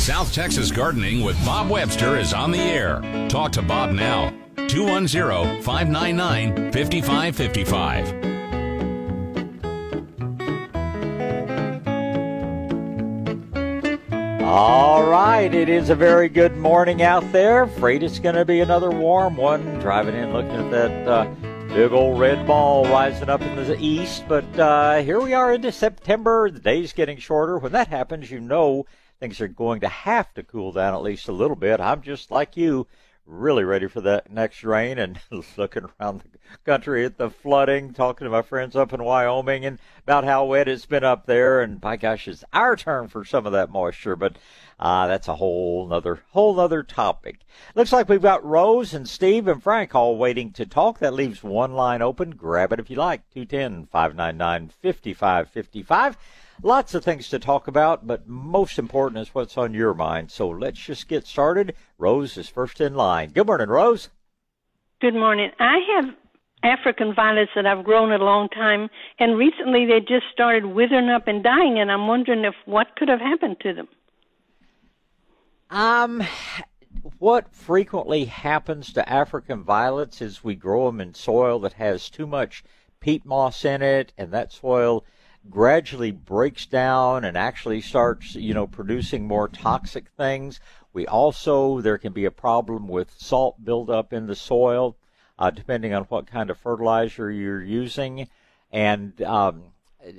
South Texas Gardening with Bob Webster is on the air. Talk to Bob now. 210 599 5555. All right, it is a very good morning out there. Afraid it's going to be another warm one. Driving in, looking at that uh, big old red ball rising up in the east. But uh, here we are into September. The day's getting shorter. When that happens, you know things are going to have to cool down at least a little bit. I'm just like you, really ready for that next rain and looking around the country at the flooding, talking to my friends up in Wyoming and about how wet it's been up there. And by gosh, it's our turn for some of that moisture, but uh, that's a whole nother whole nother topic. Looks like we've got Rose and Steve and Frank all waiting to talk. That leaves one line open. Grab it if you like. 210 599 5555. Lots of things to talk about, but most important is what's on your mind. So let's just get started. Rose is first in line. Good morning, Rose. Good morning. I have African violets that I've grown a long time, and recently they just started withering up and dying, and I'm wondering if what could have happened to them. Um, what frequently happens to African violets is we grow them in soil that has too much peat moss in it, and that soil gradually breaks down and actually starts, you know, producing more toxic things. We also, there can be a problem with salt buildup in the soil, uh, depending on what kind of fertilizer you're using. And um,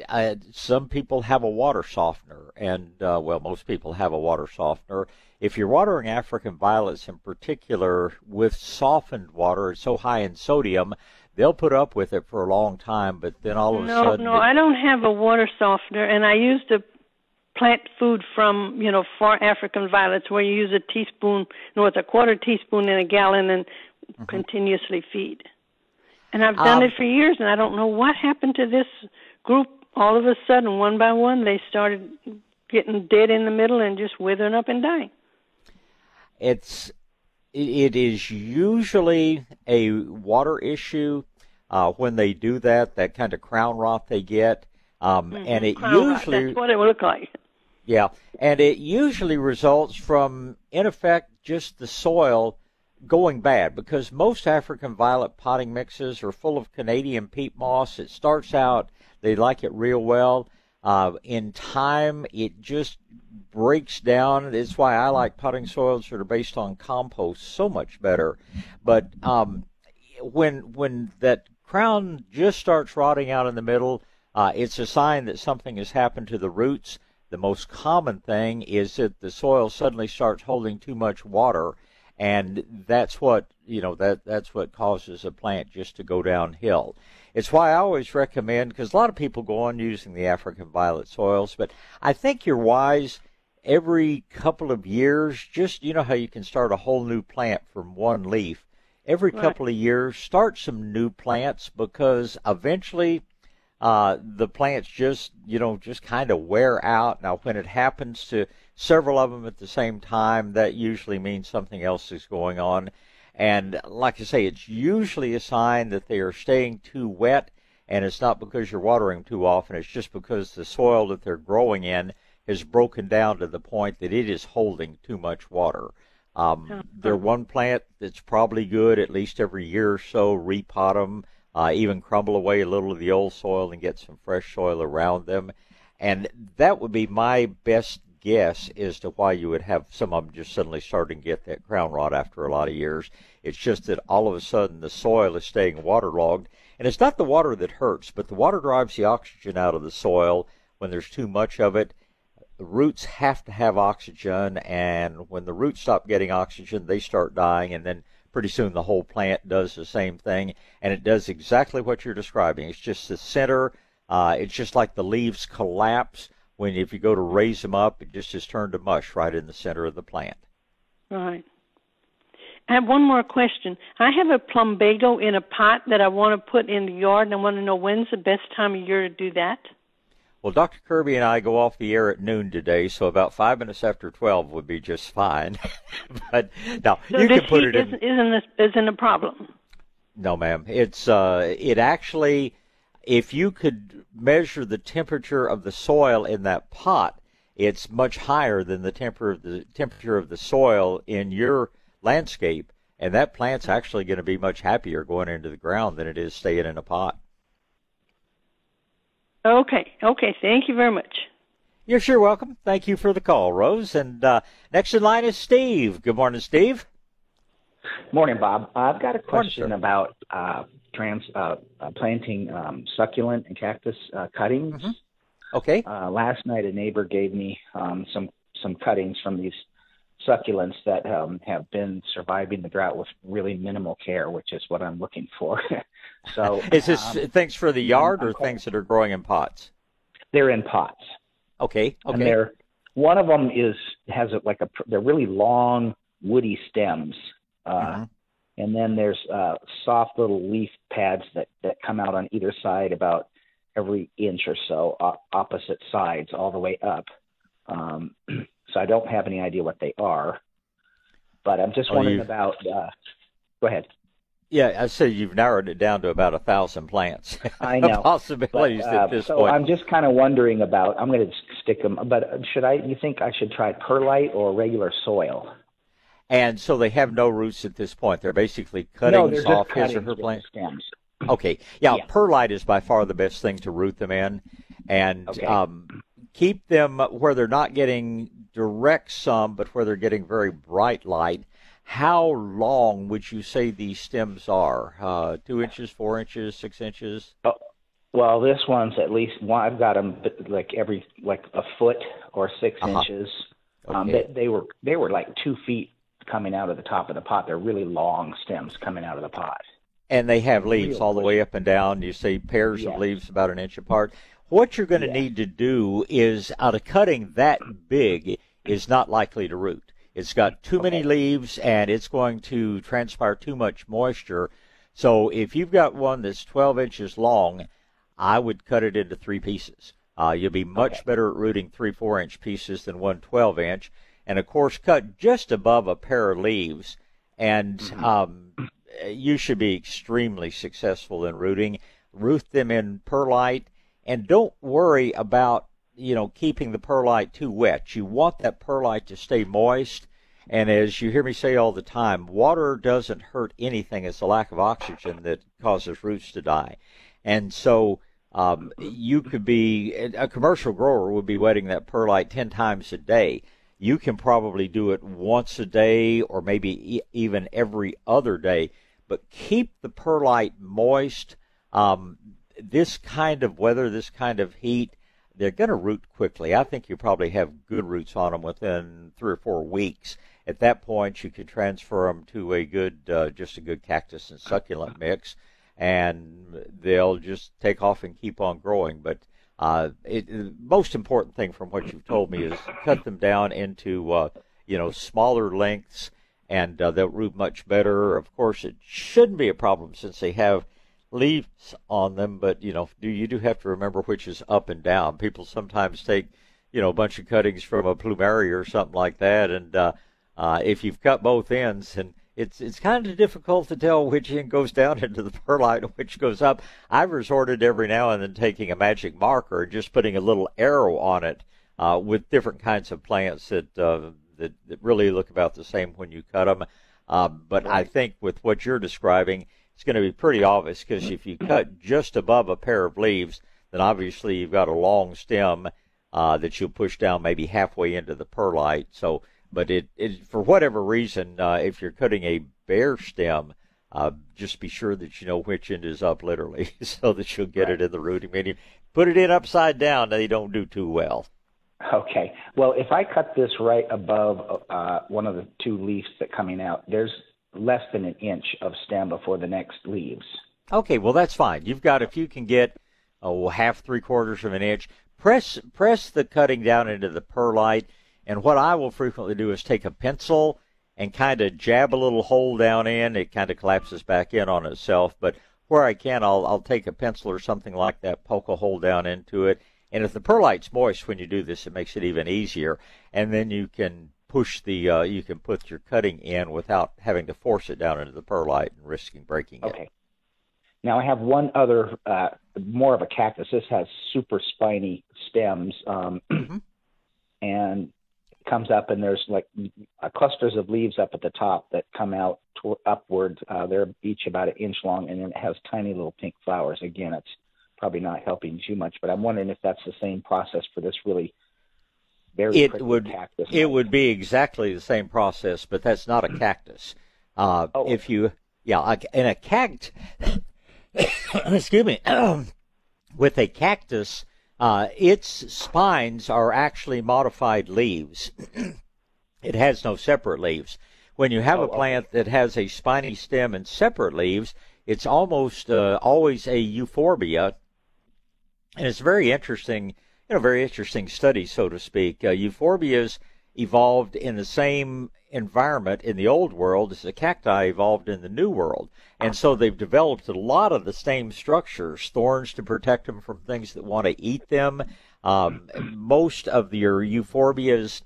uh, some people have a water softener, and uh, well, most people have a water softener. If you're watering African violets in particular with softened water, it's so high in sodium they'll put up with it for a long time, but then all of no, a sudden. No, no, I don't have a water softener, and I use the plant food from you know far African violets, where you use a teaspoon, no, it's a quarter teaspoon in a gallon, and mm-hmm. continuously feed. And I've done um, it for years, and I don't know what happened to this group. All of a sudden, one by one, they started getting dead in the middle and just withering up and dying. It's it is usually a water issue uh, when they do that. That kind of crown rot they get, um, mm-hmm. and it crown usually rot. that's what it would look like. Yeah, and it usually results from, in effect, just the soil going bad because most African violet potting mixes are full of Canadian peat moss. It starts out they like it real well. Uh, in time, it just breaks down. It's why I like potting soils that are based on compost so much better. But um, when when that crown just starts rotting out in the middle, uh, it's a sign that something has happened to the roots. The most common thing is that the soil suddenly starts holding too much water, and that's what you know that that's what causes a plant just to go downhill. It's why I always recommend because a lot of people go on using the African violet soils, but I think you're wise every couple of years, just you know how you can start a whole new plant from one leaf. Every right. couple of years, start some new plants because eventually uh, the plants just you know just kind of wear out. Now, when it happens to several of them at the same time, that usually means something else is going on. And like I say, it's usually a sign that they are staying too wet, and it's not because you're watering too often. It's just because the soil that they're growing in has broken down to the point that it is holding too much water. Um, uh-huh. They're one plant that's probably good at least every year or so. Repot them, uh, even crumble away a little of the old soil and get some fresh soil around them. And that would be my best guess as to why you would have some of them just suddenly starting to get that crown rot after a lot of years. It's just that all of a sudden the soil is staying waterlogged. And it's not the water that hurts, but the water drives the oxygen out of the soil when there's too much of it the roots have to have oxygen, and when the roots stop getting oxygen, they start dying, and then pretty soon the whole plant does the same thing, and it does exactly what you're describing. It's just the center. Uh, it's just like the leaves collapse when if you go to raise them up, it just is turned to mush right in the center of the plant. Right. I have one more question. I have a plumbago in a pot that I want to put in the yard, and I want to know when's the best time of year to do that. Well, Dr. Kirby and I go off the air at noon today, so about five minutes after twelve would be just fine. but now so you can put it in. Isn't this isn't a problem? No, ma'am. It's uh, it actually, if you could measure the temperature of the soil in that pot, it's much higher than the temperature of the temperature of the soil in your landscape, and that plant's actually going to be much happier going into the ground than it is staying in a pot. Okay, okay. Thank you very much. You're sure welcome. Thank you for the call, Rose. And uh, next in line is Steve. Good morning, Steve. Morning, Bob. I've got a question Morning, about uh, trans uh, uh, planting um, succulent and cactus uh, cuttings. Mhm. Okay. Uh, last night, a neighbor gave me um, some some cuttings from these succulents that um, have been surviving the drought with really minimal care, which is what I'm looking for. so, Is this um, things for the yard or things that are growing in pots? they're in pots. Okay. and Okay. they're one of them is has a, like a they're really long woody stems uh Mhm. And then there's uh soft little leaf pads that that come out on either side about every inch or so op- opposite sides all the way up um so i don't have any idea what they are but i'm just Oh, wondering about uh go ahead Yeah, I said you've narrowed it down to about a thousand plants. I know. Possibilities But, uh, at this so point. I'm just kind of wondering about. I'm going to stick them, but should I? You think I should try perlite or regular soil? And so they have no roots at this point. They're basically cutting no, they're off his or her plant. stems. Okay. Yeah, Yeah. perlite is by far the best thing to root them in. And Okay. um, keep them where they're not getting direct sun, but where they're getting very bright light. How long would you say these stems are? Uh, two inches, four inches, six inches? Oh, well, this one's at least one. I've got them like every like a foot or 6 Uh-huh. inches. Um, they, they were they were like two feet coming out of the top of the pot. They're really long stems coming out of the pot. And they have leaves Real all the way up and down. You see pairs of leaves about an inch apart. What you're going to Yeah. need to do is, out of cutting that big, is not likely to root. It's got too many leaves and it's going to transpire too much moisture. So if you've got one that's 12 inches long, I would cut it into three pieces. Uh, you'll be much Okay. better at rooting three, four inch pieces than one 12 inch. And of course, cut just above a pair of leaves. And Mm-hmm. um, you should be extremely successful in rooting. Root them in perlite, and don't worry about you know keeping the perlite too wet. You want that perlite to stay moist. And as you hear me say all the time, water doesn't hurt anything. It's the lack of oxygen that causes roots to die. And so um, you could be a commercial grower would be wetting that perlite ten times a day. You can probably do it once a day or maybe e- even every other day, but keep the perlite moist. Um, this kind of weather, this kind of heat, they're going to root quickly. I think you probably have good roots on them within three or four weeks. At that point, you can transfer them to a good, uh, just a good cactus and succulent mix, and they'll just take off and keep on growing. But uh, it, the most important thing from what you've told me is cut them down into, uh, you know, smaller lengths, and uh, they'll root much better. Of course, it shouldn't be a problem since they have leaves on them, but you know, do you do have to remember which is up and down. People sometimes take, you know, a bunch of cuttings from a plumeria or something like that, and uh, uh, if you've cut both ends, and it's it's kind of difficult to tell which end goes down into the perlite and which goes up. I've resorted every now and then taking a magic marker and just putting a little arrow on it uh, with different kinds of plants that, uh, that that really look about the same when you cut them. Uh, but I think with what you're describing, it's going to be pretty obvious because if you cut just above a pair of leaves, then obviously you've got a long stem uh, that you'll push down maybe halfway into the perlite. So, but it, it for whatever reason, uh, if you're cutting a bare stem, uh, just be sure that you know which end is up, literally, so that you'll get it in the rooting medium. Put it in upside down, they don't do too well. Okay. Well, if I cut this right above uh, one of the two leaves that coming out, there's less than an inch of stem before the next leaves. Okay, well that's fine. You've got if you can get oh half three quarters of an inch, press press the cutting down into the perlite, and what I will frequently do is take a pencil and kind of jab a little hole down in. It kind of collapses back in on itself, but where I can, I'll I'll take a pencil or something like that, poke a hole down into it, and if the perlite's moist when you do this, it makes it even easier, and then you can push the uh, you can put your cutting in without having to force it down into the perlite and risking breaking it. Okay. Now I have one other, uh, more of a cactus. This has super spiny stems. Um, and comes up and there's like uh, clusters of leaves up at the top that come out to, upward. Uh, they're each about an inch long, and then it has tiny little pink flowers. Again, it's probably not helping too much, but I'm wondering if that's the same process for this really very it would cactus. It would be exactly the same process, but that's not a cactus. Uh, oh. If you, yeah, in a cactus, excuse me, with a cactus, uh, its spines are actually modified leaves. it has no separate leaves. When you have oh, a plant okay. that has a spiny stem and separate leaves, it's almost uh, always a euphorbia, and it's very interesting you know, very interesting study, so to speak. Uh, euphorbias evolved in the same environment in the old world as the cacti evolved in the new world. And so they've developed a lot of the same structures, thorns to protect them from things that want to eat them. Um, most of your euphorbias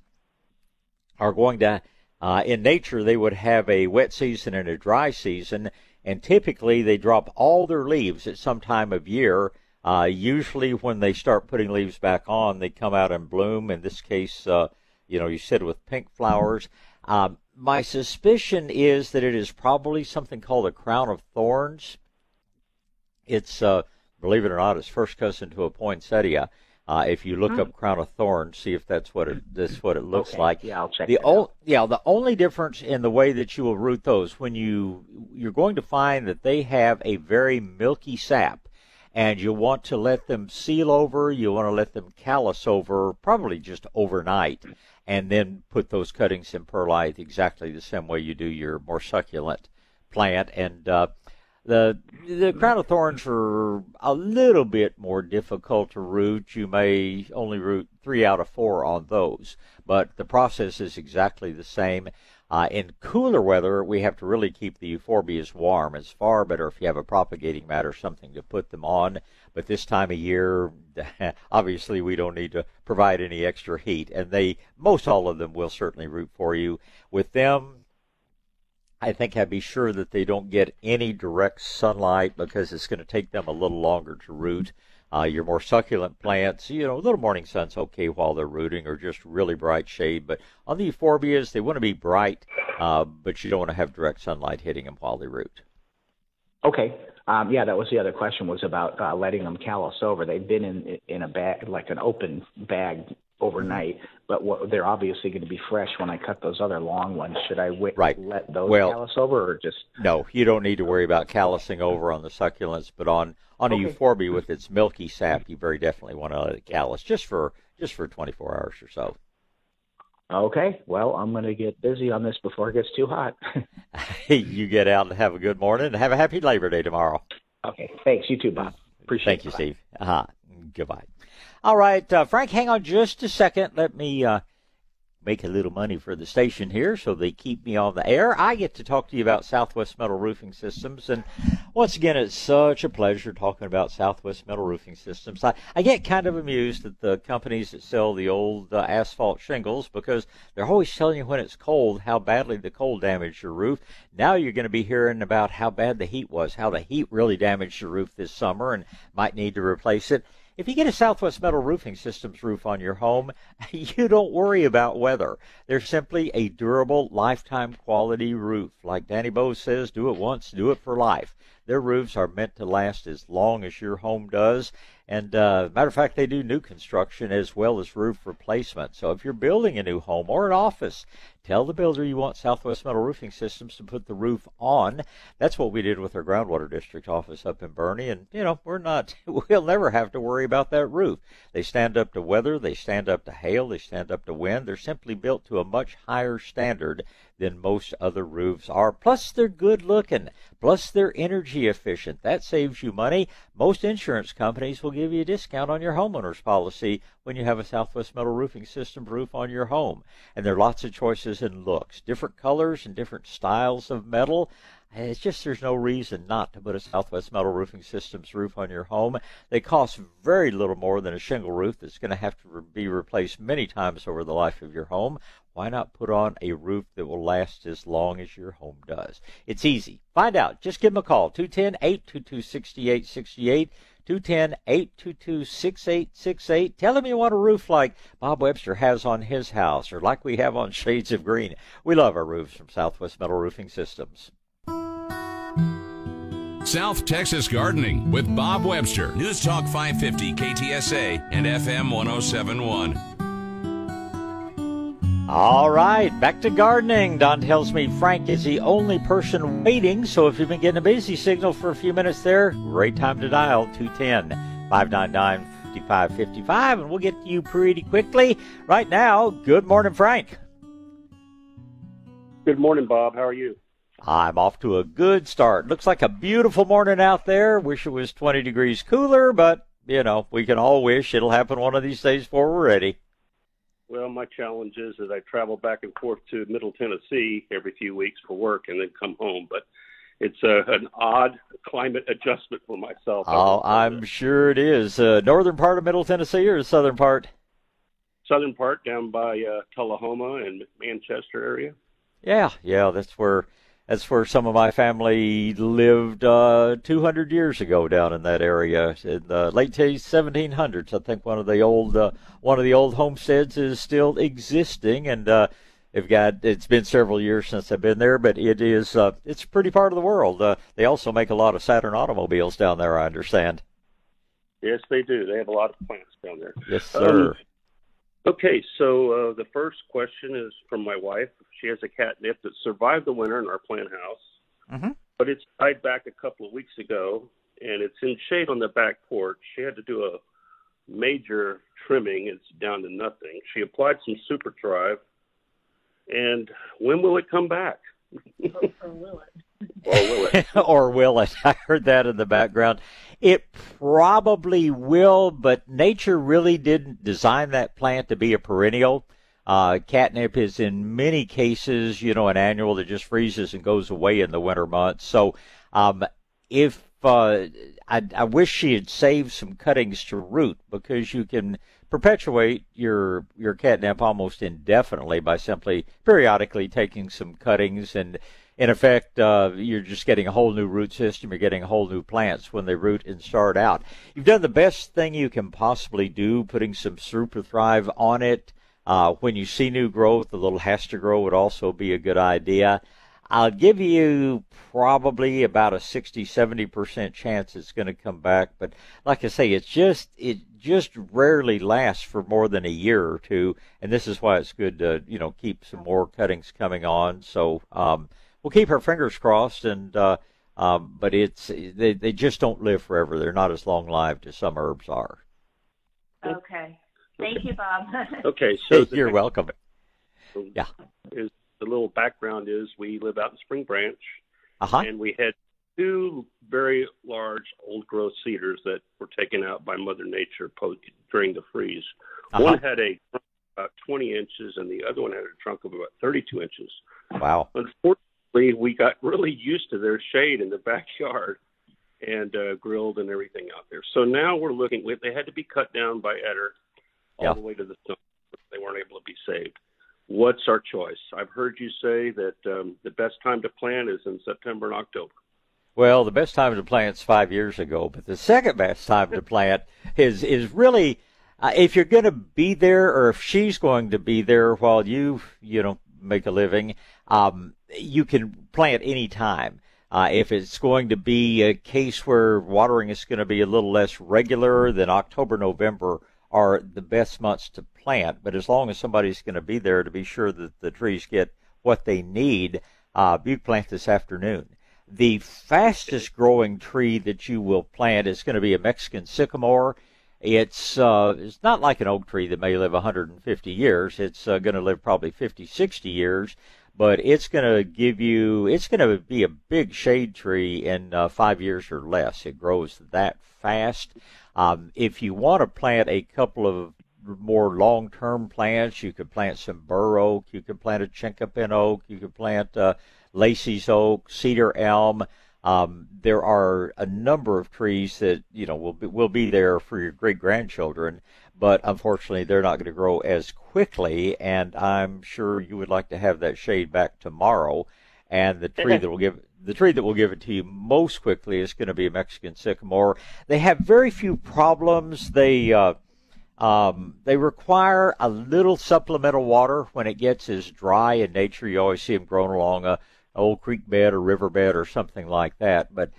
are going to, uh, in nature, they would have a wet season and a dry season, and typically they drop all their leaves at some time of year uh, usually, when they start putting leaves back on, they come out and bloom. In this case, uh, you know, you said with pink flowers. Um, my suspicion is that it is probably something called a crown of thorns. It's, uh, believe it or not, it's first cousin to a poinsettia. Uh, if you look up crown of thorns, see if that's what it that's what it looks okay. like. Yeah, I'll check the o- Yeah, the only difference in the way that you will root those when you you're going to find that they have a very milky sap and you want to let them seal over. You want to let them callus over, probably just overnight, and then put those cuttings in perlite exactly the same way you do your more succulent plant. And uh, the the crown of thorns are a little bit more difficult to root. You may only root three out of four on those, but the process is exactly the same. Uh, in cooler weather, we have to really keep the euphorbias warm. It's far better if you have a propagating mat or something to put them on. But this time of year, obviously, we don't need to provide any extra heat, and they most all of them will certainly root for you. With them, I think I'd be sure that they don't get any direct sunlight because it's going to take them a little longer to root. Uh, your more succulent plants, you know, a little morning sun's okay while they're rooting, or just really bright shade. But on the euphorbias, they want to be bright, uh, but you don't want to have direct sunlight hitting them while they root. Okay. Um, yeah, that was the other question was about uh, letting them callus over. They've been in in a bag, like an open bag overnight, but what, they're obviously going to be fresh when I cut those other long ones. Should I wait, right. let those well, callus over, or just no? You don't need to worry about callusing over on the succulents, but on on a euphorbia with its milky sap, you very definitely want to let it callus just for just for 24 hours or so. Okay, well, I'm going to get busy on this before it gets too hot. you get out and have a good morning and have a happy Labor Day tomorrow. Okay, thanks. You too, Bob. Appreciate Thank it. Thank you, Steve. Uh-huh. Goodbye. All right, uh, Frank, hang on just a second. Let me uh, make a little money for the station here so they keep me on the air. I get to talk to you about Southwest Metal Roofing Systems. And once again, it's such a pleasure talking about Southwest Metal Roofing Systems. I, I get kind of amused at the companies that sell the old uh, asphalt shingles because they're always telling you when it's cold how badly the cold damaged your roof. Now you're going to be hearing about how bad the heat was, how the heat really damaged your roof this summer and might need to replace it. If you get a Southwest Metal Roofing Systems roof on your home, you don't worry about weather. They're simply a durable, lifetime quality roof. Like Danny Bose says, do it once, do it for life. Their roofs are meant to last as long as your home does. And uh, matter of fact, they do new construction as well as roof replacement. So if you're building a new home or an office, tell the builder you want Southwest Metal Roofing Systems to put the roof on. That's what we did with our groundwater district office up in Boerne. And, you know, we're not, we'll never have to worry about that roof. They stand up to weather, they stand up to hail, they stand up to wind. They're simply built to a much higher standard than most other roofs are. Plus, they're good looking. Plus, they're energy efficient. That saves you money. Most insurance companies will give you a discount on your homeowner's policy when you have a Southwest Metal Roofing System roof on your home. And there are lots of choices in looks, different colors and different styles of metal. it's just there's no reason not to put a Southwest Metal Roofing Systems roof on your home. They cost very little more than a shingle roof that's going to have to be replaced many times over the life of your home. Why not put on a roof that will last as long as your home does? It's easy. Find out. Just give them a call. 210 822 6868. 210 822 6868. Tell them you want a roof like Bob Webster has on his house or like we have on Shades of Green. We love our roofs from Southwest Metal Roofing Systems. South Texas Gardening with Bob Webster. News Talk 550 KTSA and FM 1071. All right, back to gardening. Don tells me Frank is the only person waiting, so if you've been getting a busy signal for a few minutes there, great time to dial 210 599 5555, and we'll get to you pretty quickly. Right now, good morning, Frank. Good morning, Bob. How are you? I'm off to a good start. Looks like a beautiful morning out there. Wish it was 20 degrees cooler, but, you know, we can all wish it'll happen one of these days before we're ready. Well, my challenge is that I travel back and forth to Middle Tennessee every few weeks for work and then come home. But it's a, an odd climate adjustment for myself. Oh, I'm sure it is. Uh, northern part of Middle Tennessee or the southern part? Southern part down by uh, Tullahoma and Manchester area. Yeah, yeah, that's where that's where some of my family lived uh, 200 years ago down in that area in the late 1700s. I think one of the old uh, one of the old homesteads is still existing, and uh, they've got it's been several years since I've been there, but it is uh, it's a pretty part of the world. Uh, they also make a lot of Saturn automobiles down there, I understand. Yes, they do. They have a lot of plants down there. Yes, sir. Um, Okay, so uh, the first question is from my wife. She has a catnip that survived the winter in our plant house, mm-hmm. but it's died back a couple of weeks ago, and it's in shade on the back porch. She had to do a major trimming. It's down to nothing. She applied some Super Thrive, and when will it come back? or will it? Or will it? I heard that in the background. It probably will, but nature really didn't design that plant to be a perennial. Uh, catnip is in many cases, you know, an annual that just freezes and goes away in the winter months. So, um, if uh, I, I wish she had saved some cuttings to root because you can perpetuate your your catnip almost indefinitely by simply periodically taking some cuttings and in effect, uh, you're just getting a whole new root system. You're getting whole new plants when they root and start out. You've done the best thing you can possibly do, putting some Super Thrive on it. Uh, when you see new growth, a little Hasta Grow would also be a good idea. I'll give you probably about a 60, 70% chance it's going to come back. But like I say, it's just, it just rarely lasts for more than a year or two. And this is why it's good to, you know, keep some more cuttings coming on. So, um, we'll keep our fingers crossed. And uh, um, but it's they they just don't live forever. They're not as long lived as some herbs are. Okay. Thank you, Bob. okay, so you're welcome. Yeah. Is the little background is we live out in Spring Branch, uh-huh. and we had two very large old growth cedars that were taken out by Mother Nature post, during the freeze. Uh-huh. One had a about 20 inches, and the other one had a trunk of about 32 inches. Wow. Unfortunately, we got really used to their shade in the backyard and uh, grilled and everything out there. So now we're looking. They had to be cut down by Eder all yeah. the way to the snow. They weren't able to be saved. What's our choice? I've heard you say that um, the best time to plant is in September and October. Well, the best time to plant is five years ago, but the second best time to plant is is really uh, if you're going to be there, or if she's going to be there while you you know make a living. Um, you can plant any time. Uh, if it's going to be a case where watering is going to be a little less regular, then October, November are the best months to plant. But as long as somebody's going to be there to be sure that the trees get what they need, uh, you plant this afternoon. The fastest growing tree that you will plant is going to be a Mexican sycamore. It's uh, it's not like an oak tree that may live 150 years. It's uh, going to live probably 50, 60 years but it's going to give you it's going to be a big shade tree in uh, five years or less. It grows that fast. Um, if you want to plant a couple of more long-term plants, you could plant some bur oak, you could plant a chinkapin oak, you could plant uh, Lacey's oak, cedar elm. Um, there are a number of trees that you know will be, will be there for your great grandchildren, but unfortunately they're not going to grow as quickly. And I'm sure you would like to have that shade back tomorrow. And the tree that will give the tree that will give it to you most quickly is going to be a Mexican sycamore. They have very few problems. They uh, um, they require a little supplemental water when it gets as dry in nature. You always see them growing along a old creek bed or river bed or something like that. But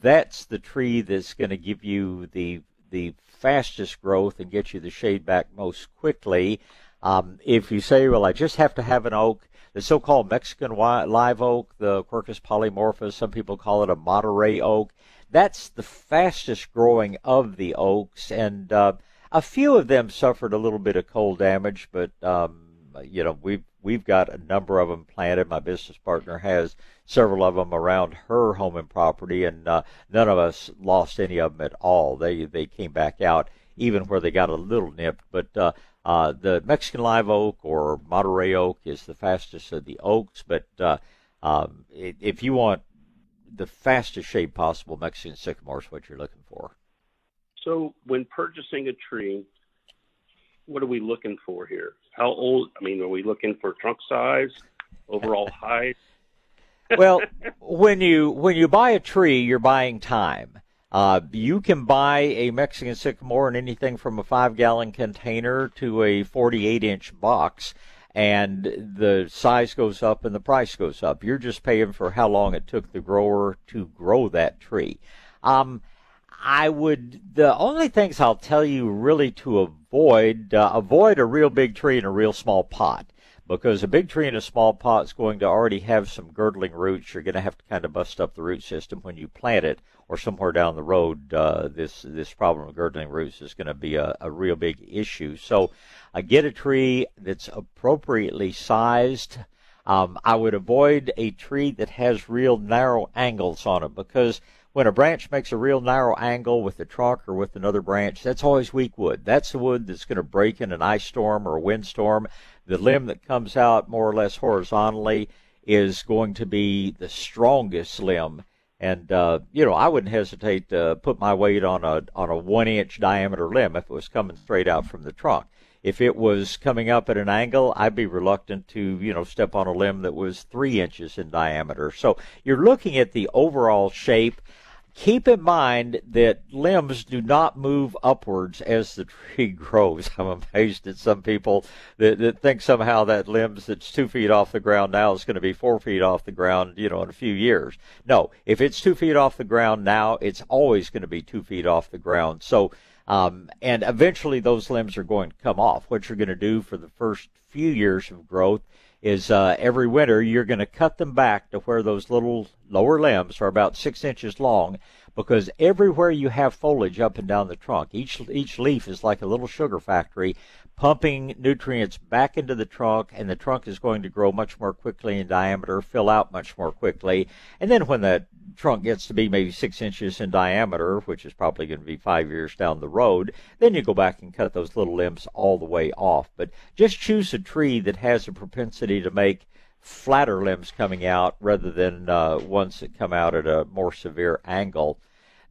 that's the tree that's going to give you the the fastest growth and get you the shade back most quickly. Um, if you say, well, I just have to have an oak, the so-called Mexican live oak, the Quercus polymorphus, some people call it a Monterey oak. That's the fastest growing of the oaks, and uh, a few of them suffered a little bit of cold damage, but um, you know we've we've got a number of them planted. My business partner has several of them around her home and property, and uh, none of us lost any of them at all. They they came back out even where they got a little nipped. But uh, uh, the Mexican live oak or Monterey oak is the fastest of the oaks. But uh, um, if you want the fastest shade possible, Mexican sycamore is what you're looking for. So when purchasing a tree, what are we looking for here? How old? I mean, are we looking for trunk size, overall height? well, when you when you buy a tree, you're buying time. Uh, you can buy a Mexican sycamore in anything from a five gallon container to a 48 inch box, and the size goes up and the price goes up. You're just paying for how long it took the grower to grow that tree. Um, I would the only things I'll tell you really to avoid uh, avoid a real big tree in a real small pot because a big tree in a small pot is going to already have some girdling roots. You're going to have to kind of bust up the root system when you plant it, or somewhere down the road. Uh, this this problem of girdling roots is going to be a, a real big issue. So, uh, get a tree that's appropriately sized. Um, I would avoid a tree that has real narrow angles on it because when a branch makes a real narrow angle with the trunk or with another branch, that's always weak wood. That's the wood that's going to break in an ice storm or a windstorm. The limb that comes out more or less horizontally is going to be the strongest limb. And uh, you know, I wouldn't hesitate to put my weight on a on a one inch diameter limb if it was coming straight out from the trunk. If it was coming up at an angle, I'd be reluctant to, you know, step on a limb that was three inches in diameter. So you're looking at the overall shape keep in mind that limbs do not move upwards as the tree grows. I'm amazed at some people that, that think somehow that limbs that's two feet off the ground now is going to be four feet off the ground, you know, in a few years. No, if it's two feet off the ground now, it's always going to be two feet off the ground. So, um, and eventually those limbs are going to come off. What you're going to do for the first few years of growth is uh, every winter you're going to cut them back to where those little lower limbs are about six inches long because everywhere you have foliage up and down the trunk, each each leaf is like a little sugar factory, pumping nutrients back into the trunk, and the trunk is going to grow much more quickly in diameter, fill out much more quickly, and then when that trunk gets to be maybe six inches in diameter, which is probably going to be five years down the road, then you go back and cut those little limbs all the way off. But just choose a tree that has a propensity to make flatter limbs coming out rather than uh, ones that come out at a more severe angle.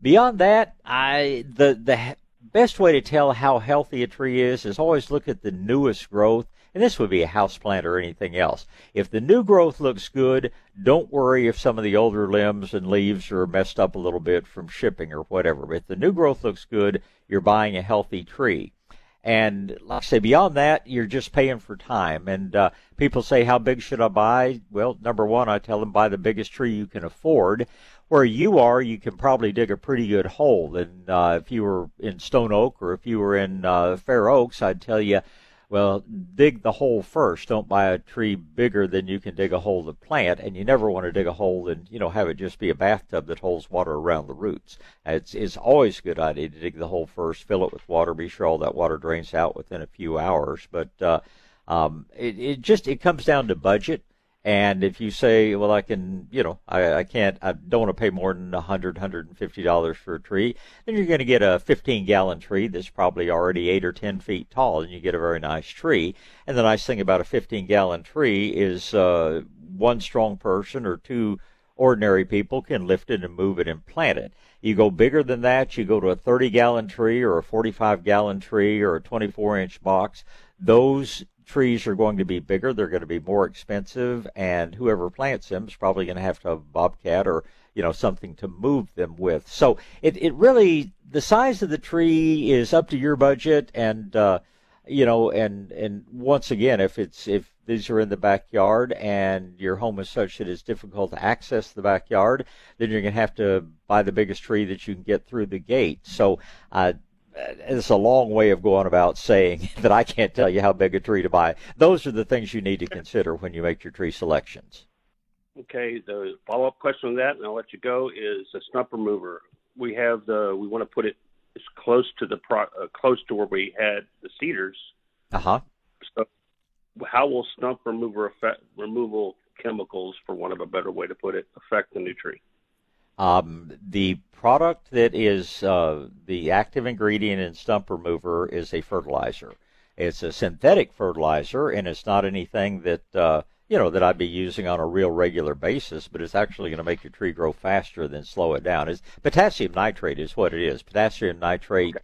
Beyond that, I the the best way to tell how healthy a tree is is always look at the newest growth and this would be a house plant or anything else. If the new growth looks good, don't worry if some of the older limbs and leaves are messed up a little bit from shipping or whatever. But if the new growth looks good, you're buying a healthy tree. And like I say, beyond that, you're just paying for time. And uh, people say, how big should I buy? Well, number one, I tell them buy the biggest tree you can afford. Where you are, you can probably dig a pretty good hole. And uh, if you were in Stone Oak or if you were in uh, Fair Oaks, I'd tell you well, dig the hole first. Don't buy a tree bigger than you can dig a hole to plant, and you never want to dig a hole and you know have it just be a bathtub that holds water around the roots. It's it's always a good idea to dig the hole first, fill it with water, be sure all that water drains out within a few hours. But uh, um, it it just it comes down to budget. And if you say, well, I can, you know, I, I can't, I don't want to pay more than a hundred, hundred and fifty dollars for a tree, then you're going to get a 15 gallon tree that's probably already eight or 10 feet tall, and you get a very nice tree. And the nice thing about a 15 gallon tree is uh, one strong person or two ordinary people can lift it and move it and plant it. You go bigger than that, you go to a 30 gallon tree or a 45 gallon tree or a 24 inch box. Those trees are going to be bigger, they're going to be more expensive, and whoever plants them is probably going to have to have a bobcat or you know something to move them with. So it it really the size of the tree is up to your budget, and uh, you know, and and once again, if it's if these are in the backyard and your home is such that it's difficult to access the backyard, then you're going to have to buy the biggest tree that you can get through the gate. So uh, it's a long way of going about saying that I can't tell you how big a tree to buy. Those are the things you need to consider when you make your tree selections. Okay, the follow up question on that, and I'll let you go, is a stump remover. We have the we want to put it as close to the pro, uh, close to where we had the cedars. Uh huh. So, how will stump remover affect removal chemicals, for want of a better way to put it, affect the new tree? Um, the product that is uh, the active ingredient in stump remover is a fertilizer. It's a synthetic fertilizer, and it's not anything that uh, you know that I'd be using on a real regular basis. But it's actually going to make your tree grow faster than slow it down. It's potassium nitrate is what it is. Potassium nitrate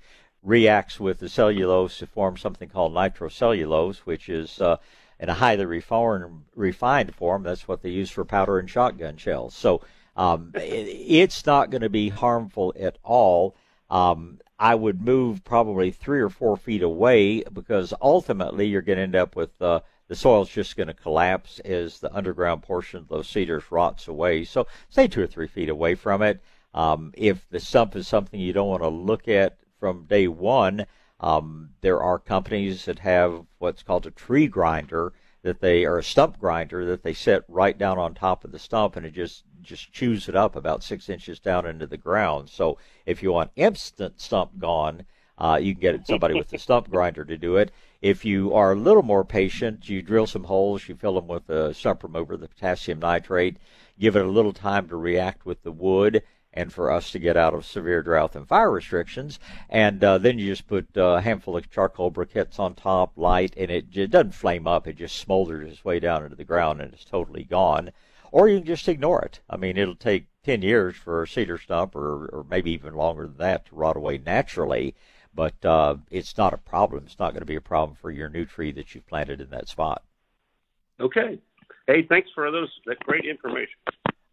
reacts with the cellulose to form something called nitrocellulose, which is uh, in a highly refined, refined form. That's what they use for powder and shotgun shells. So um, it's not going to be harmful at all. Um, I would move probably three or four feet away because ultimately you're going to end up with uh, the soil's just going to collapse as the underground portion of those cedars rots away. So stay two or three feet away from it. Um, if the stump is something you don't want to look at from day one, um, there are companies that have what's called a tree grinder that they are a stump grinder that they set right down on top of the stump and it just just chews it up about six inches down into the ground. So if you want instant stump gone, uh, you can get somebody with the stump grinder to do it. If you are a little more patient, you drill some holes, you fill them with the stump remover, the potassium nitrate, give it a little time to react with the wood and for us to get out of severe drought and fire restrictions. And uh, then you just put a handful of charcoal briquettes on top, light, and it, it doesn't flame up. It just smolders its way down into the ground and it's totally gone or you can just ignore it. I mean, it'll take 10 years for a cedar stump, or, or maybe even longer than that, to rot away naturally. But uh, it's not a problem. It's not going to be a problem for your new tree that you've planted in that spot. Okay. Hey, thanks for those that great information.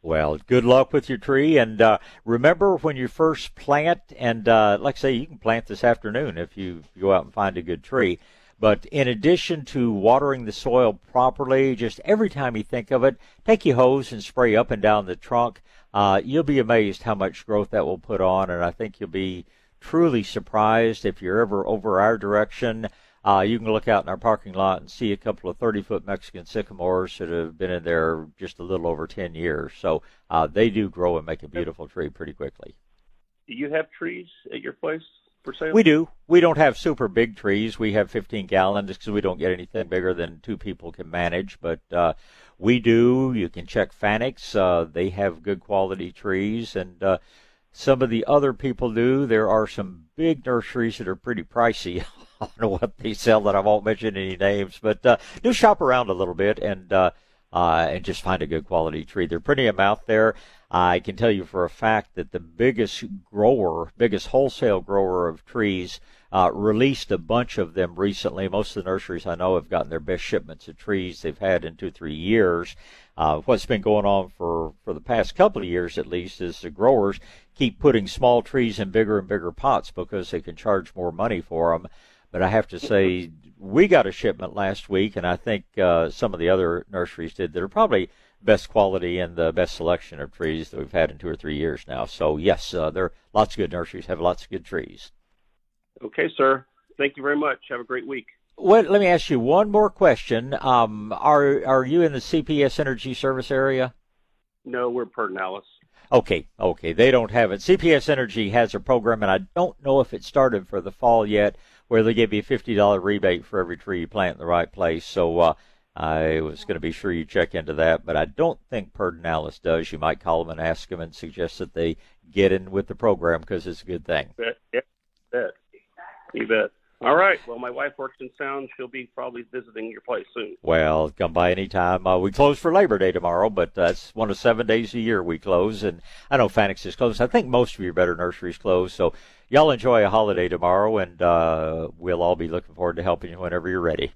Well, good luck with your tree, and uh, remember when you first plant. And uh, like I say, you can plant this afternoon if you go out and find a good tree. But in addition to watering the soil properly, just every time you think of it, take your hose and spray up and down the trunk. Uh, you'll be amazed how much growth that will put on, and I think you'll be truly surprised if you're ever over our direction. Uh, you can look out in our parking lot and see a couple of 30 foot Mexican sycamores that have been in there just a little over 10 years. So uh, they do grow and make a beautiful tree pretty quickly. Do you have trees at your place? for sale? We do. We don't have super big trees. We have 15 gallons because we don't get anything bigger than two people can manage. But uh, we do. You can check Fanick's. Uh, they have good quality trees, and uh, some of the other people do. There are some big nurseries that are pretty pricey. I don't know what they sell that I won't mention any names, but uh, do shop around a little bit and uh, uh, and just find a good quality tree. There are plenty of them out there. I can tell you for a fact that the biggest grower, biggest wholesale grower of trees, uh, released a bunch of them recently. Most of the nurseries I know have gotten their best shipments of trees they've had in two, three years. Uh, what's been going on for, for the past couple of years at least is the growers keep putting small trees in bigger and bigger pots because they can charge more money for them. But I have to say, we got a shipment last week, and I think uh, some of the other nurseries did that are probably best quality and the best selection of trees that we've had in two or three years now. So yes, uh, there are lots of good nurseries have lots of good trees. Okay, sir. Thank you very much. Have a great week. Well, let me ask you one more question. Um, are are you in the CPS Energy Service area? No, we're Pedernales. Okay, okay. They don't have it. CPS Energy has a program, and I don't know if it started for the fall yet, where they give you a fifty dollar rebate for every tree you plant in the right place. So uh, I was going to be sure you check into that, but I don't think Pedernales does. You might call them and ask them and suggest that they get in with the program because it's a good thing. Bet. Yeah, bet. You bet. All right. Well, my wife works in sound. She'll be probably visiting your place soon. Well, come by anytime. Uh, we close for Labor Day tomorrow, but that's one of seven days a year we close. And I know Fanick's is closed. I think most of your better nurseries close. So y'all enjoy a holiday tomorrow, and uh, we'll all be looking forward to helping you whenever you're ready.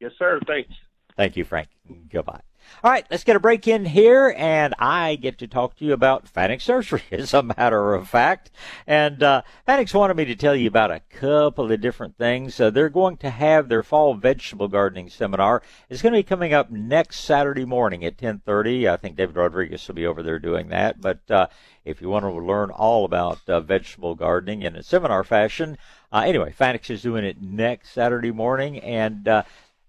Yes, sir. Thanks. Thank you, Frank. Goodbye. All right, let's get a break in here, and I get to talk to you about Fanick's Nursery, as a matter of fact. And uh, Fanick's wanted me to tell you about a couple of different things. Uh, they're going to have their fall vegetable gardening seminar. It's going to be coming up next Saturday morning at 10:30. I think David Rodriguez will be over there doing that. But uh, if you want to learn all about uh, vegetable gardening in a seminar fashion, uh, anyway, Fanick's is doing it next Saturday morning, and uh,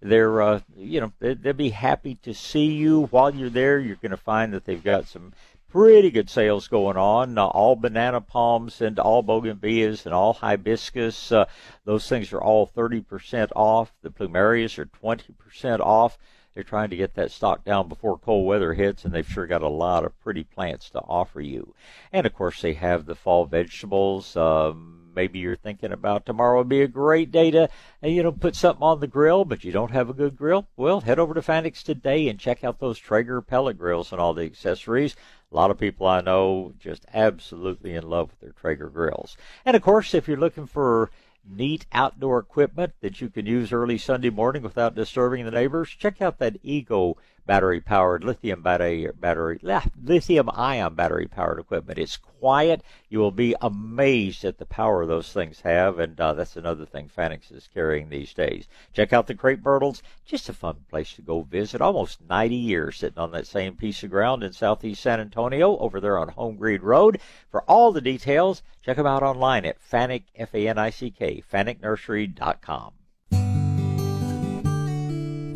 they're uh, you know they'll be happy to see you while you're there. You're going to find that they've got some pretty good sales going on. Uh, all banana palms and all bougainvilleas and all hibiscus. Uh, those things are all 30% off. The plumerias are 20% off. They're trying to get that stock down before cold weather hits, and they've sure got a lot of pretty plants to offer you. And of course, they have the fall vegetables. Um, maybe you're thinking about tomorrow would be a great day to, uh, you know, put something on the grill, but you don't have a good grill. Well, head over to Fanick's today and check out those Traeger pellet grills and all the accessories. A lot of people I know just absolutely in love with their Traeger grills. And of course, if you're looking for neat outdoor equipment that you can use early Sunday morning without disturbing the neighbors, check out that Ego battery powered lithium battery battery lithium ion battery powered equipment. It's quiet. You will be amazed at the power those things have, and uh, that's another thing Fanick's is carrying these days. Check out the crepe myrtles. Just a fun place to go visit. Almost 90 years sitting on that same piece of ground in southeast San Antonio over there on Holmgreen Road. For all the details, check them out online at Fanick, F-A-N-I-C-K, FanickNursery.com.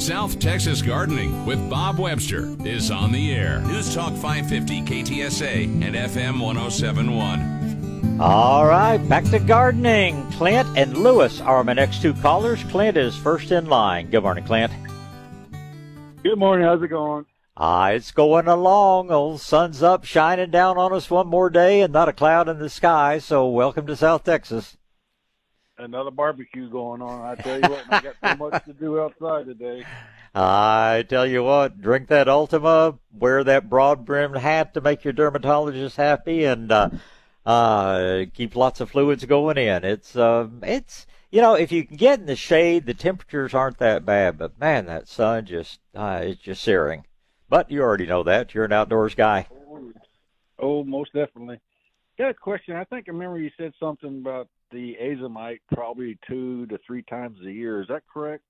South Texas Gardening with Bob Webster is on the air. News Talk 550 KTSA and FM 1071. All right, back to gardening. Clint and Lewis are my next two callers. Clint is first in line. Good morning, Clint. Good morning. How's it going? Ah, it's going along. Old sun's up, shining down on us one more day, and not a cloud in the sky. So, welcome to South Texas another barbecue going on. I tell you what, I got so much to do outside today. I tell you what, drink that Ultima, wear that broad brimmed hat to make your dermatologist happy, and uh, uh, keep lots of fluids going in. It's uh, it's you know if you can get in the shade, the temperatures aren't that bad, but man, that sun just uh, it's just searing. But you already know that you're an outdoors guy. Oh, most definitely. Got a question. I think I remember you said something about the azomite probably two to three times a year. Is that correct?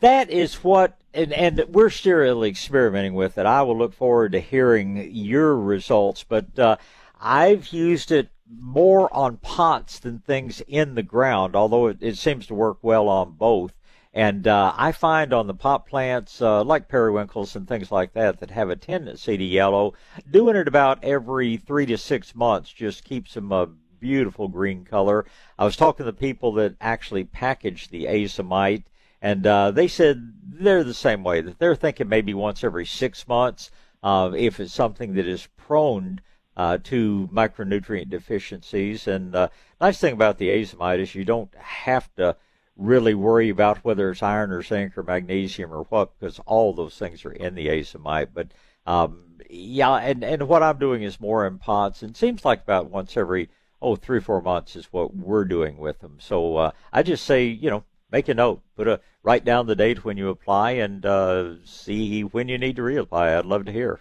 That is what, and, and we're still experimenting with it. I will look forward to hearing your results, but uh, I've used it more on pots than things in the ground, although it, it seems to work well on both. And uh, I find on the pot plants, uh, like periwinkles and things like that, that have a tendency to yellow, doing it about every three to six months just keeps them uh, beautiful green color. I was talking to the people that actually package the azomite, and uh, they said they're the same way. That they're thinking maybe once every six months, uh, if it's something that is prone uh, to micronutrient deficiencies. And the uh, nice thing about the azomite is you don't have to really worry about whether it's iron or zinc or magnesium or what, because all those things are in the azomite. But um, yeah, and and what I'm doing is more in pots, and seems like about once every oh, three or four months is what we're doing with them. So uh, I just say, you know, make a note, put a write down the date when you apply, and uh, see when you need to reapply. I'd love to hear.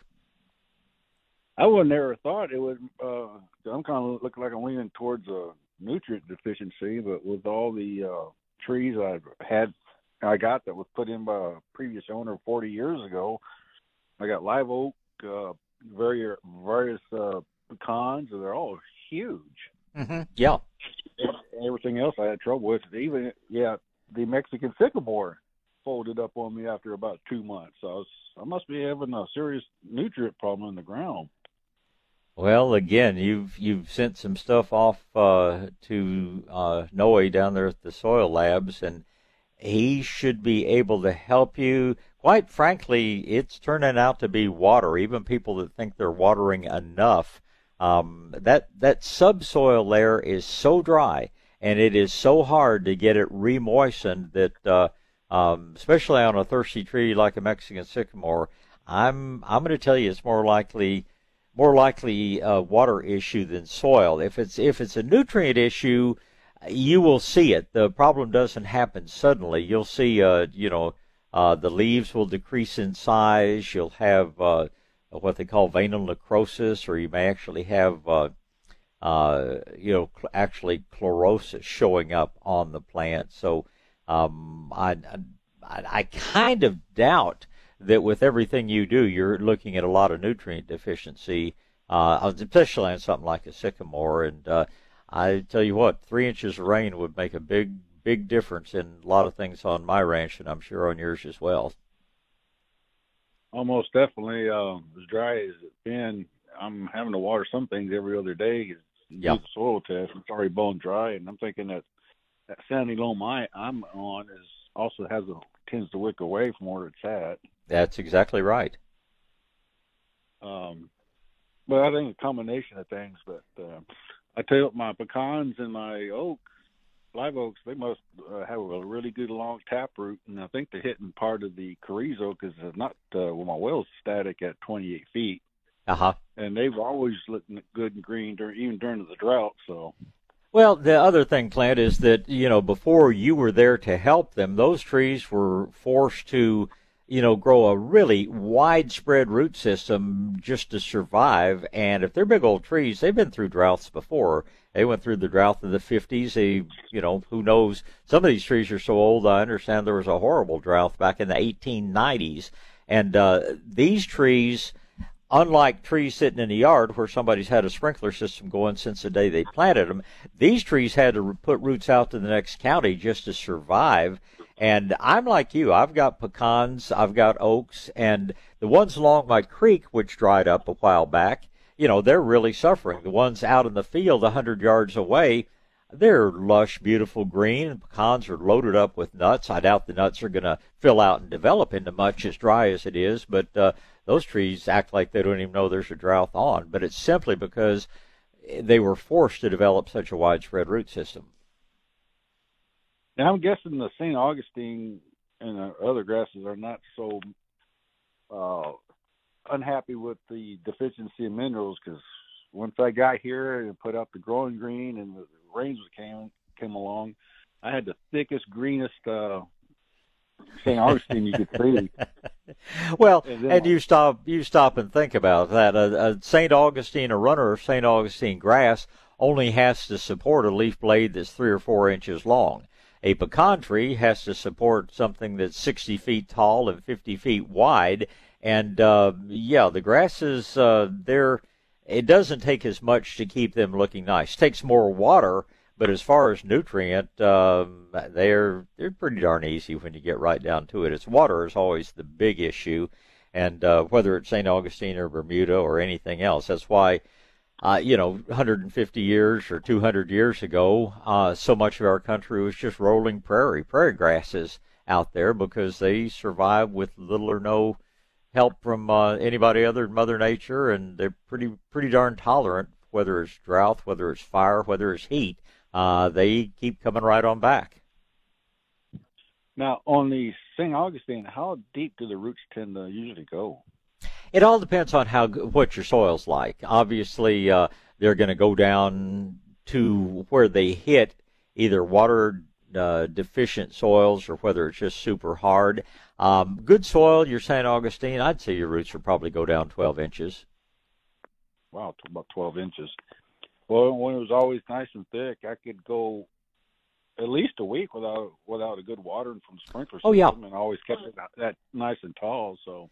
I would never thought it would. Uh, I'm kind of looking like I'm leaning towards a nutrient deficiency, but with all the uh, trees I've had, I got that was put in by a previous owner 40 years ago. I got live oak, uh, very various uh, pecans, and they're all huge. Mm-hmm. Yeah. And everything else I had trouble with. Even yeah, the Mexican sycamore folded up on me after about two months. So I was I must be having a serious nutrient problem in the ground. Well, again, you've you've sent some stuff off uh, to uh, Noe down there at the soil labs, and he should be able to help you. Quite frankly, it's turning out to be water. Even people that think they're watering enough, um, that that subsoil layer is so dry and it is so hard to get it remoistened that, uh, um, especially on a thirsty tree like a Mexican sycamore, I'm I'm going to tell you it's more likely more likely a water issue than soil. If it's if it's a nutrient issue, you will see it. The problem doesn't happen suddenly. You'll see, uh, you know, uh, the leaves will decrease in size. You'll have uh, what they call veinal necrosis, or you may actually have, uh, uh, you know, cl- actually chlorosis showing up on the plant. So um, I, I, I kind of doubt that with everything you do, you're looking at a lot of nutrient deficiency, uh, especially on something like a sycamore. And uh, I tell you what, three inches of rain would make a big, big difference in a lot of things on my ranch, and I'm sure on yours as well. Almost definitely. Uh, as dry as it's been, I'm having to water some things every other day. Yeah. The soil test. It's already bone dry, and I'm thinking that that sandy loam I, I'm on is also has a tends to wick away from where it's at. That's exactly right. Um, but I think a combination of things. But uh, I tell you, my pecans and my oak, live oaks, they must uh, have a really good long tap root, and I think they're hitting part of the carrizo because it's not uh, well, my well's static at 28 feet, Uh huh. and they've always looked good and green during even during the drought. So Well, the other thing, Clint, is that you know before you were there to help them, those trees were forced to, you know, grow a really widespread root system just to survive. And if they're big old trees, they've been through droughts before. They went through the drought of the 50s. They, you know, who knows? Some of these trees are so old. I understand there was a horrible drought back in the 1890s, and uh, these trees unlike trees sitting in the yard where somebody's had a sprinkler system going since the day they planted them, these trees had to put roots out to the next county just to survive. And I'm like you. I've got pecans, I've got oaks, and the ones along my creek, which dried up a while back, you know, they're really suffering. The ones out in the field, a hundred yards away, they're lush, beautiful green, and pecans are loaded up with nuts. I doubt the nuts are going to fill out and develop into much as dry as it is, but uh, those trees act like they don't even know there's a drought on. But it's simply because they were forced to develop such a widespread root system. And I'm guessing the St. Augustine and the other grasses are not so uh, unhappy with the deficiency of minerals because once I got here and put out the growing green and the rains came came along, I had the thickest, greenest uh, St. Augustine you could see. well, And and you stop you stop and think about that. A, a St. Augustine, a runner of St. Augustine grass, only has to support a leaf blade that's three or four inches long. A pecan tree has to support something that's 60 feet tall and 50 feet wide. And uh, yeah, the grasses, uh, they're it doesn't take as much to keep them looking nice. It takes more water, but as far as nutrient, um, they're they're pretty darn easy when you get right down to it. It's water is always the big issue, and uh, whether it's St. Augustine or Bermuda or anything else, that's why. Uh, you know, 150 years or 200 years ago, uh, so much of our country was just rolling prairie, prairie grasses out there because they survived with little or no help from uh, anybody other than Mother Nature, and they're pretty pretty darn tolerant, whether it's drought, whether it's fire, whether it's heat. Uh, they keep coming right on back. Now, on the St. Augustine, how deep do the roots tend to usually go? It all depends on how what your soil's like. Obviously, uh, they're going to go down to where they hit either water uh, deficient soils or whether it's just super hard. Um, good soil, your St. Augustine, I'd say your roots would probably go down 12 inches. Wow, about 12 inches. Well, when it was always nice and thick, I could go at least a week without without a good watering from sprinkler system, Oh, yeah. and I always kept it that, that nice and tall. So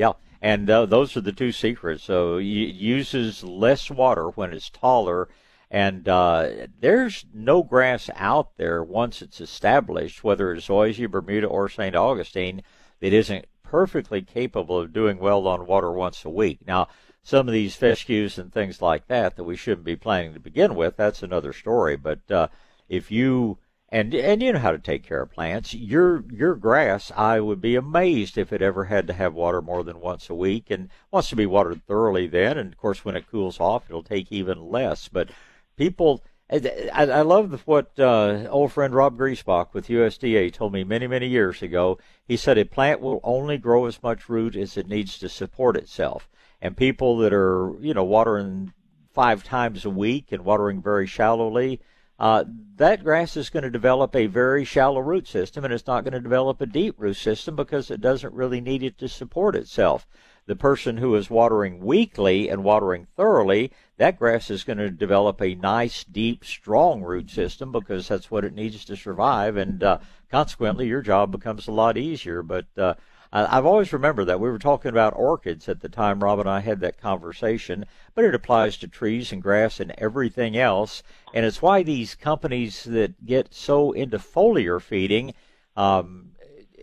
Yeah, and uh, those are the two secrets. So it uses less water when it's taller, and uh, there's no grass out there once it's established, whether it's Zoysia, Bermuda, or St. Augustine, that isn't perfectly capable of doing well on water once a week. Now, some of these fescues and things like that that we shouldn't be planting to begin with, that's another story. But uh, if you and and you know how to take care of plants. Your your grass, I would be amazed if it ever had to have water more than once a week, and wants to be watered thoroughly then. And of course, when it cools off, it'll take even less. But people, I, I love what uh, old friend Rob Griesbach with USDA told me many many years ago. He said a plant will only grow as much root as it needs to support itself. And people that are you know watering five times a week and watering very shallowly uh, that grass is going to develop a very shallow root system and it's not going to develop a deep root system because it doesn't really need it to support itself. The person who is watering weekly and watering thoroughly, that grass is going to develop a nice, deep, strong root system because that's what it needs to survive, and uh, consequently, your job becomes a lot easier. But uh, I've always remembered that. We were talking about orchids at the time Rob and I had that conversation, but it applies to trees and grass and everything else. And it's why these companies that get so into foliar feeding, um,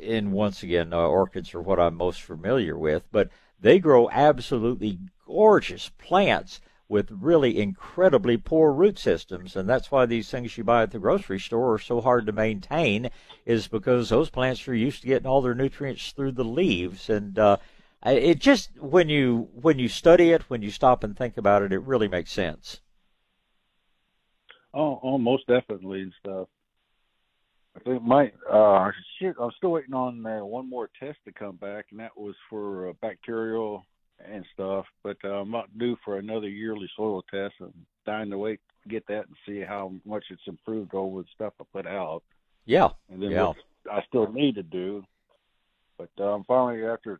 and once again, uh, orchids are what I'm most familiar with, but they grow absolutely gorgeous plants with really incredibly poor root systems. And that's why these things you buy at the grocery store are so hard to maintain, is because those plants are used to getting all their nutrients through the leaves. And uh, it just when you when you study it, when you stop and think about it, it really makes sense. Oh, oh most definitely and stuff. I think my uh shit, I'm still waiting on uh, one more test to come back, and that was for uh, bacterial and stuff. But uh, I'm not due for another yearly soil test. I'm dying to wait to get that and see how much it's improved over the stuff I put out. Yeah. And then yeah. I still need to do. But um, finally, after a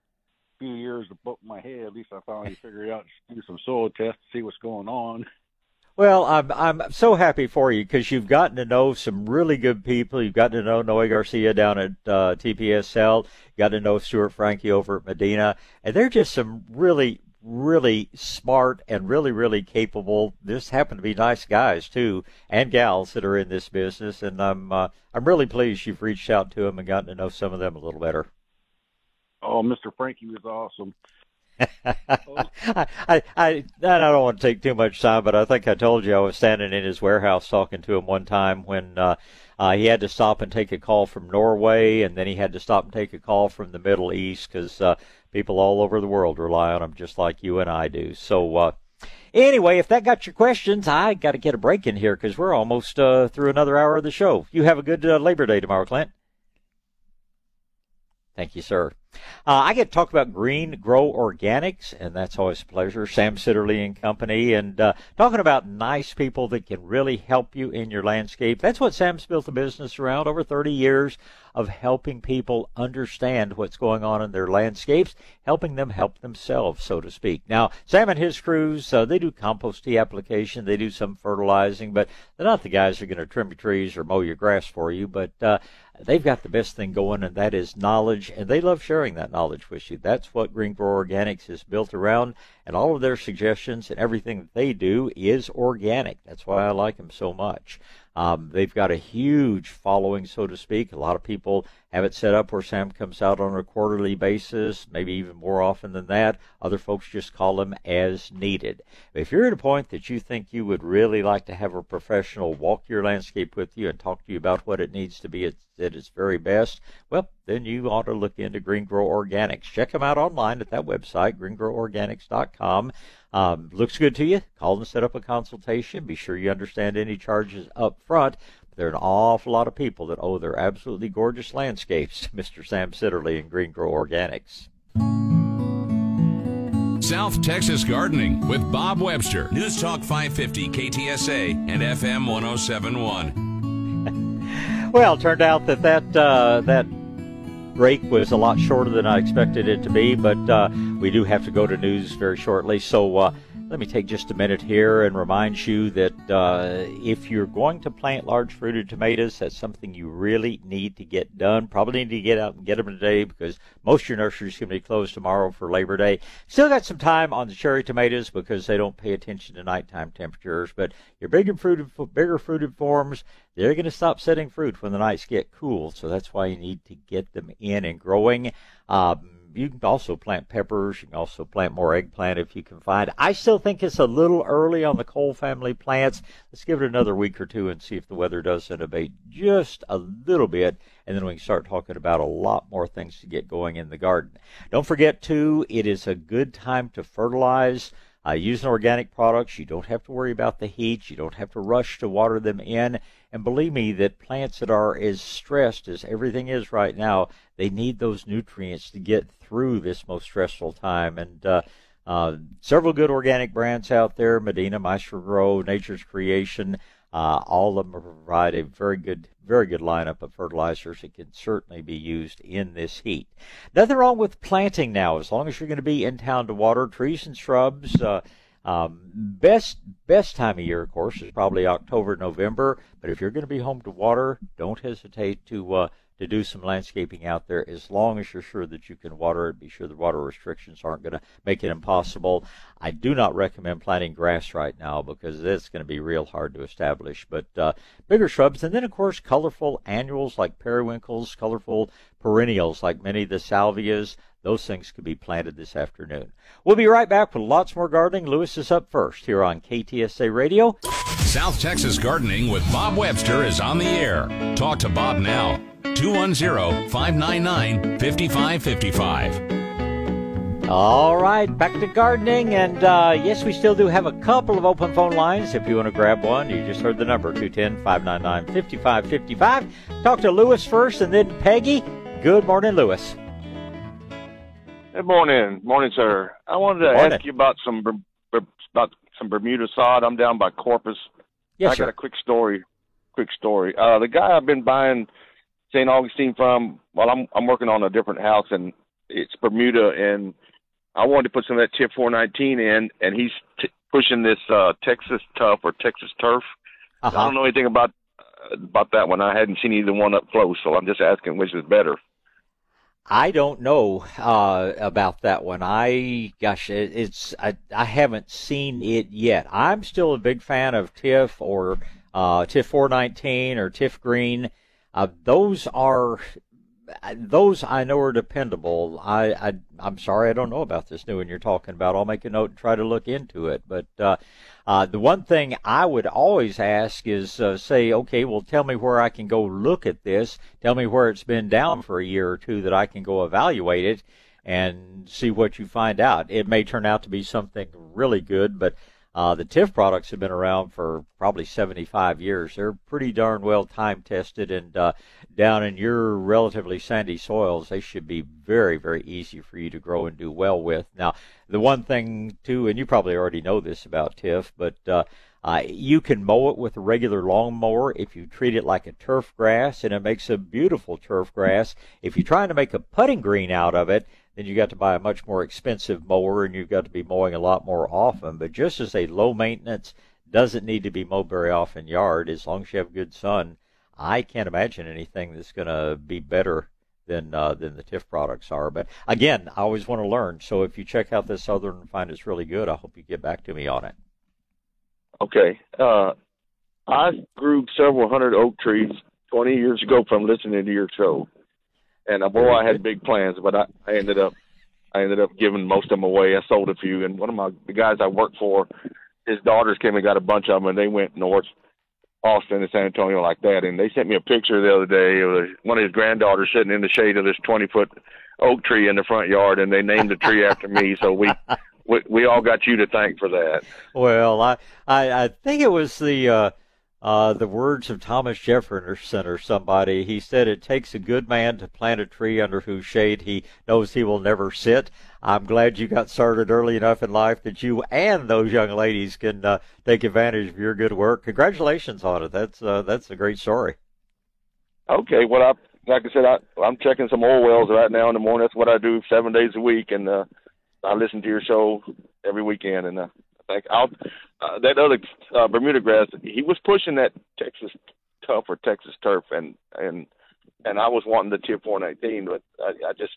few years of bumping my head, at least I finally figured out to do some soil tests to see what's going on. Well, I'm I'm so happy for you because you've gotten to know some really good people. You've gotten to know Noe Garcia down at uh, TPSL. You got to know Stuart Frankie over at Medina, and they're just some really really smart and really really capable. This happen to be nice guys too, and gals that are in this business. And I'm uh, I'm really pleased you've reached out to them and gotten to know some of them a little better. Oh, Mr. Frankie was awesome. I, I, I, I don't want to take too much time, but I think I told you I was standing in his warehouse talking to him one time when uh, uh, he had to stop and take a call from Norway, and then he had to stop and take a call from the Middle East because uh, people all over the world rely on him just like you and I do. So, uh, anyway, if that got your questions, I got to get a break in here because we're almost uh, through another hour of the show. You have a good uh, Labor Day tomorrow, Clint. Thank you, sir. Uh, I get to talk about Green Grow Organics, and that's always a pleasure. Sam Sitterly and Company, and uh, talking about nice people that can really help you in your landscape. That's what Sam's built the business around over 30 years of helping people understand what's going on in their landscapes, helping them help themselves, so to speak. Now, Sam and his crews, uh, they do compost tea application, they do some fertilizing, but they're not the guys who are going to trim your trees or mow your grass for you, but uh, they've got the best thing going, and that is knowledge, and they love sharing that knowledge with you. That's what Green Grow Organics is built around, and all of their suggestions and everything that they do is organic. That's why I like them so much. Um, they've got a huge following, so to speak. A lot of people have it set up where Sam comes out on a quarterly basis, maybe even more often than that. Other folks just call him as needed. If you're at a point that you think you would really like to have a professional walk your landscape with you and talk to you about what it needs to be at, at its very best, well, then you ought to look into Green Grow Organics. Check them out online at that website, greengroworganics.com. Um, looks good to you? Call and set up a consultation. Be sure you understand any charges up front. There are an awful lot of people that owe their absolutely gorgeous landscapes to Mr. Sam Sitterly and Green Grow Organics. South Texas Gardening with Bob Webster. News Talk 550 KTSA and FM 1071. well, it turned out that that, uh, that break was a lot shorter than I expected it to be, but uh, we do have to go to news very shortly. So uh, let me take just a minute here and remind you that uh, if you're going to plant large fruited tomatoes, that's something you really need to get done. Probably need to get out and get them today because most of your nurseries are going to be closed tomorrow for Labor Day. Still got some time on the cherry tomatoes because they don't pay attention to nighttime temperatures. But your bigger fruited, bigger fruited forms, they're going to stop setting fruit when the nights get cool. So that's why you need to get them in and growing. Um, you can also plant peppers. You can also plant more eggplant if you can find. I still think it's a little early on the cole family plants. Let's give it another week or two and see if the weather doesn't abate just a little bit, and then we can start talking about a lot more things to get going in the garden. Don't forget too, it is a good time to fertilize. Uh, using organic products, you don't have to worry about the heat. You don't have to rush to water them in. And believe me, that plants that are as stressed as everything is right now, they need those nutrients to get through this most stressful time. And uh, uh, several good organic brands out there: Medina, Maestro-Gro, Nature's Creation. Uh, all of them provide a very good, very good lineup of fertilizers that can certainly be used in this heat. Nothing wrong with planting now, as long as you're going to be in town to water trees and shrubs. Uh, um, best best time of year, of course, is probably October, November. But if you're going to be home to water, don't hesitate to uh, to do some landscaping out there as long as you're sure that you can water it. Be sure the water restrictions aren't going to make it impossible. I do not recommend planting grass right now because it's going to be real hard to establish. But uh, bigger shrubs, and then of course colorful annuals like periwinkles, colorful perennials like many of the salvias. Those things could be planted this afternoon. We'll be right back with lots more gardening. Lewis is up first here on KTSA Radio. South Texas Gardening with Bob Webster is on the air. Talk to Bob now. 210 599 5555. All right, back to gardening. And uh, yes, we still do have a couple of open phone lines. If you want to grab one, you just heard the number 210 599 5555. Talk to Lewis first and then Peggy. Good morning, Lewis. Good morning, morning, sir. I wanted to ask you about some Ber- Ber- about some Bermuda sod. I'm down by Corpus. Yes, I sir. got a quick story. Quick story. Uh, the guy I've been buying St. Augustine from, well, I'm I'm working on a different house and it's Bermuda, and I wanted to put some of that TIF 419 in, and he's t- pushing this uh, Texas Tough or Texas Turf. I Uh-huh. don't know anything about uh, about that one. I hadn't seen either one up close, so I'm just asking which is better. I don't know uh, about that one. I gosh, it, it's I, I haven't seen it yet. I'm still a big fan of TIFF or uh, TIFF 419 or TIFF Green. Uh, those are those I know are dependable. I, I I'm sorry I don't know about this new one you're talking about. I'll make a note and try to look into it. But uh, uh, the one thing I would always ask is uh, say, okay, well, tell me where I can go look at this. Tell me where it's been down for a year or two that I can go evaluate it and see what you find out. It may turn out to be something really good, but uh, the TIF products have been around for probably 75 years. They're pretty darn well time tested, and uh, down in your relatively sandy soils, they should be very, very easy for you to grow and do well with. Now, the one thing too, and you probably already know this about TIF, but uh, uh, you can mow it with a regular lawnmower if you treat it like a turf grass, and it makes a beautiful turf grass. If you're trying to make a putting green out of it, then you got to buy a much more expensive mower, and you've got to be mowing a lot more often. But just as a low maintenance, doesn't need to be mowed very often yard, as long as you have good sun, I can't imagine anything that's going to be better than uh, than the TIF products are. But again, I always want to learn. So if you check out this other and find it's really good, I hope you get back to me on it. Okay. Uh, I grew several hundred oak trees 20 years ago from listening to your show, and uh, boy, I had big plans, but I, I ended up I ended up giving most of them away. I sold a few, and one of my the guys I worked for, his daughters came and got a bunch of them, and they went north. Austin and San Antonio like that, and they sent me a picture the other day of one of his granddaughters sitting in the shade of this twenty foot oak tree in the front yard, and they named the tree after me. So we, we we all got you to thank for that. Well, I I, I think it was the uh, uh, the words of Thomas Jefferson or somebody. He said, "It takes a good man to plant a tree under whose shade he knows he will never sit." I'm glad you got started early enough in life that you and those young ladies can uh, take advantage of your good work. Congratulations on it. That's uh, that's a great story. Okay, well, I like I said, I I'm checking some oil wells right now in the morning. That's what I do seven days a week, and uh, I listen to your show every weekend. And uh, think I'll uh, that other uh, Bermuda grass. He was pushing that Texas tough or Texas turf, and and and I was wanting the TIF 419, but I, I just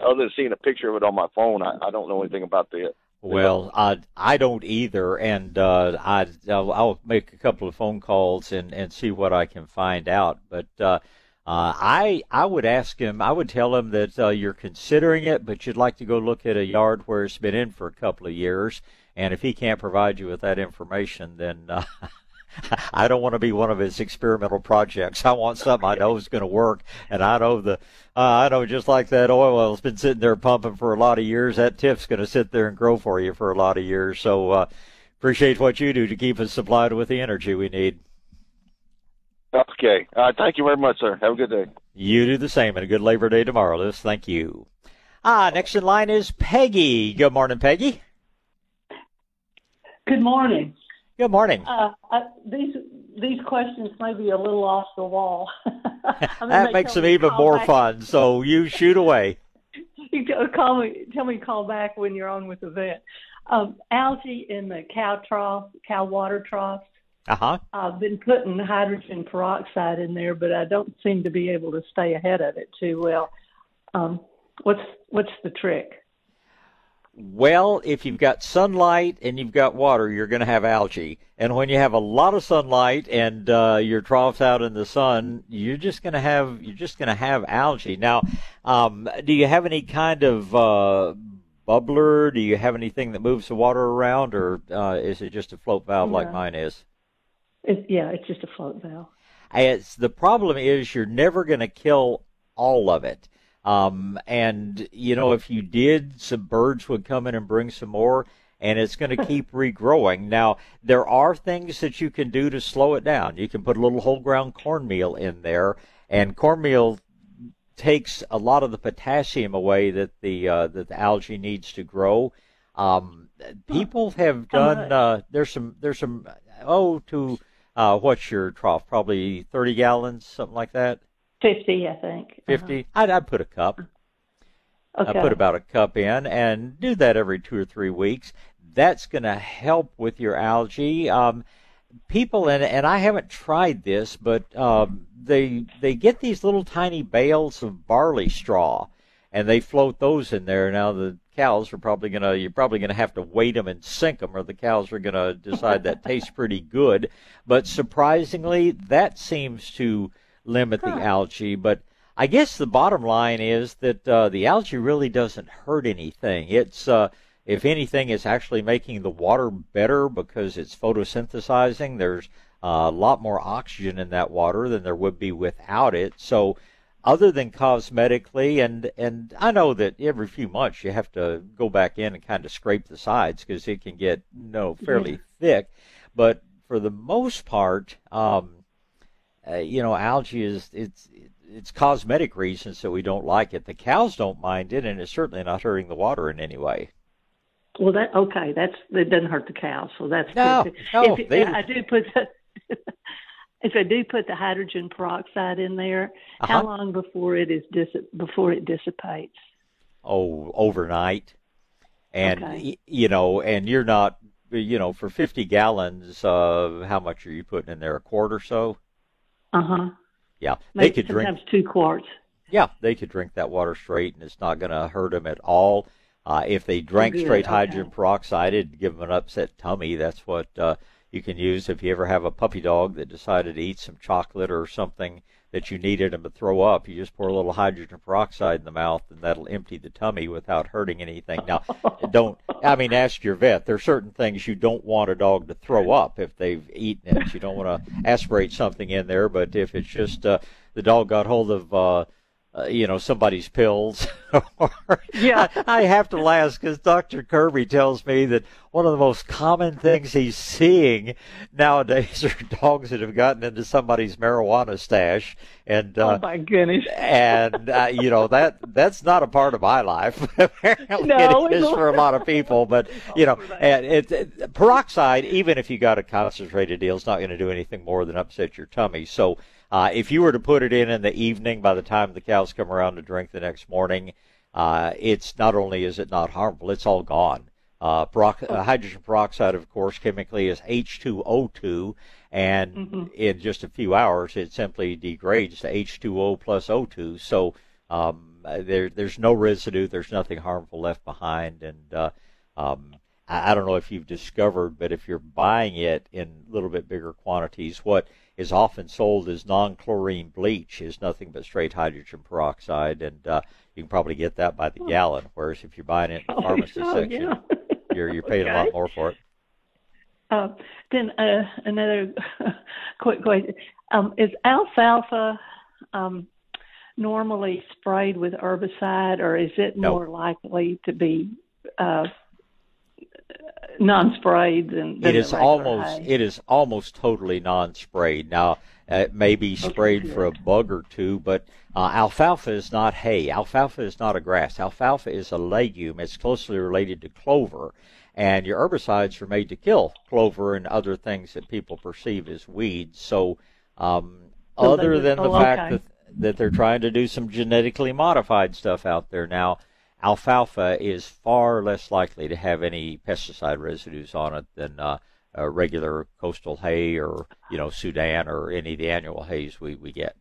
other than seeing a picture of it on my phone, I, I don't know anything about the Well, I I don't either, and uh, I I'll, I'll make a couple of phone calls and and see what I can find out. But uh, Uh, I I would ask him. I would tell him that uh, you're considering it, but you'd like to go look at a yard where it's been in for a couple of years. And if he can't provide you with that information, then uh, I don't want to be one of his experimental projects. I want something I know is going to work, and I know the uh, I know just like that oil well's been sitting there pumping for a lot of years. That TIF's going to sit there and grow for you for a lot of years. So uh, appreciate what you do to keep us supplied with the energy we need. Okay. Uh, thank you very much, sir. Have a good day. You do the same, and a good Labor Day tomorrow, Liz. Thank you. Ah, next in line is Peggy. Good morning, Peggy. Good morning. Good morning. Uh, I, these these questions may be a little off the wall. that makes them even more back. fun. So you shoot away. you call me. Tell me to call back when you're on with the vet. Um, algae in the cow trough, cow water troughs. Uh-huh. I've been putting hydrogen peroxide in there, but I don't seem to be able to stay ahead of it too well. Um, what's what's the trick? Well, if you've got sunlight and you've got water, you're going to have algae. And when you have a lot of sunlight and uh, your troughs out in the sun, you're just going to have you're just going to have algae. Now, um, do you have any kind of uh, bubbler? Do you have anything that moves the water around, or uh, is it just a float valve like mine is? It, yeah, it's just a float valve. It's the problem is you're never going to kill all of it. Um, and you know, if you did, some birds would come in and bring some more, and it's going to keep regrowing. Now, there are things that you can do to slow it down. You can put a little whole ground cornmeal in there, and cornmeal takes a lot of the potassium away that the uh, that the algae needs to grow. Um, people have done. Uh, there's some. There's some. Oh, to uh, what's your trough? Probably 30 gallons, something like that. Fifty, I think. 50 uh-huh. I'd, I'd put a cup. Okay. I put about a cup in and do that every two or three weeks. That's going to help with your algae. Um, people and and I haven't tried this, but um, they they get these little tiny bales of barley straw, and they float those in there. Now the cows are probably gonna you're probably gonna have to weight them and sink them, or the cows are gonna decide that tastes pretty good. But surprisingly, that seems to limit the algae. But I guess the bottom line is that uh, the algae really doesn't hurt anything. It's uh, if anything, it's actually making the water better because it's photosynthesizing. There's a lot more oxygen in that water than there would be without it. So, other than cosmetically, and and I know that every few months you have to go back in and kind of scrape the sides because it can get you know fairly thick, but for the most part, um, uh, you know, algae is it's it's cosmetic reasons that we don't like it. The cows don't mind it, and it's certainly not hurting the water in any way. Well, that okay. That's it doesn't hurt the cows, so that's no, good. no. If, they, I do put the, if I do put the hydrogen peroxide in there, uh-huh. how long before it is dis- before it dissipates? Oh, overnight, and okay. you know, and you're not, you know, for 50 gallons. Uh, how much are you putting in there? A quart or so? Uh huh. Yeah, Maybe they could drink sometimes two quarts. Yeah, they could drink that water straight, and it's not going to hurt them at all. Uh, if they drank good, straight okay. hydrogen peroxide, it'd give them an upset tummy. That's what uh, you can use if you ever have a puppy dog that decided to eat some chocolate or something that you needed them to throw up. You just pour a little hydrogen peroxide in the mouth, and that'll empty the tummy without hurting anything. Now, don't. I mean, ask your vet. There are certain things you don't want a dog to throw up if they've eaten it. You don't want to aspirate something in there, but if it's just uh, the dog got hold of. Uh, uh, you know somebody's pills. Yeah. I, I have to laugh because Dr. Kirby tells me that one of the most common things he's seeing nowadays are dogs that have gotten into somebody's marijuana stash, and uh, oh my goodness! and uh, you know that that's not a part of my life. Apparently, No, it is for a lot of people. But you know, and it, it, peroxide, even if you got a concentrated deal, is not going to do anything more than upset your tummy. So. Uh, if you were to put it in in the evening, by the time the cows come around to drink the next morning, uh, it's not only is it not harmful, it's all gone. Uh, perox- uh, hydrogen peroxide, of course, chemically is H2O2, and Mm-hmm. in just a few hours, it simply degrades to H2O plus O2. So um, there, there's no residue, there's nothing harmful left behind, and uh, um, I, I don't know if you've discovered, but if you're buying it in a little bit bigger quantities, what is often sold as non-chlorine bleach is nothing but straight hydrogen peroxide, and uh, you can probably get that by the gallon. Whereas if you're buying it in the pharmacy oh, section, yeah. you're you're paying okay. a lot more for it. Uh, then uh, another quick question: um, Is alfalfa um, normally sprayed with herbicide, or is it No. more likely to be uh, non-sprayed than, than It is almost hay? it is almost totally non-sprayed. Now it may be sprayed good. for a bug or two, but uh, alfalfa is not hay. Alfalfa is not a grass. Alfalfa is a legume. It's closely related to clover, and your herbicides are made to kill clover and other things that people perceive as weeds. So, um, So other than the oh, fact okay. that that they're trying to do some genetically modified stuff out there now, alfalfa is far less likely to have any pesticide residues on it than uh, a regular coastal hay or you know Sudan or any of the annual hays we, we get.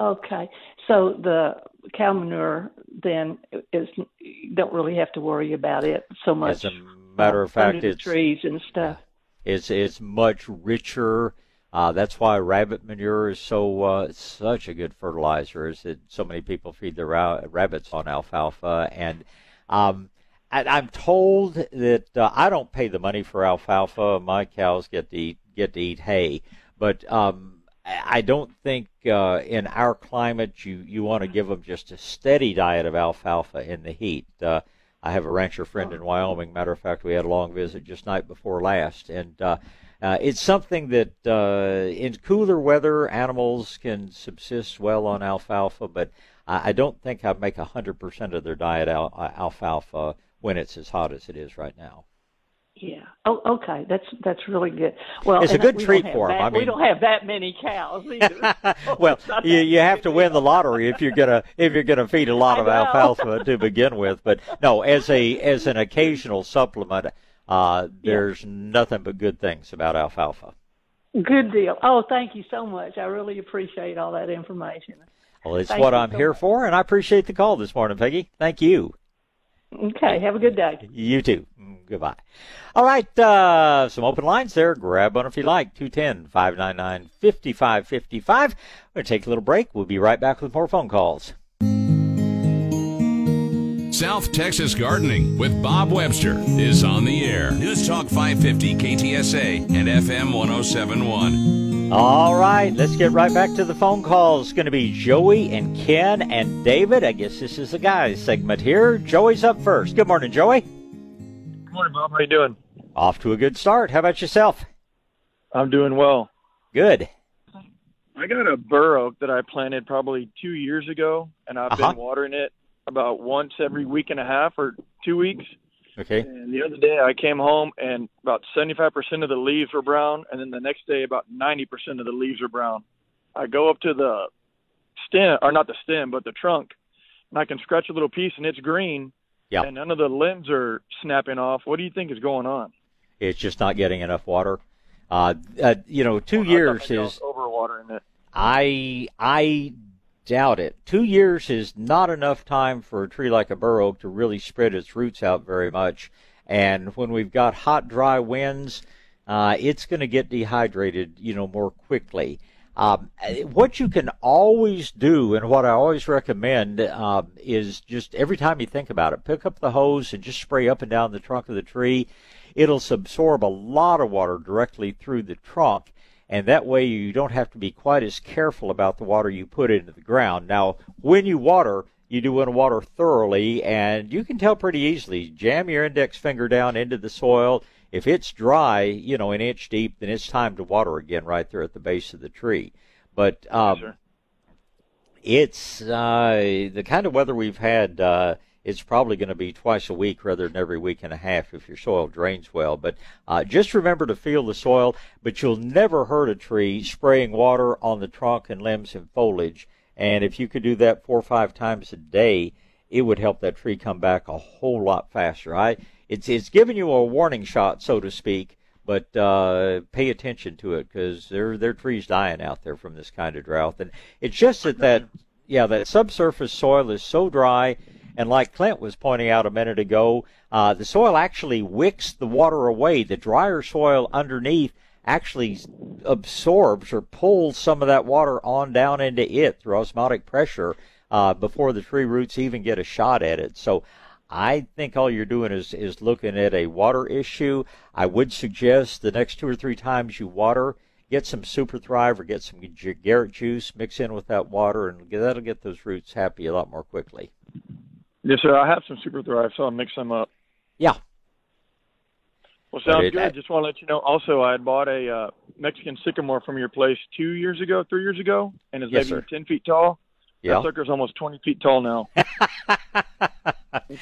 Okay, so the cow manure then is you don't really have to worry about it so much. As a matter of uh, fact, the it's trees and stuff. it's it's much richer. Uh, that's why rabbit manure is so uh, such a good fertilizer. Is that so many people feed their ra- rabbits on alfalfa, and um, I, I'm told that uh, I don't pay the money for alfalfa. My cows get to eat get to eat hay, but um, I I don't think uh, in our climate you you want to give them just a steady diet of alfalfa in the heat. Uh, I have a rancher friend in Wyoming. Matter of fact, we had a long visit just night before last, and uh, uh, it's something that uh, in cooler weather animals can subsist well on alfalfa, but I I don't think I'd make hundred percent of their diet al- uh, alfalfa when it's as hot as it is right now. Yeah. Oh, okay. That's that's really good. Well, It's a good treat for 'em. that- I we don't have that many cows either. well, you you have to win the lottery if you're gonna if you're gonna feed a lot of alfalfa to begin with. But no, as a as an occasional supplement, uh, there's nothing but good things about alfalfa. Good deal. Oh, thank you so much. I really appreciate all that information. Well, it's Thank what I'm so here much. for, and I appreciate the call this morning, Peggy. Thank you. Okay. Have a good day. You too. Goodbye. All right, uh, some open lines there. Grab one if you like. 210 599 5555. We're going to take a little break. We'll be right back with more phone calls. South Texas Gardening with Bob Webster is on the air. News Talk 550 KTSA and FM 1071. All right, let's get right back to the phone calls. It's going to be Joey and Ken and David. I guess this is the guys segment here. Joey's up first. Good morning, Joey. Good morning, Bob. How you doing? Off to a good start. How about yourself? I'm doing well. Good. I got a bur oak that I planted probably two years ago, and I've Uh-huh. been watering it about once every week and a half or two weeks. Okay. And the other day I came home and about 75% of the leaves were brown, and then the next day about 90% of the leaves were brown. I go up to the stem, or not the stem, but the trunk, and I can scratch a little piece and it's green, Yeah. and none of the limbs are snapping off. What do you think is going on? It's just not getting enough water. Uh, uh, you know, two Well, years is overwatering it. I I doubt it. Two years is not enough time for a tree like a bur oak to really spread its roots out very much. And when we've got hot, dry winds, uh, it's going to get dehydrated, you know, more quickly. Um, what you can always do, and what I always recommend, uh, is just every time you think about it, pick up the hose and just spray up and down the trunk of the tree. It'll absorb a lot of water directly through the trunk and that way you don't have to be quite as careful about the water you put into the ground. Now, when you water, you do want to water thoroughly, and you can tell pretty easily. Jam your index finger down into the soil. If it's dry, you know, an inch deep, then it's time to water again right there at the base of the tree. But um, sir. it's uh, the kind of weather we've had. Uh, it's probably going to be twice a week rather than every week and a half if your soil drains well. But uh, just remember to feel the soil. But you'll never hurt a tree spraying water on the trunk and limbs and foliage. And if you could do that four or five times a day, it would help that tree come back a whole lot faster. I it's it's giving you a warning shot, so to speak. But uh, pay attention to it because there there are trees dying out there from this kind of drought, and it's just that that yeah that subsurface soil is so dry and like Clint was pointing out a minute ago, uh, the soil actually wicks the water away. The drier soil underneath actually absorbs or pulls some of that water on down into it through osmotic pressure uh, before the tree roots even get a shot at it. So I think all you're doing is, is looking at a water issue. I would suggest the next two or three times you water, get some Super Thrive or get some Garrett juice, mix in with that water, and that'll get those roots happy a lot more quickly. Yes, sir. I have some Super Thrive, so I'll mix them up. Yeah. Well, sounds good. Just want to let you know. Also, I had bought a uh, Mexican sycamore from your place two years ago, three years ago, and it's yes, maybe sir. ten feet tall. Yeah. That sucker's almost twenty feet tall now.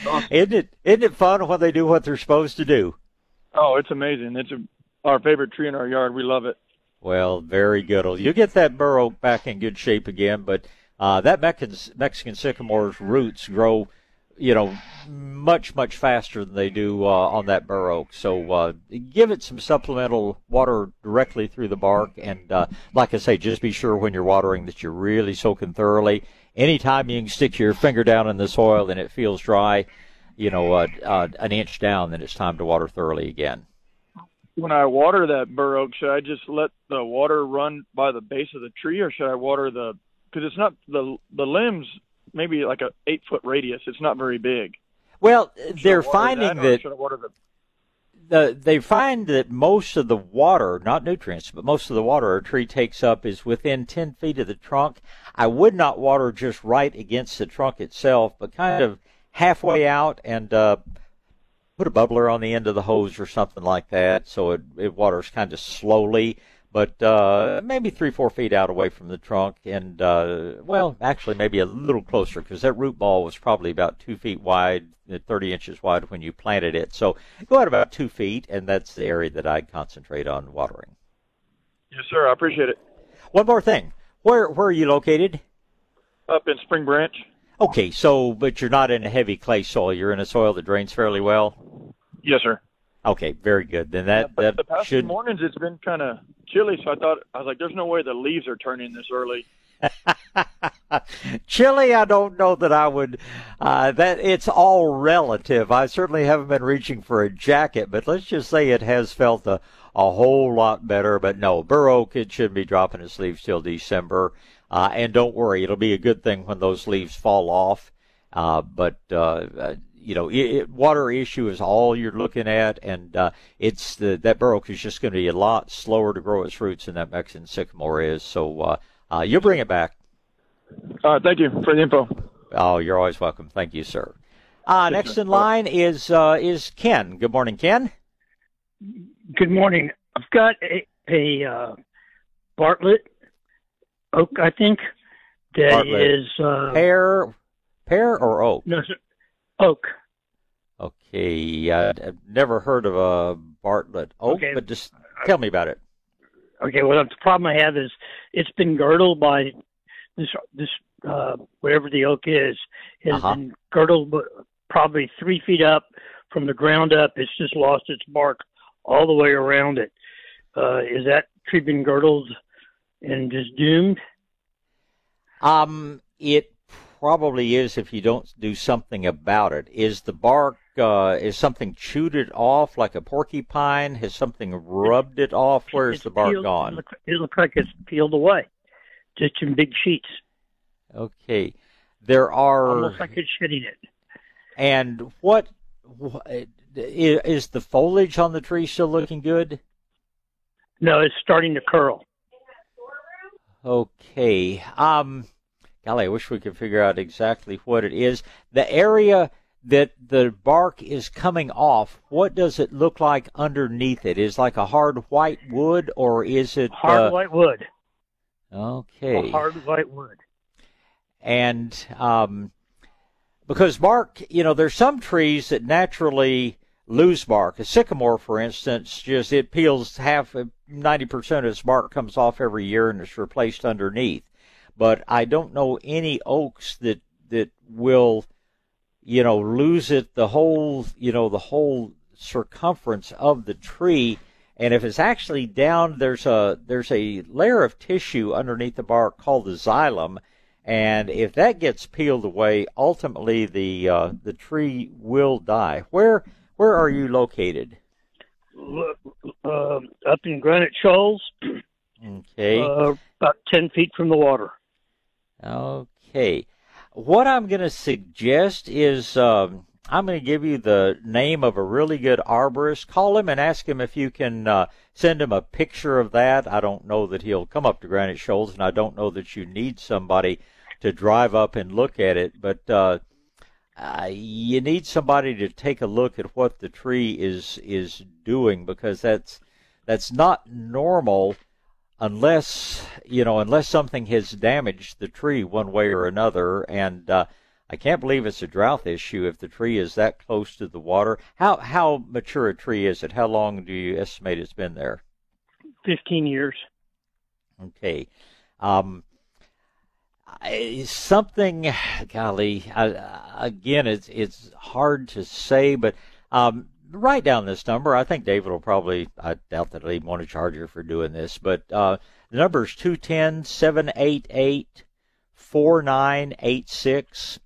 awesome. Isn't it? Isn't it fun when they do what they're supposed to do? Oh, it's amazing. It's a, our favorite tree in our yard. We love it. Well, very good. You get that bur oak back in good shape again, but uh, that Mexican, Mexican sycamore's roots grow you know, much much faster than they do uh, on that bur oak. So uh, give it some supplemental water directly through the bark, and uh, like I say, just be sure when you're watering that you're really soaking thoroughly. Anytime you can stick your finger down in the soil and it feels dry, you know, uh, uh, an inch down, then it's time to water thoroughly again. When I water that bur oak, should I just let the water run by the base of the tree, or should I water the? Because it's not the the limbs maybe like a eight foot radius. It's not very big. Well, they're finding that, that should I water the the, they find that most of the water, not nutrients, but most of the water a tree takes up is within 10 feet of the trunk. I would not water just right against the trunk itself, but kind of halfway out and uh, put a bubbler on the end of the hose or something like that so it, it waters kind of slowly but uh, maybe three, four feet out away from the trunk, and uh, well, actually maybe a little closer because that root ball was probably about two feet wide, uh, 30 inches wide when you planted it. So go out about two feet, and that's the area that I'd concentrate on watering. Yes, sir. I appreciate it. One more thing, where where are you located? Up in Spring Branch. Okay, so but you're not in a heavy clay soil. You're in a soil that drains fairly well. Yes, sir. Okay, very good. Then that But that the past should mornings it's been kind of chilly, so I thought I was like, "There's no way the leaves are turning this early." Chilly, I don't know that I would. Uh, that it's all relative. I certainly haven't been reaching for a jacket, but let's just say it has felt a, a whole lot better. But no, bur oak it shouldn't be dropping its leaves till December. Uh, and don't worry, it'll be a good thing when those leaves fall off. Uh, but uh, uh, you know, it, it, water issue is all you're looking at, and uh, it's the, that bur oak is just going to be a lot slower to grow its roots than that Mexican sycamore is. So uh, uh, you'll bring it back. All right, thank you for the info. Oh, you're always welcome. Thank you, sir. Uh, next in line is uh, is Ken. Good morning, Ken. Good morning. I've got a, a uh, Bartlett oak, I think, that Bartlett. is uh, Pear, pear or oak? no, sir, oak. Okay, uh, I've never heard of a Bartlett oak, Okay. but just tell me about it. Okay, well, the problem I have is it's been girdled by this this uh, whatever the oak is has Uh-huh. been girdled but probably three feet up from the ground up. It's just lost its bark all the way around it. Uh, is that tree been girdled and just doomed? Um, it probably is if you don't do something about it. Is the bark uh, is something chewed it off like a porcupine? Has something rubbed it off? Where's It's the bark peeled- gone? it looks like it's peeled away, just in big sheets, Okay, there are. almost like it's shedding it. And what is the foliage on the tree still looking good? No, it's starting to curl. Okay. Um, golly, I wish we could figure out exactly what it is. The area that the bark is coming off, what does it look like underneath it? Is it like a hard white wood, or is it Hard uh, white wood. Okay. Hard white wood. and um, because bark, you know, there's some trees that naturally lose bark. A sycamore, for instance, just it peels half, ninety percent of its bark comes off every year and it's replaced underneath. But I don't know any oaks that that will, you know, lose it the whole, you know, the whole circumference of the tree. And if it's actually down, there's a there's a layer of tissue underneath the bark called the xylem, and if that gets peeled away, ultimately the uh, the tree will die. Where where are you located? uh, up in Granite Shoals. Okay. Uh, about 10 feet from the water. Okay. What I'm going to suggest is um, I'm going to give you the name of a really good arborist. Call him and ask him if you can uh, send him a picture of that. I don't know that he'll come up to Granite Shoals, and I don't know that you need somebody to drive up and look at it, but uh, uh, you need somebody to take a look at what the tree is is doing because that's that's not normal unless you know unless something has damaged the tree one way or another and uh, I can't believe it's a drought issue if the tree is that close to the water. How how mature a tree is it? How long do you estimate it's been there? Fifteen years. Okay. Um, something, golly, I, again, it's it's hard to say, but um, write down this number. I think David will probably, I doubt that he'd want to charge you for doing this, but uh, the number is 210 788 4986.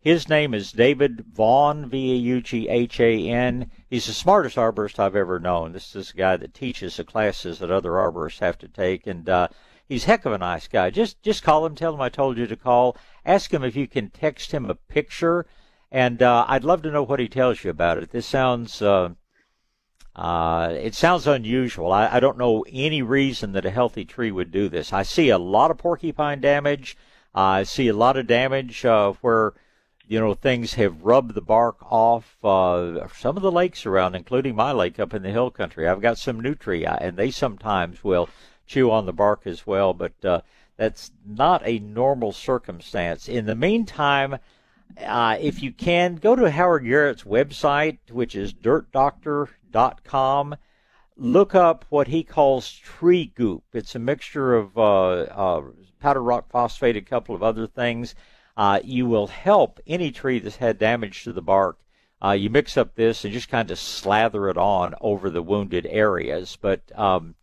His name is David Vaughan, V A U G H A N. He's the smartest arborist I've ever known. This is a guy that teaches the classes that other arborists have to take, and uh, he's heck of a nice guy. Just just call him, tell him I told you to call. Ask him if you can text him a picture and uh, I'd love to know what he tells you about it. This sounds uh, uh, it sounds unusual. I, I don't know any reason that a healthy tree would do this. I see a lot of porcupine damage. I see a lot of damage uh, where you know things have rubbed the bark off. Uh, some of the lakes around, including my lake up in the hill country, I've got some nutria, and they sometimes will chew on the bark as well. But uh, that's not a normal circumstance. In the meantime uh, if you can, go to Howard Garrett's website, which is dirtdoctor.com. Look up what he calls tree goop. It's a mixture of uh, uh, powdered rock phosphate, a couple of other things. Uh, you will help any tree that's had damage to the bark. Uh, you mix up this and just kind of slather it on over the wounded areas. But um,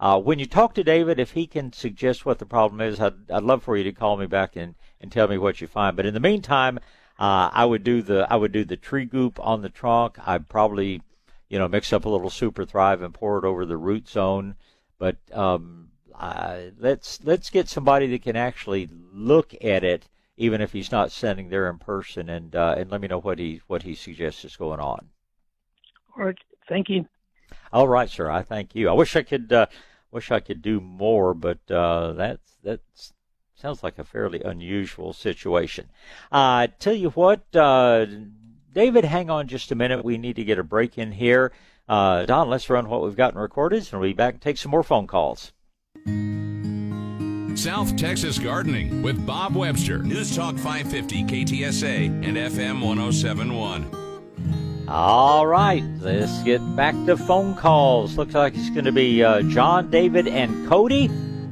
uh, when you talk to David, if he can suggest what the problem is, I'd, I'd love for you to call me back and and tell me what you find. But in the meantime, uh, I would do the I would do the tree goop on the trunk. I'd probably, you know, mix up a little super thrive and pour it over the root zone. But um, uh, let's let's get somebody that can actually look at it, even if he's not standing there in person, and uh, and let me know what he what he suggests is going on. All right, thank you. All right, sir. I thank you. I wish I could uh, wish I could do more, but uh, that's that's Sounds like a fairly unusual situation. Uh, tell you what, uh, David, hang on just a minute. We need to get a break in here. Uh, Don, let's run what we've gotten recorded, and we'll be back and take some more phone calls. South Texas Gardening with Bob Webster. News Talk 550 KTSA and FM 1071. All right, let's get back to phone calls. Looks like it's going to be uh, John, David, and Cody.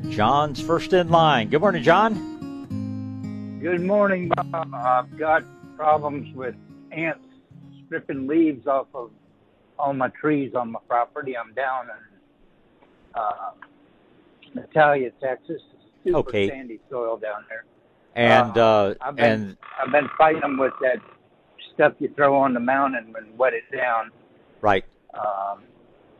John's first in line. Good morning, John. Good morning, Bob. I've got problems with ants stripping leaves off of all my trees on my property. I'm down in uh, Natalia, Texas. Super okay. sandy soil down there. And uh, uh, I've been, and I've been fighting them with that stuff you throw on the mountain and wet it down. Right. Um,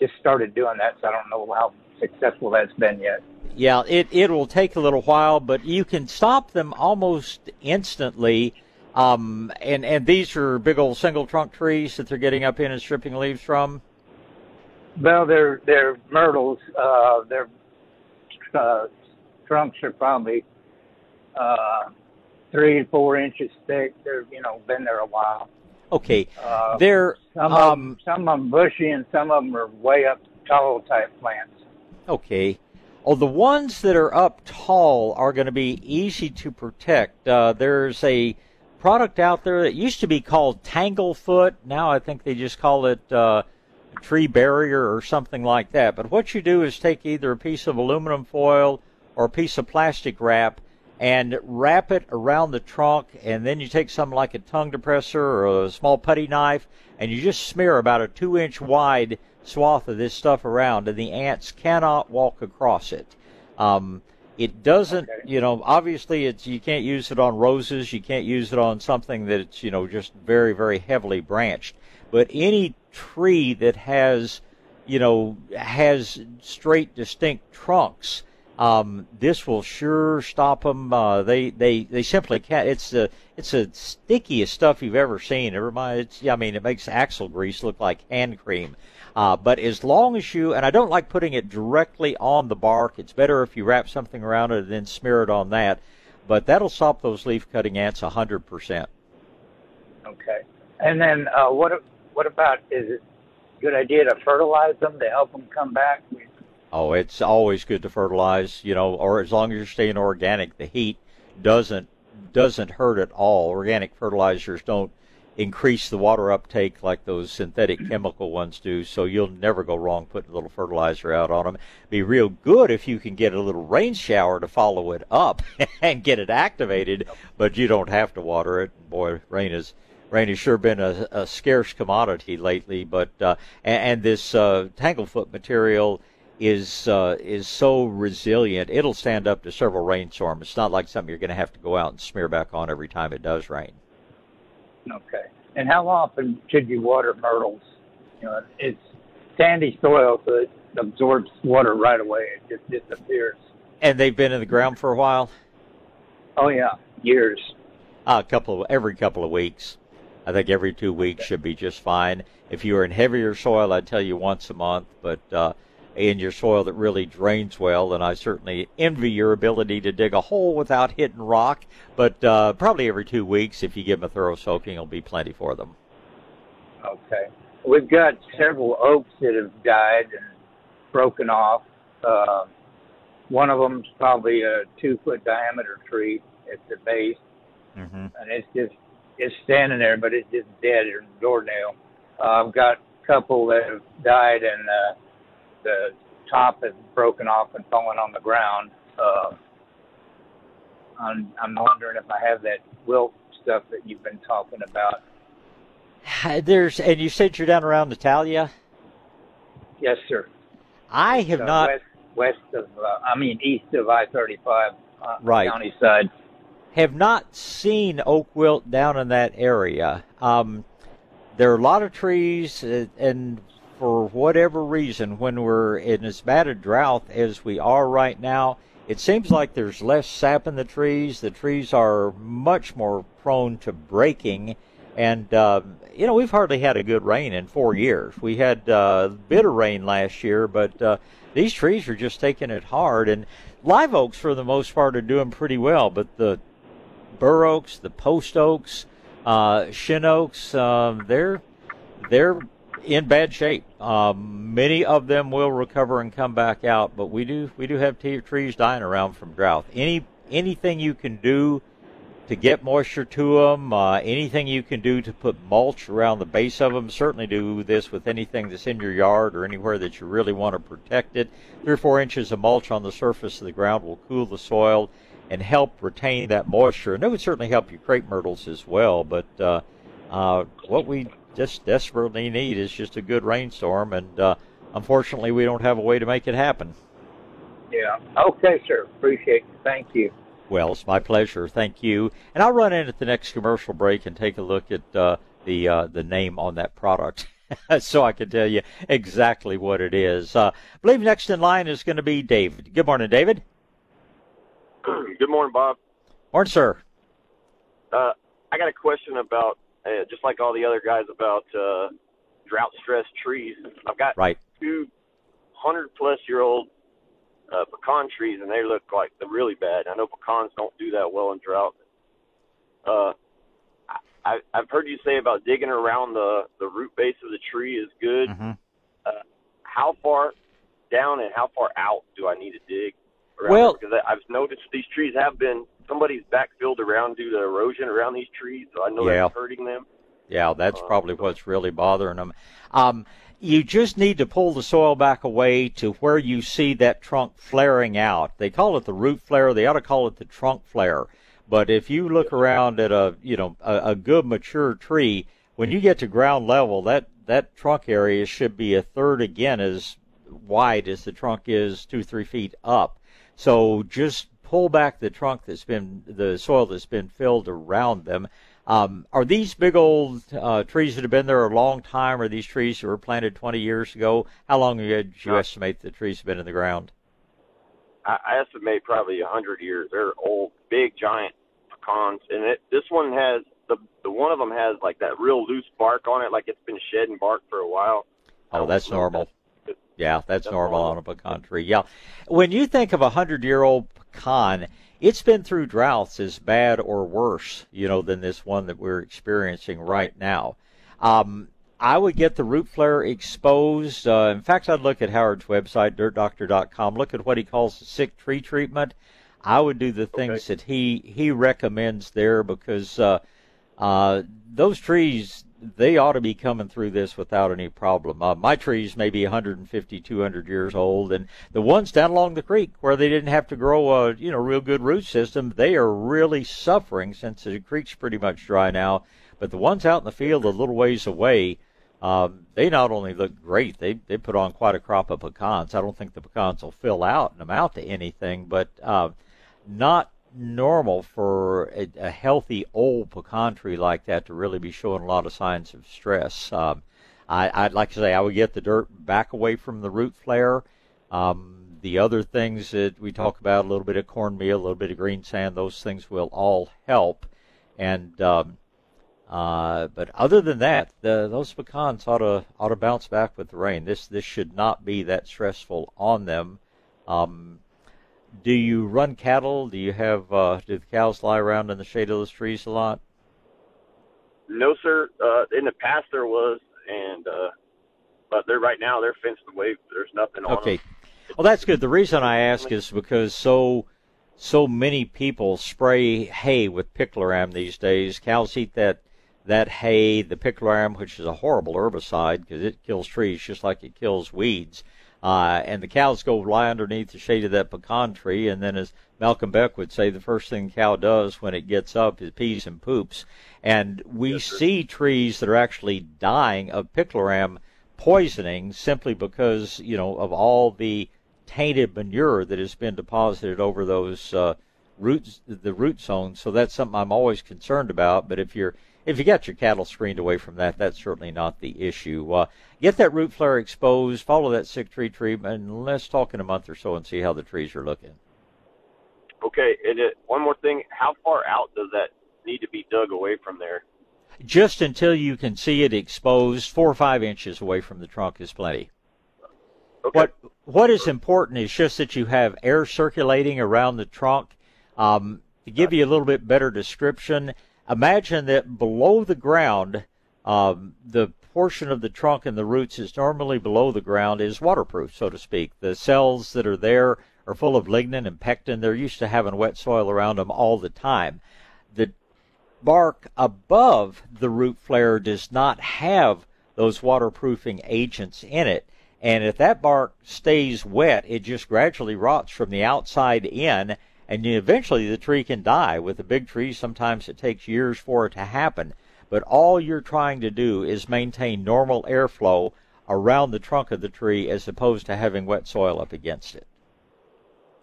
just started doing that, so I don't know how successful that's been yet. Yeah, it it will take a little while, but you can stop them almost instantly. Um, and and these are big old single trunk trees that they're getting up in and stripping leaves from. Well, they're they're myrtles. Uh, their uh, trunks are probably uh, three to four inches thick. They're you know been there a while. Okay, Uh, they're some um, of them, some of them bushy and some of them are way up tall type plants. Okay. Oh, the ones that are up tall are going to be easy to protect. Uh, there's a product out there that used to be called Tanglefoot. Now I think they just call it uh, tree barrier or something like that. But what you do is take either a piece of aluminum foil or a piece of plastic wrap and wrap it around the trunk, and then you take something like a tongue depressor or a small putty knife, and you just smear about a two inch wide swath of this stuff around, and the ants cannot walk across it. Um, it doesn't, you know, obviously it's you can't use it on roses, you can't use it on something that's you know just very very heavily branched. But any tree that has you know, has straight, distinct trunks. Um, this will sure stop them. Uh, they, they, they simply can't. It's the, it's the stickiest stuff you've ever seen. It reminds, I mean, it makes axle grease look like hand cream. Uh, but as long as you, and I don't like putting it directly on the bark. It's better if you wrap something around it and then smear it on that. But that'll stop those leaf cutting ants a hundred percent. Okay. And then uh, what what about is it a good idea to fertilize them to help them come back? Oh, it's always good to fertilize, you know, or as long as you're staying organic, the heat doesn't doesn't hurt at all. Organic fertilizers don't increase the water uptake like those synthetic chemical ones do, so you'll never go wrong putting a little fertilizer out on them. Be real good if you can get a little rain shower to follow it up and get it activated, but you don't have to water it. Boy, rain is rain has sure been a, a scarce commodity lately, but uh, and, and this uh, tanglefoot material is uh, is so resilient. It'll stand up to several rainstorms. It's not like something you're going to have to go out and smear back on every time it does rain. Okay. And how often should you water myrtles? You know, it's sandy soil, so it absorbs water right away. It just disappears. And they've been in the ground for a while. Oh yeah, years. Uh, a couple of every couple of weeks. I think every two weeks should be just fine. If you are in heavier soil, I'd tell you once a month. But uh, in your soil that really drains well, and I certainly envy your ability to dig a hole without hitting rock. But uh, probably every two weeks, if you give them a thorough soaking, it'll be plenty for them. Okay. We've got several oaks that have died and broken off. Uh, one of them's probably a two foot diameter tree at the base, mm-hmm. and it's just it's standing there, but it's just dead a doornail. Uh, I've got a couple that have died and uh, the top has broken off and fallen on the ground. Uh, I'm, I'm wondering if I have that wilt stuff that you've been talking about. There's, and you said you're down around Natalia. Yes, sir. I have uh, not. West, west of, uh, I mean, east of I-35, uh, right. county side. Have not seen oak wilt down in that area. Um, there are a lot of trees, uh, and for whatever reason, when we're in as bad a drought as we are right now, it seems like there's less sap in the trees. The trees are much more prone to breaking. And, uh, you know, we've hardly had a good rain in four years. We had uh, bit of rain last year, but uh, these trees are just taking it hard. And live oaks, for the most part, are doing pretty well. But the bur oaks, the post oaks, uh, shin oaks, um, they're they're in bad shape. Um, many of them will recover and come back out, but we do we do have t- trees dying around from drought. Any anything you can do to get moisture to them, uh, anything you can do to put mulch around the base of them. Certainly do this with anything that's in your yard or anywhere that you really want to protect it. Three or four inches of mulch on the surface of the ground will cool the soil and help retain that moisture. And it would certainly help your crepe myrtles as well. But uh, uh, what we just desperately need is just a good rainstorm, and uh, unfortunately, we don't have a way to make it happen. Yeah. Okay, sir. Appreciate it. Thank you. Well, it's my pleasure. Thank you. And I'll run in at the next commercial break and take a look at uh, the uh, the name on that product. so I can tell you exactly what it is. Uh, I believe next in line is going to be David. Good morning, David. Good morning, Bob. Morning, sir. Uh, I got a question about just like all the other guys about uh, drought stressed trees. I've got right. two hundred plus year old uh, pecan trees, and they look like they're really bad. I know pecans don't do that well in drought. Uh, I, I've heard you say about digging around the the root base of the tree is good. Mm-hmm. Uh, how far down and how far out do I need to dig? Well, because I've noticed these trees have been somebody's backfilled around due to erosion around these trees, so I know yeah. that's hurting them. Yeah, that's Uh, probably what's really bothering them. Um, you just need to pull the soil back away to where you see that trunk flaring out. They call it the root flare. They ought to call it the trunk flare. But if you look around at a you know a, a good mature tree, when you get to ground level, that that trunk area should be a third again as wide as the trunk is two three feet up. So just pull back the trunk that's been the soil that's been filled around them. Um, are these big old uh, trees that have been there a long time? Or these trees that were planted 20 years ago? How long did you Uh, estimate the trees have been in the ground? I, I estimate probably a hundred years. They're old, big, giant pecans, and it, this one has the the one of them has like that real loose bark on it, like it's been shedding bark for a while. Oh, that's normal. Yeah, that's, That's normal, on a pecan tree. Yeah. When you think of a hundred year old pecan, it's been through droughts as bad or worse, you know, than this one that we're experiencing right now. Um, I would get the root flare exposed. Uh, in fact, I'd look at Howard's website, dirtdoctor.com, look at what he calls the sick tree treatment. I would do the things that he he recommends there because uh, uh, those trees they ought to be coming through this without any problem. Uh, my trees may be 150, 200 years old, and the ones down along the creek where they didn't have to grow a you know real good root system, they are really suffering since the creek's pretty much dry now. But the ones out in the field a little ways away, um, they not only look great, they they put on quite a crop of pecans. I don't think the pecans will fill out and amount to anything, but uh, not normal for a, a healthy old pecan tree like that to really be showing a lot of signs of stress. Um, I, I'd like to say I would get the dirt back away from the root flare. Um, the other things that we talk about, a little bit of cornmeal, a little bit of green sand, those things will all help. And um, uh, but other than that, the, those pecans ought to ought to bounce back with the rain. This this should not be that stressful on them. Um, do you run cattle? Do you have uh, do the cows lie around in the shade of those trees a lot? No, sir. Uh, in the past there was, and uh, but they're right now they're fenced away. There's nothing on Okay. them. Well, that's good. The reason I ask is because so so many people spray hay with picloram these days. Cows eat that that hay, the picloram, which is a horrible herbicide because it kills trees just like it kills weeds. Uh, and the cows go lie underneath the shade of that pecan tree, and then, as Malcolm Beck would say, the first thing the cow does when it gets up is pees and poops. And we see trees that are actually dying of picloram poisoning simply because you know of all the tainted manure that has been deposited over those uh, roots, the root zones. So that's something I'm always concerned about. But if you're if you got your cattle screened away from that, that's certainly not the issue. Uh, get that root flare exposed, follow that sick tree treatment, and let's talk in a month or so and see how the trees are looking. Okay, and it, one more thing: how far out does that need to be dug away from there? Just until you can see it exposed, four or five inches away from the trunk is plenty. What what is important is just that you have air circulating around the trunk. Um, to give you a little bit better description, imagine that below the ground, um, the portion of the trunk and the roots is normally below the ground is waterproof, so to speak. The cells that are there are full of lignin and pectin. They're used to having wet soil around them all the time. The bark above the root flare does not have those waterproofing agents in it. And if that bark stays wet, it just gradually rots from the outside in, and eventually the tree can die. With a big tree, sometimes it takes years for it to happen. But all you're trying to do is maintain normal airflow around the trunk of the tree as opposed to having wet soil up against it.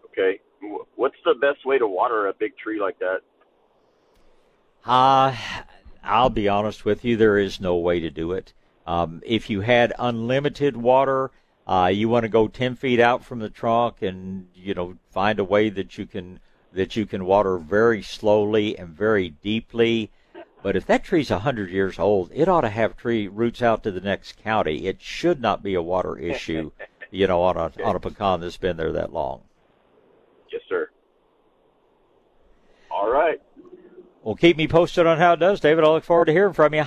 Okay, what's the best way to water a big tree like that? Uh, I'll be honest with you, there is no way to do it. Um, if you had unlimited water, uh, you want to go 10 feet out from the trunk and, you know, find a way that you can, that you can water very slowly and very deeply. But if that tree's a 100 years old, it ought to have tree roots out to the next county. It should not be a water issue, you know, on a, on a pecan that's been there that long. Yes, sir. All right. Well, keep me posted on how it does, David. I look forward to hearing from you.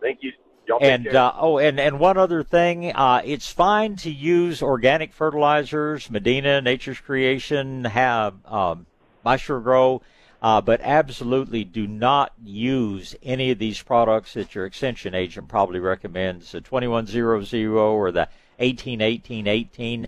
Thank you. Y'all and uh, oh, and and one other thing, uh, it's fine to use organic fertilizers, Medina, Nature's Creation, have um, Grow, uh, but absolutely do not use any of these products that your extension agent probably recommends, the 2100 or the 181818.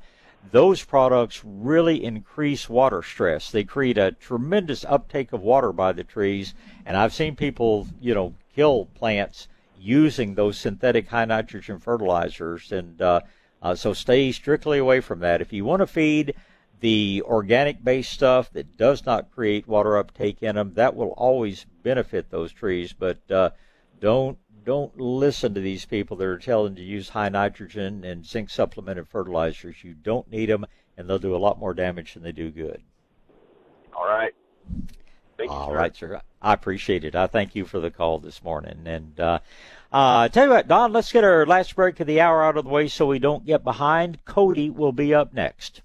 Those products really increase water stress. They create a tremendous uptake of water by the trees, and I've seen people, you know, kill plants using those synthetic high nitrogen fertilizers. And uh, uh, so stay strictly away from that. If you want to feed the organic based stuff that does not create water uptake in them, that will always benefit those trees. But uh, don't don't listen to these people that are telling you to use high nitrogen and zinc supplemented fertilizers. You don't need them, and they'll do a lot more damage than they do good. All right. Thank you, sir. right, sir. I appreciate it. I thank you for the call this morning. And uh, uh, tell you what, Don, let's get our last break of the hour out of the way so we don't get behind. Cody will be up next.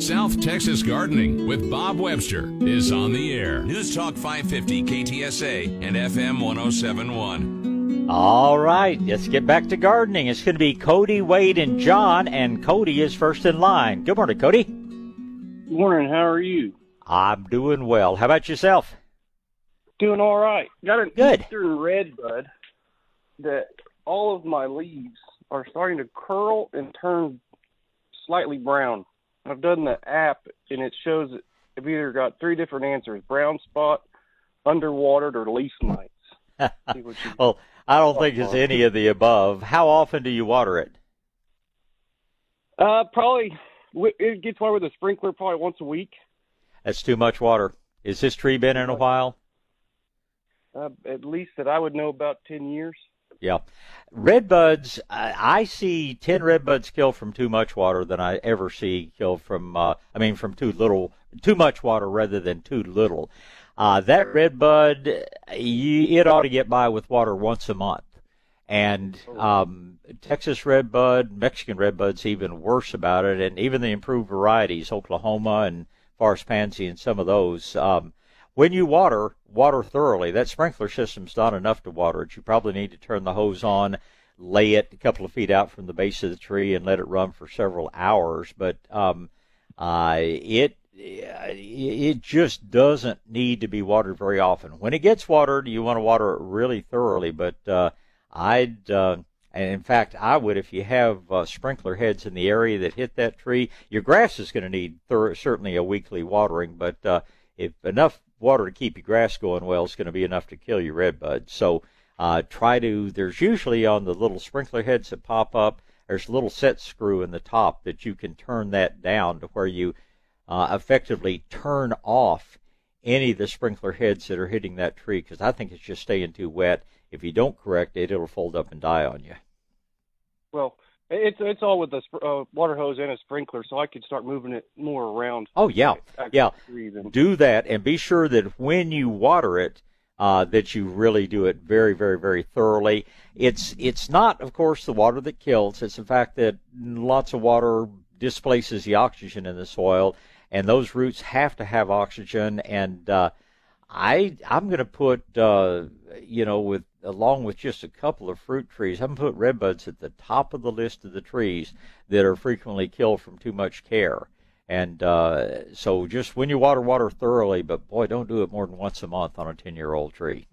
South Texas Gardening with Bob Webster is on the air. News Talk 550 KTSA and FM 1071. All right, let's get back to gardening. It's going to be Cody, Wade, and John, and Cody is first in line. Good morning, Cody. Good morning. How are you? I'm doing well. How about yourself? Doing all right. Got an Good. eastern red bud that all of my leaves are starting to curl and turn slightly brown. I've done the app and it shows that I've either got three different answers: brown spot, underwatered, or leaf mites. See what you- Well, I don't think it's any of the above. How often do you water it? Uh, probably it gets watered with a sprinkler probably once a week. That's too much water. Is this tree been in a while? Uh, at least that I would know about ten years. Yeah. Red buds, I, I see 10 red buds killed from too much water than I ever see killed from, uh, I mean, from too little, too much water rather than too little. Uh, that red bud, you, it ought to get by with water once a month. And um, Texas red bud, Mexican red bud's even worse about it, and even the improved varieties, Oklahoma and forest pansy and some of those. Um, when you water, water thoroughly. That sprinkler system's not enough to water it. You probably need to turn the hose on, lay it a couple of feet out from the base of the tree, and let it run for several hours. But um, uh, it it just doesn't need to be watered very often. When it gets watered, you want to water it really thoroughly. But uh, I'd uh, and in fact, I would if you have uh, sprinkler heads in the area that hit that tree. Your grass is going to need thor- certainly a weekly watering, but uh, if enough water to keep your grass going well is going to be enough to kill your red bud. So uh, try to. There's usually on the little sprinkler heads that pop up. There's a little set screw in the top that you can turn that down to where you uh, effectively turn off any of the sprinkler heads that are hitting that tree because I think it's just staying too wet. If you don't correct it, it'll fold up and die on you. Well, it's it's all with a sp- uh, water hose and a sprinkler, so I could start moving it more around. Oh yeah, yeah. Do that and be sure that when you water it, uh, that you really do it very, very, very thoroughly. It's it's not, of course, the water that kills. It's the fact that lots of water displaces the oxygen in the soil, and those roots have to have oxygen. And uh, I I'm going to put uh, you know with along with just a couple of fruit trees, I'm going to put redbuds at the top of the list of the trees that are frequently killed from too much care. And uh, so just when you water, water thoroughly, but boy, don't do it more than once a month on a 10 year old tree.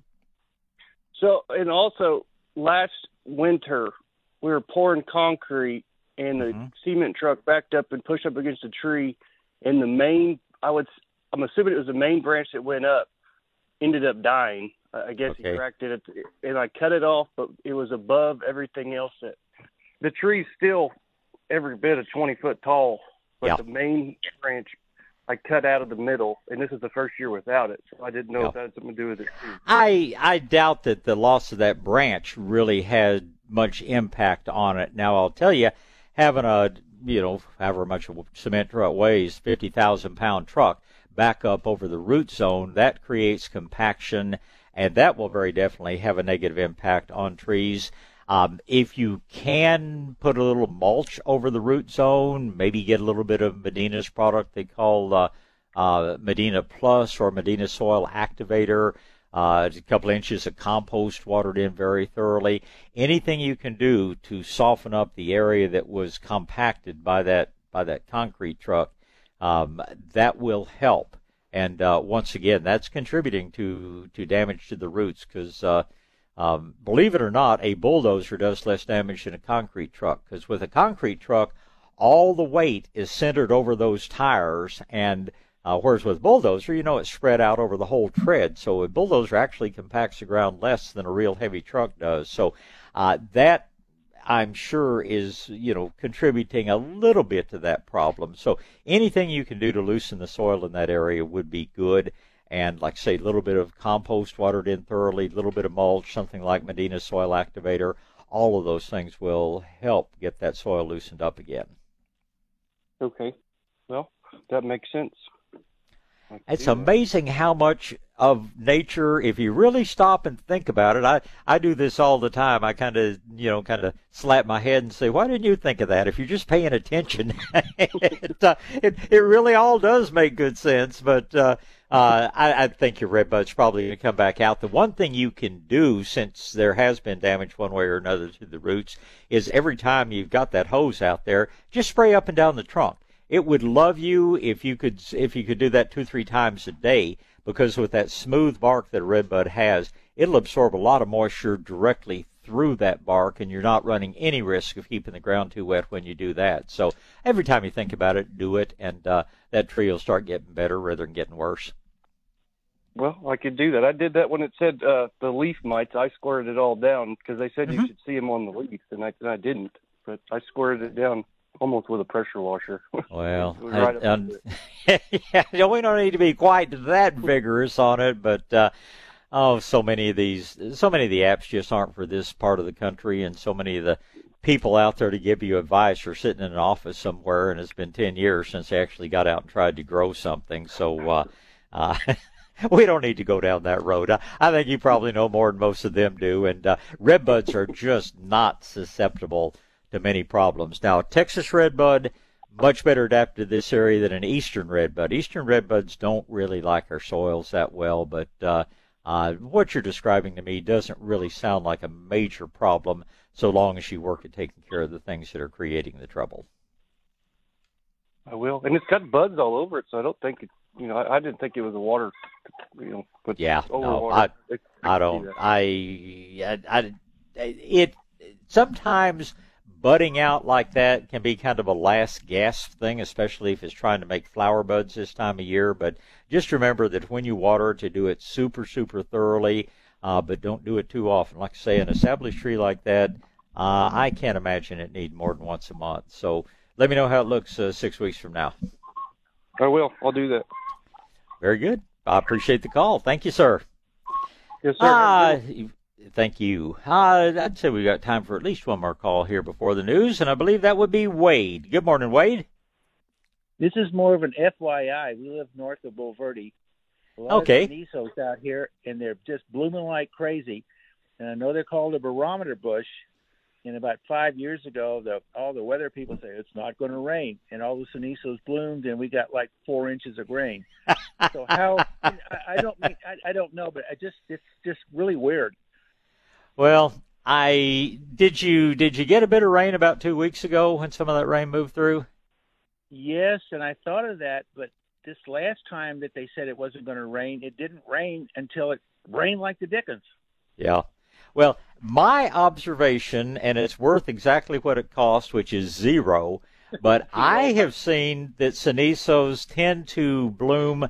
So, and also last winter we were pouring concrete, and the Mm-hmm. cement truck backed up and pushed up against a tree, and the main I would I'm assuming it was the main branch that went up ended up dying. I guess Okay. he cracked it, the, and I cut it off, but it was above everything else. That the tree's still every bit of 20 foot tall, but Yeah. the main branch I cut out of the middle, and this is the first year without it, so I didn't know Yeah. if that had something to do with it. I I doubt that the loss of that branch really had much impact on it. Now I'll tell you, having a you know however much a cement truck weighs, fifty thousand pound truck back up over the root zone, that creates compaction, and that will very definitely have a negative impact on trees. Um, if you can put a little mulch over the root zone, maybe get a little bit of Medina's product they call uh, uh, Medina Plus or Medina Soil Activator, uh, a couple inches of compost watered in very thoroughly. Anything you can do to soften up the area that was compacted by that by that concrete truck, um, that will help. And uh, once again, that's contributing to to damage to the roots because. Uh, um, believe it or not, a bulldozer does less damage than a concrete truck because with a concrete truck, all the weight is centered over those tires, and uh, whereas with bulldozer, you know, it's spread out over the whole tread. So a bulldozer actually compacts the ground less than a real heavy truck does. So uh, that I'm sure is you know contributing a little bit to that problem. So anything you can do to loosen the soil in that area would be good. and like say, a little bit of compost watered in thoroughly, a little bit of mulch, something like Medina soil activator. All of those things will help get that soil loosened up again. Okay. Well, that makes sense. It's amazing how much of nature, if you really stop and think about it, I, I do this all the time. I kind of, you know, kind of slap my head and say, why didn't you think of that? If you're just paying attention, it, uh, it, it really all does make good sense. But, uh, uh, I, I think your redbud's probably going to come back out. The one thing you can do, since there has been damage one way or another to the roots, is every time you've got that hose out there, just spray up and down the trunk it would love you if you could if you could do that two three times a day because with that smooth bark that a redbud has, it'll absorb a lot of moisture directly through that bark, and you're not running any risk of keeping the ground too wet when you do that. So every time you think about it, do it, and uh, that tree will start getting better rather than getting worse. Well, I could do that. I did that when it said uh, the leaf mites. I squared it all down because they said mm-hmm. you should see them on the leaves, and I, and I didn't. But I squared it down almost with a pressure washer. Well, right I, yeah, we don't need to be quite that vigorous on it, but uh, oh, so many of these, so many of the apps just aren't for this part of the country, and so many of the people out there to give you advice are sitting in an office somewhere, and it's been ten years since they actually got out and tried to grow something. So. Uh, uh, we don't need to go down that road. I, I, think you probably know more than most of them do. And uh, redbuds are just not susceptible to many problems. Now, Texas redbud, much better adapted to this area than an eastern redbud. Eastern redbuds don't really like our soils that well, but uh, uh, what you're describing to me doesn't really sound like a major problem so long as you work at taking care of the things that are creating the trouble. I will, and it's got buds all over it, so I don't think it. You know, I, I didn't think it was a water. You know, but yeah, no, I, I don't. I, I, I, it sometimes budding out like that can be kind of a last gasp thing, especially if it's trying to make flower buds this time of year. But just remember that when you water to do it super, super thoroughly, uh, but don't do it too often. Like I say, an established tree like that, uh, I can't imagine it need more than once a month. So let me know how it looks uh, six weeks from now. I will. I'll do that. Very good. I appreciate the call. Thank you, sir. Yes, sir. Uh, Thank you. Uh, I'd say we've got time for at least one more call here before the news, and I believe that would be Wade. Good morning, Wade. This is more of an FYI. We live north of Bulverde. A lot okay. of out here, and they're just blooming like crazy. And I know they're called a barometer bush. And about five years ago, the, all the weather people say it's not going to rain, and all the Cenizos bloomed, and we got like four inches of rain. so how? I, I don't mean I, I don't know, but I just it's just really weird. Well, I did you did you get a bit of rain about two weeks ago when some of that rain moved through? Yes, and I thought of that, but this last time that they said it wasn't going to rain, it didn't rain until it rained like the dickens. Yeah. Well, my observation, and it's worth exactly what it cost, which is zero, but I have seen that Cenizos tend to bloom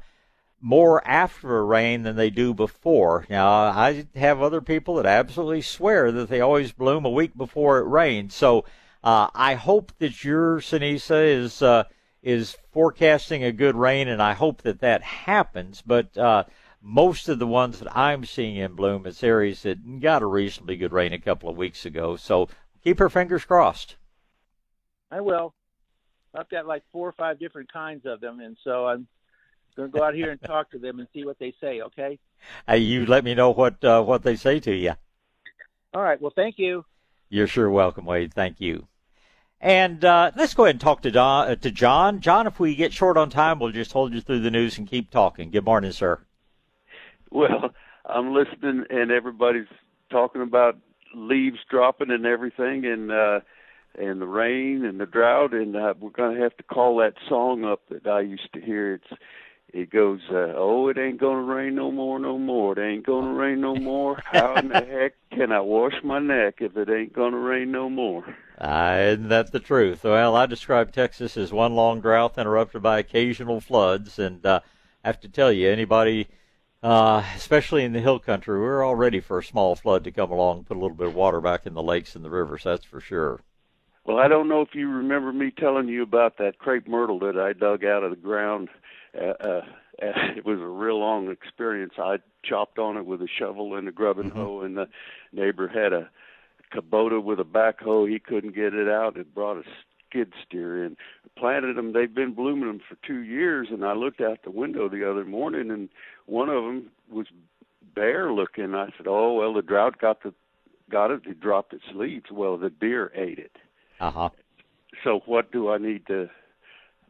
more after a rain than they do before. Now, I have other people that absolutely swear that they always bloom a week before it rains. So, uh, I hope that your Cenizo is uh, is forecasting a good rain, and I hope that that happens. But uh, most of the ones that I'm seeing in bloom, it's areas that got a reasonably good rain a couple of weeks ago. So keep her fingers crossed. I will. I've got like four or five different kinds of them, and so I'm going to go out here and talk to them and see what they say. Okay. Hey, you let me know what uh, what they say to you. All right. Well, thank you. You're sure welcome, Wade. Thank you. And uh, let's go ahead and talk to Don, uh, to John. John, if we get short on time, we'll just hold you through the news and keep talking. Good morning, sir. Well, I'm listening, and everybody's talking about leaves dropping and everything, and uh, and the rain and the drought, and uh, we're going to have to call that song up that I used to hear. It's it goes, uh, oh, it ain't gonna rain no more, no more. It ain't gonna rain no more. How in the heck can I wash my neck if it ain't gonna rain no more? Uh, isn't that the truth? Well, I describe Texas as one long drought interrupted by occasional floods, and uh, I have to tell you, anybody, uh, especially in the hill country, we're all ready for a small flood to come along and put a little bit of water back in the lakes and the rivers. That's for sure. Well, I don't know if you remember me telling you about that crepe myrtle that I dug out of the ground uh, uh, it was a real long experience. I chopped on it with a shovel and a grubbing Mm-hmm. hoe, and the neighbor had a Kubota with a backhoe. He couldn't get it out. It brought a skid steer in. Planted them. They've been blooming them for two years, and I looked out the window the other morning, and one of them was bare looking. I said, "Oh well, the drought got the got it. It dropped its leaves. Well, the deer ate it. Uh huh. So what do I need to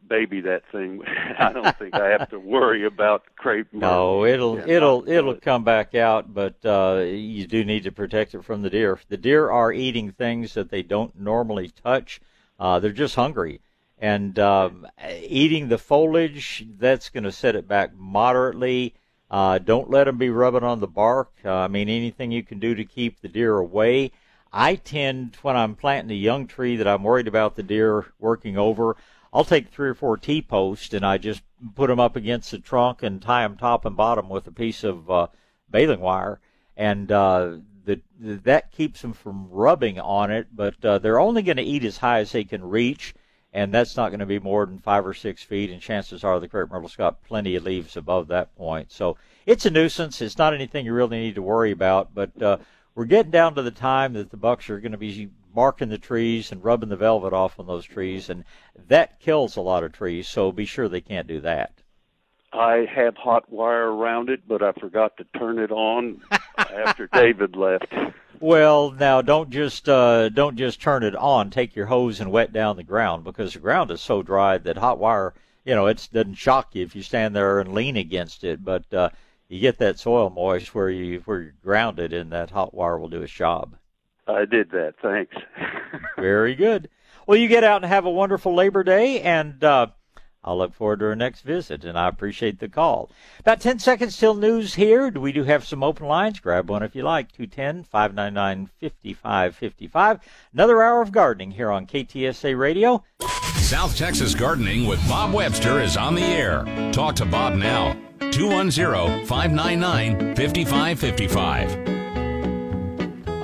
baby that thing? I don't think I have to worry about crepe. No, it'll it'll it'll come back out, but uh, you do need to protect it from the deer. The deer are eating things that they don't normally touch. Uh, they're just hungry, and um, eating the foliage that's going to set it back moderately. Uh, don't let them be rubbing on the bark. Uh, I mean, anything you can do to keep the deer away. I tend, when I'm planting a young tree that I'm worried about the deer working over, I'll take three or four T posts and I just put them up against the trunk and tie them top and bottom with a piece of uh, baling wire, and uh, the, that keeps them from rubbing on it. But uh, they're only going to eat as high as they can reach, and that's not going to be more than five or six feet. And chances are the crepe myrtle's got plenty of leaves above that point. So it's a nuisance. It's not anything you really need to worry about, but uh, we're getting down to the time that the bucks are going to be marking the trees and rubbing the velvet off on those trees, and that kills a lot of trees. So be sure they can't do that. I have hot wire around it, but I forgot to turn it on after David left. Well, now don't just uh, don't just turn it on. Take your hose and wet down the ground because the ground is so dry that hot wire, you know, it doesn't shock you if you stand there and lean against it. But uh, you get that soil moist where you where you're grounded, and that hot wire will do its job. I did that. Thanks. Very good. Well, you get out and have a wonderful Labor Day, and uh, I'll look forward to our next visit, and I appreciate the call. About 10 seconds till news here. We do have some open lines. Grab one if you like. 210 599 5555. Another hour of gardening here on KTSA Radio. South Texas Gardening with Bob Webster is on the air. Talk to Bob now. 210 599 5555.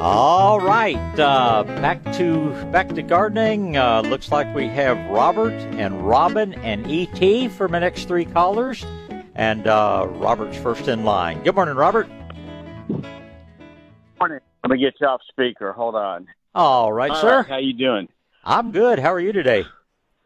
All right, uh, back to back to gardening. Uh, looks like we have Robert and Robin and ET for my next three callers, and uh, Robert's first in line. Good morning, Robert. Morning. Let me get you off speaker. Hold on. All right, All sir. right, How you doing? I'm good. How are you today?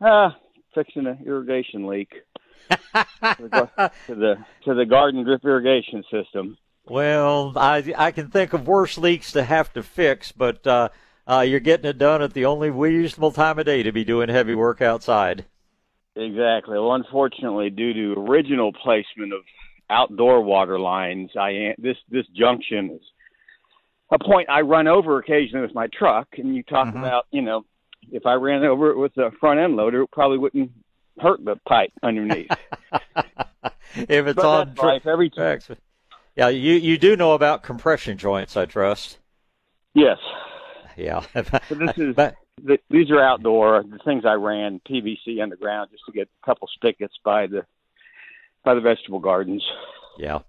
Uh, fixing an irrigation leak to, the, to the to the garden drip irrigation system. Well, I I can think of worse leaks to have to fix, but uh, uh, you're getting it done at the only reasonable time of day to be doing heavy work outside. Exactly. Well, unfortunately, due to original placement of outdoor water lines, I this this junction is a point I run over occasionally with my truck. And you talk Mm-hmm. about, you know, if I ran over it with a front end loader, it probably wouldn't hurt the pipe underneath. If it's But on that's life. Every tracks. Yeah, you you do know about compression joints, I trust. Yes. Yeah. But this is th- these are outdoor. The things I ran PVC underground just to get a couple spigots by the by the vegetable gardens. Yeah.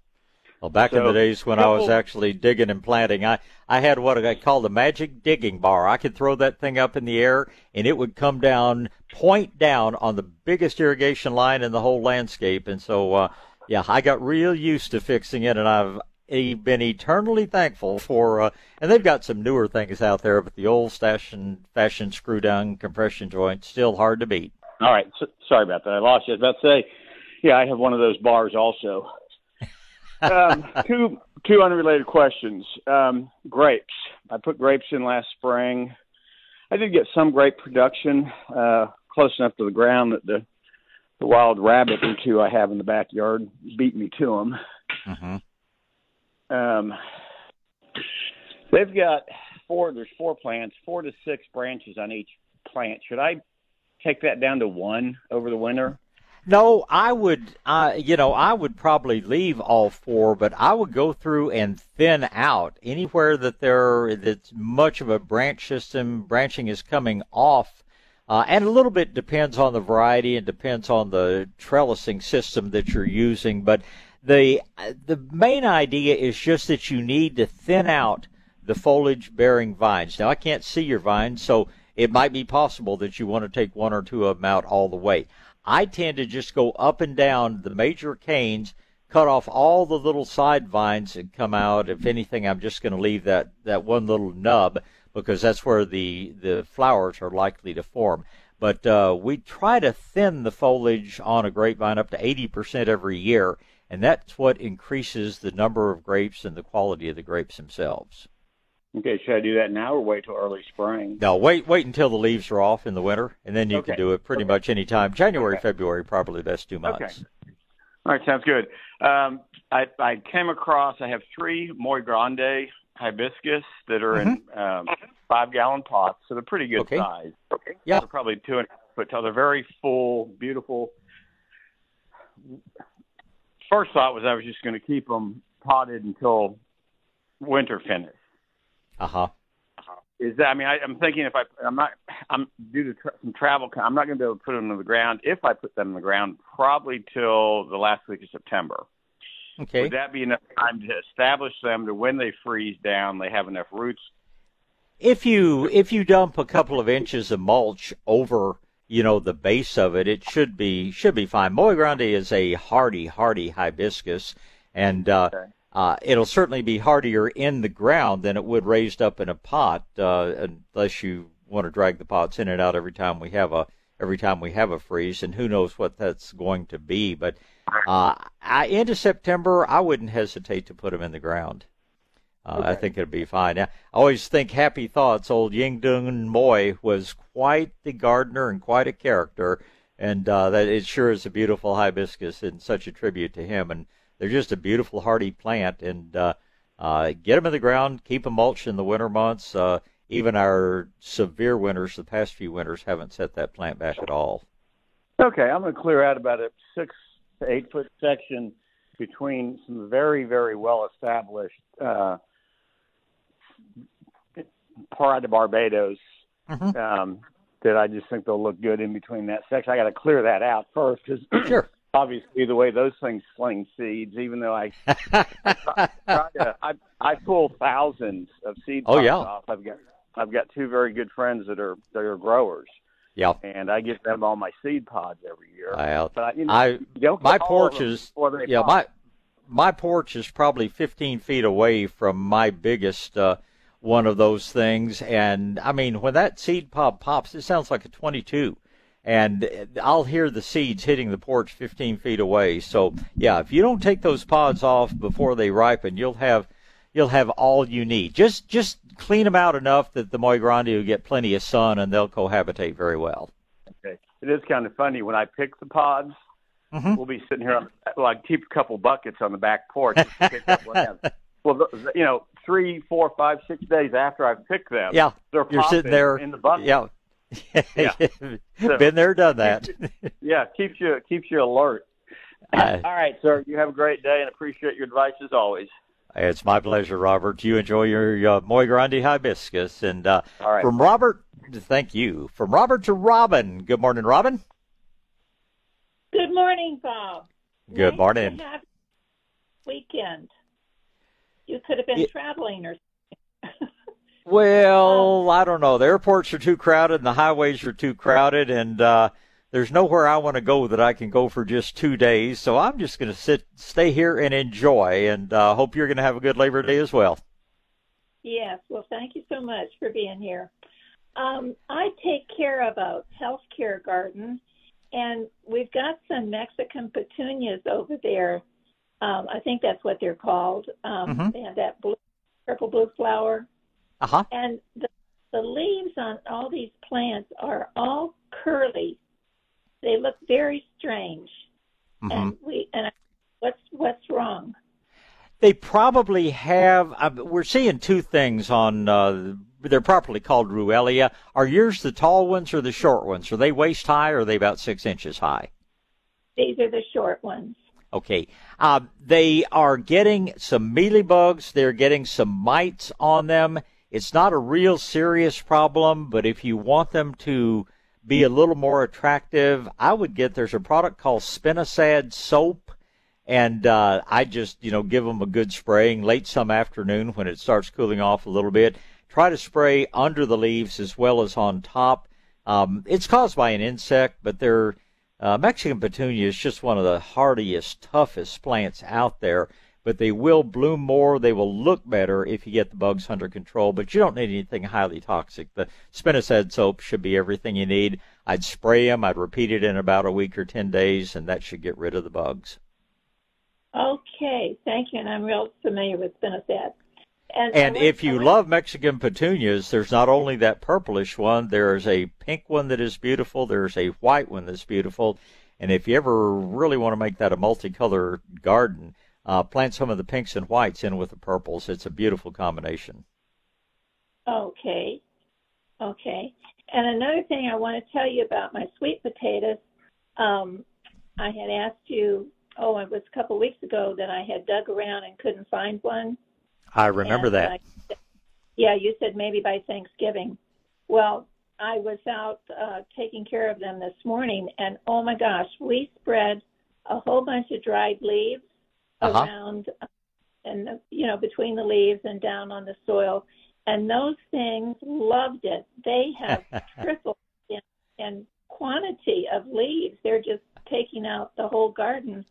Well, back in the days when I was actually digging and planting, I, I had what I call the magic digging bar. I could throw that thing up in the air and it would come down, point down on the biggest irrigation line in the whole landscape. And so, uh, yeah, I got real used to fixing it and I've been eternally thankful for, uh, and they've got some newer things out there, but the old fashion, fashion screw down compression joint, still hard to beat. All right. So, sorry about that. I lost you. I was about to say, yeah, I have one of those bars also. um, two two unrelated questions. Um, grapes. I put grapes in last spring. I did get some grape production uh, close enough to the ground that the the wild rabbit or two I have in the backyard beat me to them. Mm-hmm. Um, they've got four. There's four plants, four to six branches on each plant. Should I take that down to one over the winter? No, I would, uh, you know, I would probably leave all four, but I would go through and thin out anywhere that there that's much of a branch system. Branching is coming off, uh, and a little bit depends on the variety and depends on the trellising system that you're using. But the the main idea is just that you need to thin out the foliage bearing vines. Now I can't see your vines, so it might be possible that you want to take one or two of them out all the way. I tend to just go up and down the major canes, cut off all the little side vines that come out. If anything, I'm just going to leave that, that one little nub because that's where the, the flowers are likely to form. But uh, we try to thin the foliage on a grapevine up to 80% every year, and that's what increases the number of grapes and the quality of the grapes themselves. Okay, should I do that now or wait till early spring? No, wait, wait until the leaves are off in the winter, and then you Okay. can do it pretty much any time. January, February, probably the best two months. Okay. All right, sounds good. Um, I, I came across, I have three Moy Grande hibiscus that are in um, five gallon pots, so they're pretty good Okay. size. Okay. Yeah. They're probably two and a half foot tall. They're very full, beautiful. First thought was I was just going to keep them potted until winter finished. Uh huh. Is that? I mean, I, I'm thinking if I, I'm not, I'm due to tra- some travel. I'm not going to be able to put them in the ground. If I put them in the ground, probably till the last week of September. Okay. Would that be enough time to establish them to when they freeze down, they have enough roots? If you if you dump a couple of inches of mulch over, you know, the base of it, it should be should be fine. Moy Grande is a hardy, hardy hibiscus, and uh, uh, it'll certainly be hardier in the ground than it would raised up in a pot, uh, unless you want to drag the pots in and out every time we have a every time we have a freeze, and who knows what that's going to be. But uh, I, into September, I wouldn't hesitate to put them in the ground. Uh, I think it'd be fine. I always think happy thoughts. Old Ying Yingdun Moy was quite the gardener and quite a character, and uh, that it sure is a beautiful hibiscus and such a tribute to him. And they're just a beautiful hardy plant. And uh, uh, get them in the ground, keep them mulched in the winter months. Uh, even our severe winters, the past few winters, haven't set that plant back at all. Okay, I'm going to clear out about a six eight foot section between some very, very well established uh, Pride of Barbados um, that I just think they'll look good in between that section. I got to clear that out first because sure. obviously the way those things sling seeds, even though I I, try, try to, I I pull thousands of seed Oh, yeah. off. I've got I've got two very good friends that are that are growers. Yeah. And I give them all my seed pods every year. Well, but I, you know, I you don't my get all of porch is yeah pop. my my porch is probably 15 feet away from my biggest uh, one of those things, and I mean when that seed pod pops, it sounds like a 22, and I'll hear the seeds hitting the porch 15 feet away. So yeah, if you don't take those pods off before they ripen, you'll have you'll have all you need. Just just clean them out enough that the Moy Grande will get plenty of sun and they'll cohabitate very well. Okay. It is kind of funny when I pick the pods. Mm-hmm. We'll be sitting here. On, well, I keep a couple buckets on the back porch. pick up what Well, you know, three, four, five, six days after I've picked them, Yeah, they're you're sitting there in the bucket. Yeah, Yeah. So- been there, done that. yeah, keeps you keeps you alert. Uh, All right, sir. You have a great day and appreciate your advice as always. It's my pleasure, Robert. You enjoy your uh, Moy Grande hibiscus, and uh, All right. from Robert, thank you. From Robert to Robin. Good morning, Robin. Good morning, Bob. Good Nice morning. To have weekend. You could have been traveling or Well, I don't know. The airports are too crowded, and the highways are too crowded, and uh, there's nowhere I want to go that I can go for just two days. So I'm just going to sit, stay here, and enjoy. And uh, hope you're going to have a good Labor Day as well. Yes. Well, thank you so much for being here. Um, I take care of a healthcare garden, and we've got some Mexican petunias over there. Um, I think that's what they're called. Um, Mhm. They have that blue, purple blue flower, Uh huh. and the, the leaves on all these plants are all curly. They look very strange, Mm-hmm. and we and I, what's what's wrong? They probably have. Uh, we're seeing two things on. Uh, they're properly called Ruellia. Are yours the tall ones or the short ones? Are they waist high or are they about six inches high? These are the short ones. Okay. Uh, they are getting some mealybugs. They're getting some mites on them. It's not a real serious problem, but if you want them to be a little more attractive, I would get there's a product called Spinosad soap, and uh, I just you know give them a good spraying late some afternoon when it starts cooling off a little bit. Try to spray under the leaves as well as on top. Um, it's caused by an insect, but they're Uh, Mexican petunia is just one of the hardiest, toughest plants out there, but they will bloom more. They will look better if you get the bugs under control, but you don't need anything highly toxic. The spinosad soap should be everything you need. I'd spray them. I'd repeat it in about a week or 10 days, and that should get rid of the bugs. Okay, thank you. And I'm real familiar with spinosad. And, and if you love Mexican petunias, there's not only that purplish one, there's a pink one that is beautiful, there's a white one that's beautiful. And if you ever really want to make that a multicolor garden, uh, plant some of the pinks and whites in with the purples. It's a beautiful combination. Okay. Okay. And another thing I want to tell you about my sweet potatoes, um, I had asked you, oh, it was a couple of weeks ago that I had dug around and couldn't find one. I remember and, that. Uh, yeah, you said maybe by Thanksgiving. Well, I was out uh, taking care of them this morning, and oh my gosh, we spread a whole bunch of dried leaves uh-huh. around, and you know between the leaves and down on the soil, and those things loved it. They have tripled in, in quantity of leaves. They're just taking out the whole garden,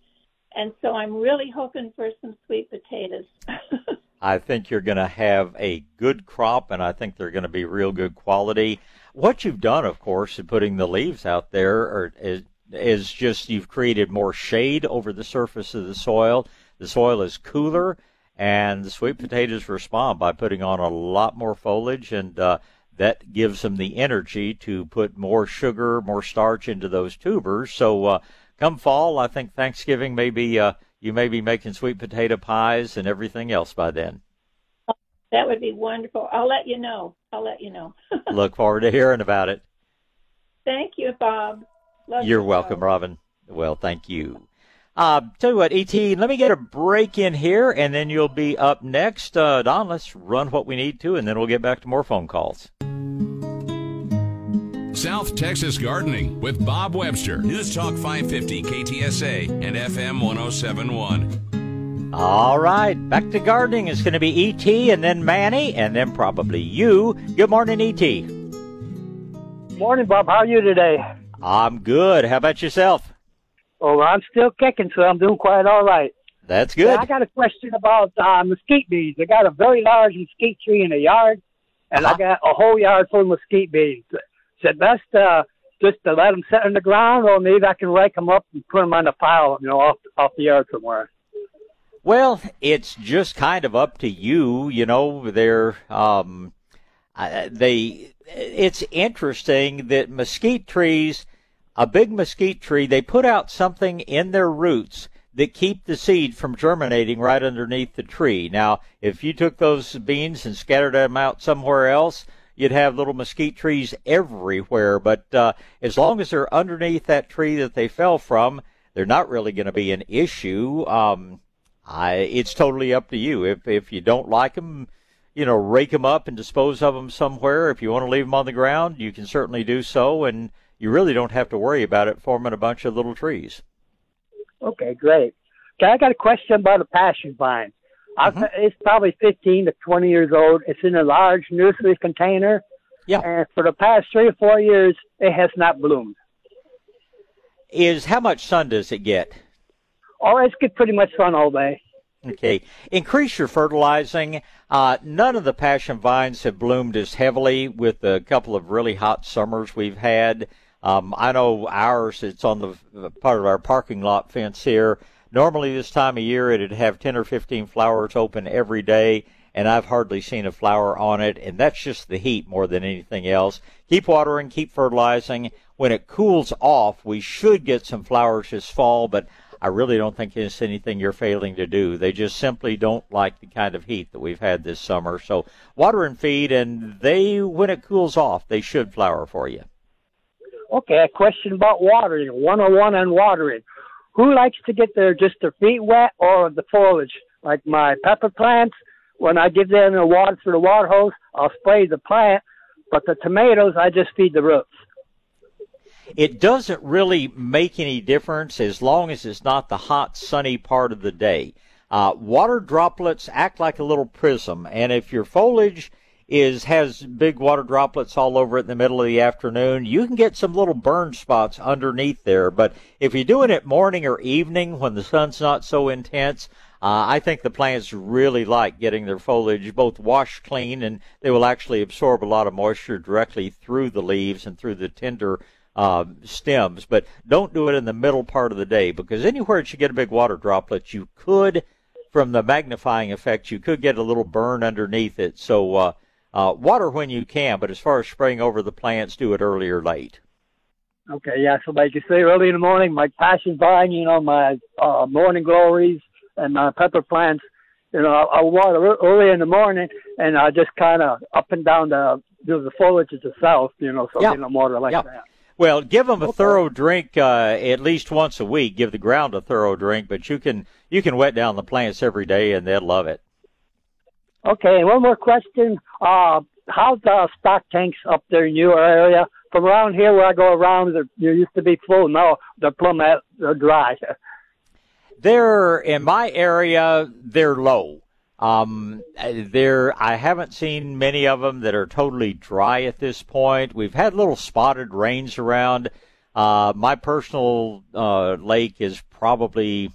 and so I'm really hoping for some sweet potatoes. I think you're going to have a good crop, and I think they're going to be real good quality. What you've done, of course, in putting the leaves out there are, is, is just you've created more shade over the surface of the soil. The soil is cooler, and the sweet potatoes respond by putting on a lot more foliage, and uh, that gives them the energy to put more sugar, more starch into those tubers. So, uh, come fall, I think Thanksgiving may be. Uh, you may be making sweet potato pies and everything else by then. That would be wonderful. I'll let you know. I'll let you know. Look forward to hearing about it. Thank you, Bob. Love You're welcome, Robin. Well, thank you. Uh, tell you what, ET, let me get a break in here, and then you'll be up next. Uh, Don, let's run what we need to, and then we'll get back to more phone calls. South Texas Gardening with Bob Webster. News Talk 550 KTSA and FM 1071. All right, back to gardening. It's going to be ET and then Manny and then probably you. Good morning, ET. Morning, Bob. How are you today? I'm good. How about yourself? Oh, I'm still kicking, so I'm doing quite all right. That's good. I got a question about uh, mesquite bees. I got a very large mesquite tree in the yard, and uh-huh. I got a whole yard full of mesquite bees is it best uh, just to let them sit in the ground, or maybe I can rake them up and put them on a pile, you know, off off the yard somewhere? Well, it's just kind of up to you. You know, they're um, they. It's interesting that mesquite trees, a big mesquite tree, they put out something in their roots that keep the seed from germinating right underneath the tree. Now, if you took those beans and scattered them out somewhere else, you'd have little mesquite trees everywhere. But uh, as long as they're underneath that tree that they fell from, they're not really going to be an issue. Um, I, it's totally up to you. If if you don't like them, you know, rake them up and dispose of them somewhere. If you want to leave them on the ground, you can certainly do so, and you really don't have to worry about it forming a bunch of little trees. Okay, great. Okay, I got a question about a passion vine. Mm-hmm. It's probably 15 to 20 years old. It's in a large nursery container. Yeah. And for the past three or four years, it has not bloomed. Is how much sun does it get? Oh, it's get pretty much sun all day. Okay. Increase your fertilizing. Uh, none of the passion vines have bloomed as heavily with a couple of really hot summers we've had. Um, I know ours, it's on the part of our parking lot fence here. Normally, this time of year, it'd have 10 or 15 flowers open every day, and I've hardly seen a flower on it, and that's just the heat more than anything else. Keep watering, keep fertilizing. When it cools off, we should get some flowers this fall, but I really don't think it's anything you're failing to do. They just simply don't like the kind of heat that we've had this summer. So water and feed, and they, when it cools off, they should flower for you. Okay, a question about watering. 101 on watering who likes to get their just their feet wet or the foliage? Like my pepper plants, when I give them the water through the water hose, I'll spray the plant, but the tomatoes I just feed the roots. It doesn't really make any difference as long as it's not the hot, sunny part of the day. Uh, water droplets act like a little prism, and if your foliage is has big water droplets all over it in the middle of the afternoon, you can get some little burn spots underneath there. But if you're doing it morning or evening when the sun's not so intense, uh, I think the plants really like getting their foliage both washed clean and they will actually absorb a lot of moisture directly through the leaves and through the tender uh, stems. But don't do it in the middle part of the day because anywhere that you get a big water droplet, you could, from the magnifying effect, you could get a little burn underneath it. So uh, uh, water when you can, but as far as spraying over the plants, do it early or late. Okay, yeah. So like you say, early in the morning, my passion vine, you know, my uh, morning glories and my pepper plants. You know, I, I water early in the morning, and I just kind of up and down the do the foliage itself. You know, so Yeah. you know, water like Yeah. that. Well, give them a thorough drink uh, at least once a week. Give the ground a thorough drink, but you can you can wet down the plants every day, and they'll love it. Okay, one more question. Uh, how's the stock tanks up there in your area? From around here where I go around, they're- used to be full. Now they're plumb at, they're dry. They're in my area. They're low. Um, there, I haven't seen many of them that are totally dry at this point. We've had little spotted rains around. Uh, my personal uh, lake is probably,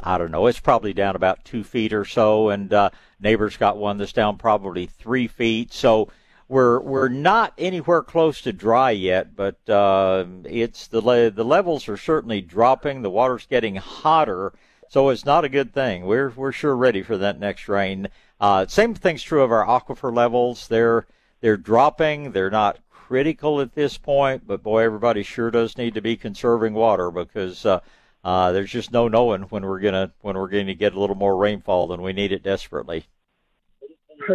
I don't know, it's probably down about two feet or so, and uh, neighbors got one that's down probably three feet. So we're we're not anywhere close to dry yet, but uh, it's the le- the levels are certainly dropping. The water's getting hotter, so it's not a good thing. We're we're sure ready for that next rain. Uh, same thing's true of our aquifer levels. They're they're dropping. They're not critical at this point, but boy, everybody sure does need to be conserving water because uh, uh, there's just no knowing when we're gonna when we're going to get a little more rainfall, and we need it desperately.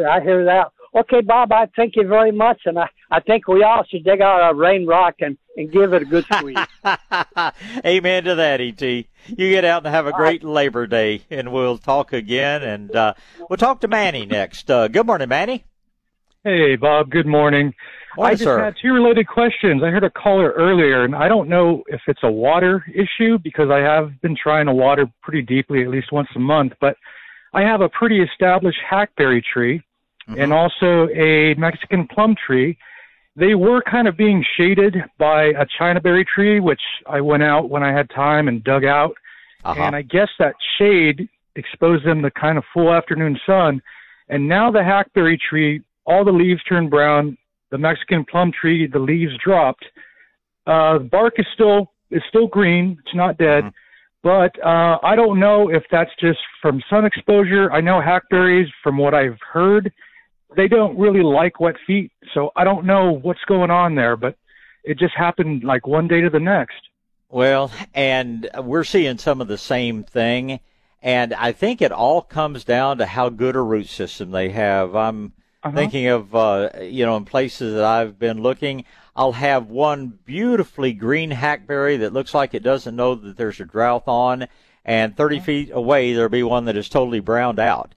I hear that. Okay, Bob, I thank you very much, and I, I think we all should dig out a rain rock and, and give it a good squeeze. Amen to that, ET. You get out and have a great Labor Day, and we'll talk again. And uh, we'll talk to Manny next. Uh, good morning, Manny. Hey, Bob. Good morning. Morning, I just sir. had two related questions. I heard a caller earlier, and I don't know if it's a water issue because I have been trying to water pretty deeply, at least once a month. But I have a pretty established hackberry tree and also a Mexican plum tree. They were kind of being shaded by a Chinaberry tree, which I went out when I had time and dug out. Uh-huh. And I guess that shade exposed them to kind of full afternoon sun. And now the hackberry tree, all the leaves turned brown. The Mexican plum tree, the leaves dropped. Uh, the bark is still is still green. It's not dead. But uh, I don't know if that's just from sun exposure. I know hackberries, from what I've heard, they don't really like wet feet. So I don't know what's going on there, but it just happened like one day to the next. Well, and we're seeing some of the same thing. And I think it all comes down to how good a root system they have. I'm thinking of, uh, you know, in places that I've been looking, I'll have one beautifully green hackberry that looks like it doesn't know that there's a drought on. And 30 feet away, there'll be one that is totally browned out.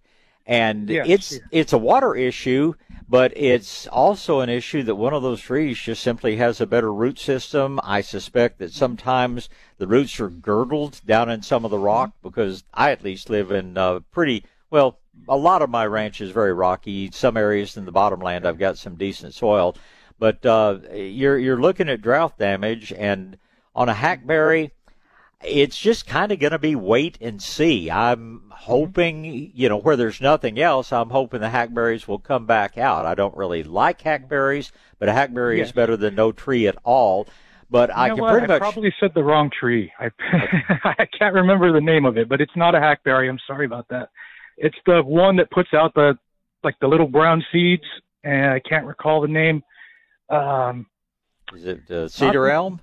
And Yes, it's it's a water issue, but it's also an issue that one of those trees just simply has a better root system. I suspect that sometimes the roots are girdled down in some of the rock because I at least live in uh, pretty well. A lot of my ranch is very rocky. Some areas in the bottomland I've got some decent soil, but uh, you're you're looking at drought damage, and on a hackberry, it's just kind of going to be wait and see. I'm hoping, you know, where there's nothing else, I'm hoping the hackberries will come back out. I don't really like hackberries, but a hackberry is better than no tree at all. But I you know can what? pretty I much probably said the wrong tree. I I can't remember the name of it, but it's not a hackberry. I'm sorry about that. It's the one that puts out the like the little brown seeds, and I can't recall the name. Um, is it uh, cedar Not- elm?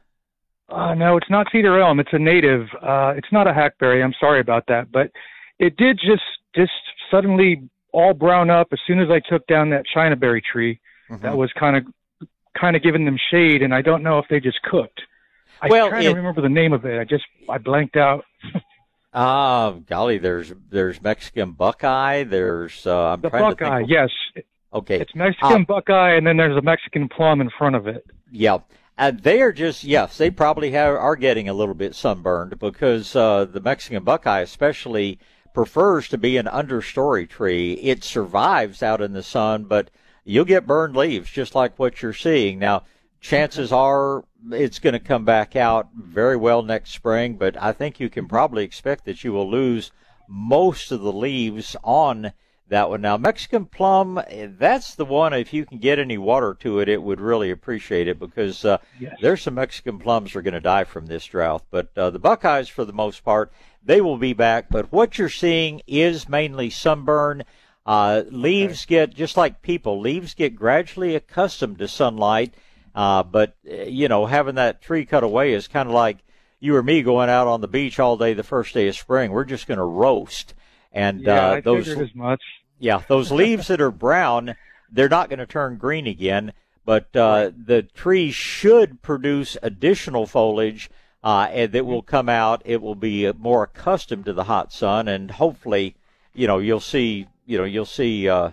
Uh, no, it's not cedar elm. It's a native. Uh, it's not a hackberry. I'm sorry about that, but it did just just suddenly all brown up as soon as I took down that chinaberry tree. Mm-hmm. That was kind of kind of giving them shade, and I don't know if they just cooked. I Well, trying it- to remember the name of it. I just I blanked out. Ah, golly, there's there's Mexican buckeye. There's uh, I'm The trying buckeye, to think. yes. Okay, It's Mexican Uh, buckeye, and then there's a Mexican plum in front of it. Yeah. Uh, they are just yes, they probably have are getting a little bit sunburned because uh, the Mexican buckeye especially prefers to be an understory tree. It survives out in the sun, but you'll get burned leaves just like what you're seeing. Now, chances are it's going to come back out very well next spring, but I think you can probably expect that you will lose most of the leaves on that one. Now, Mexican plum, that's the one, if you can get any water to it, it would really appreciate it because uh, Yes. there's some Mexican plums are going to die from this drought. But uh, the Buckeyes, for the most part, they will be back. But what you're seeing is mainly sunburn. Uh, leaves get, just like people, leaves get gradually accustomed to sunlight. Uh, but, uh, you know, having that tree cut away is kind of like you or me going out on the beach all day the first day of spring. We're just going to roast. And Yeah, uh, I those as much. yeah, those leaves that are brown, they're not going to turn green again, but uh, the tree should produce additional foliage uh, and that will come out. It will be uh, more accustomed to the hot sun, and hopefully, you know, you'll see, you know, you'll see uh,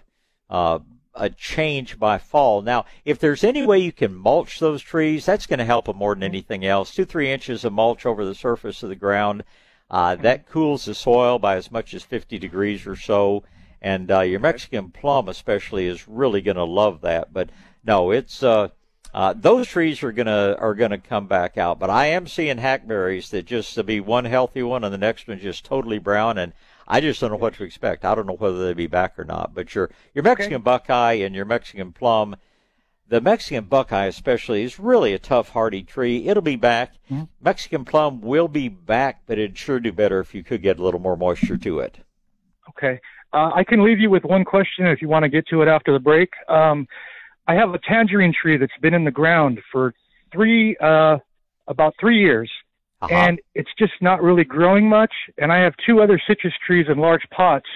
uh, a change by fall. Now, if there's any way you can mulch those trees, that's going to help them more than anything else. Two, three inches of mulch over the surface of the ground. Uh, that cools the soil by as much as 50 degrees or so, and uh, your Mexican plum especially is really going to love that. But no, it's uh, uh, those trees are gonna are gonna come back out. But I am seeing hackberries that just to be one healthy one and the next one just totally brown, and I just don't know what to expect. I don't know whether they'll be back or not. But your your Mexican buckeye and your Mexican plum. The Mexican buckeye, especially, is really a tough, hardy tree. It'll be back. Mexican plum will be back, but it'd sure do better if you could get a little more moisture to it. Okay. Uh, I can leave you with one question if you want to get to it after the break. Um, I have a tangerine tree that's been in the ground for three, uh, about three years, and it's just not really growing much. And I have two other citrus trees in large pots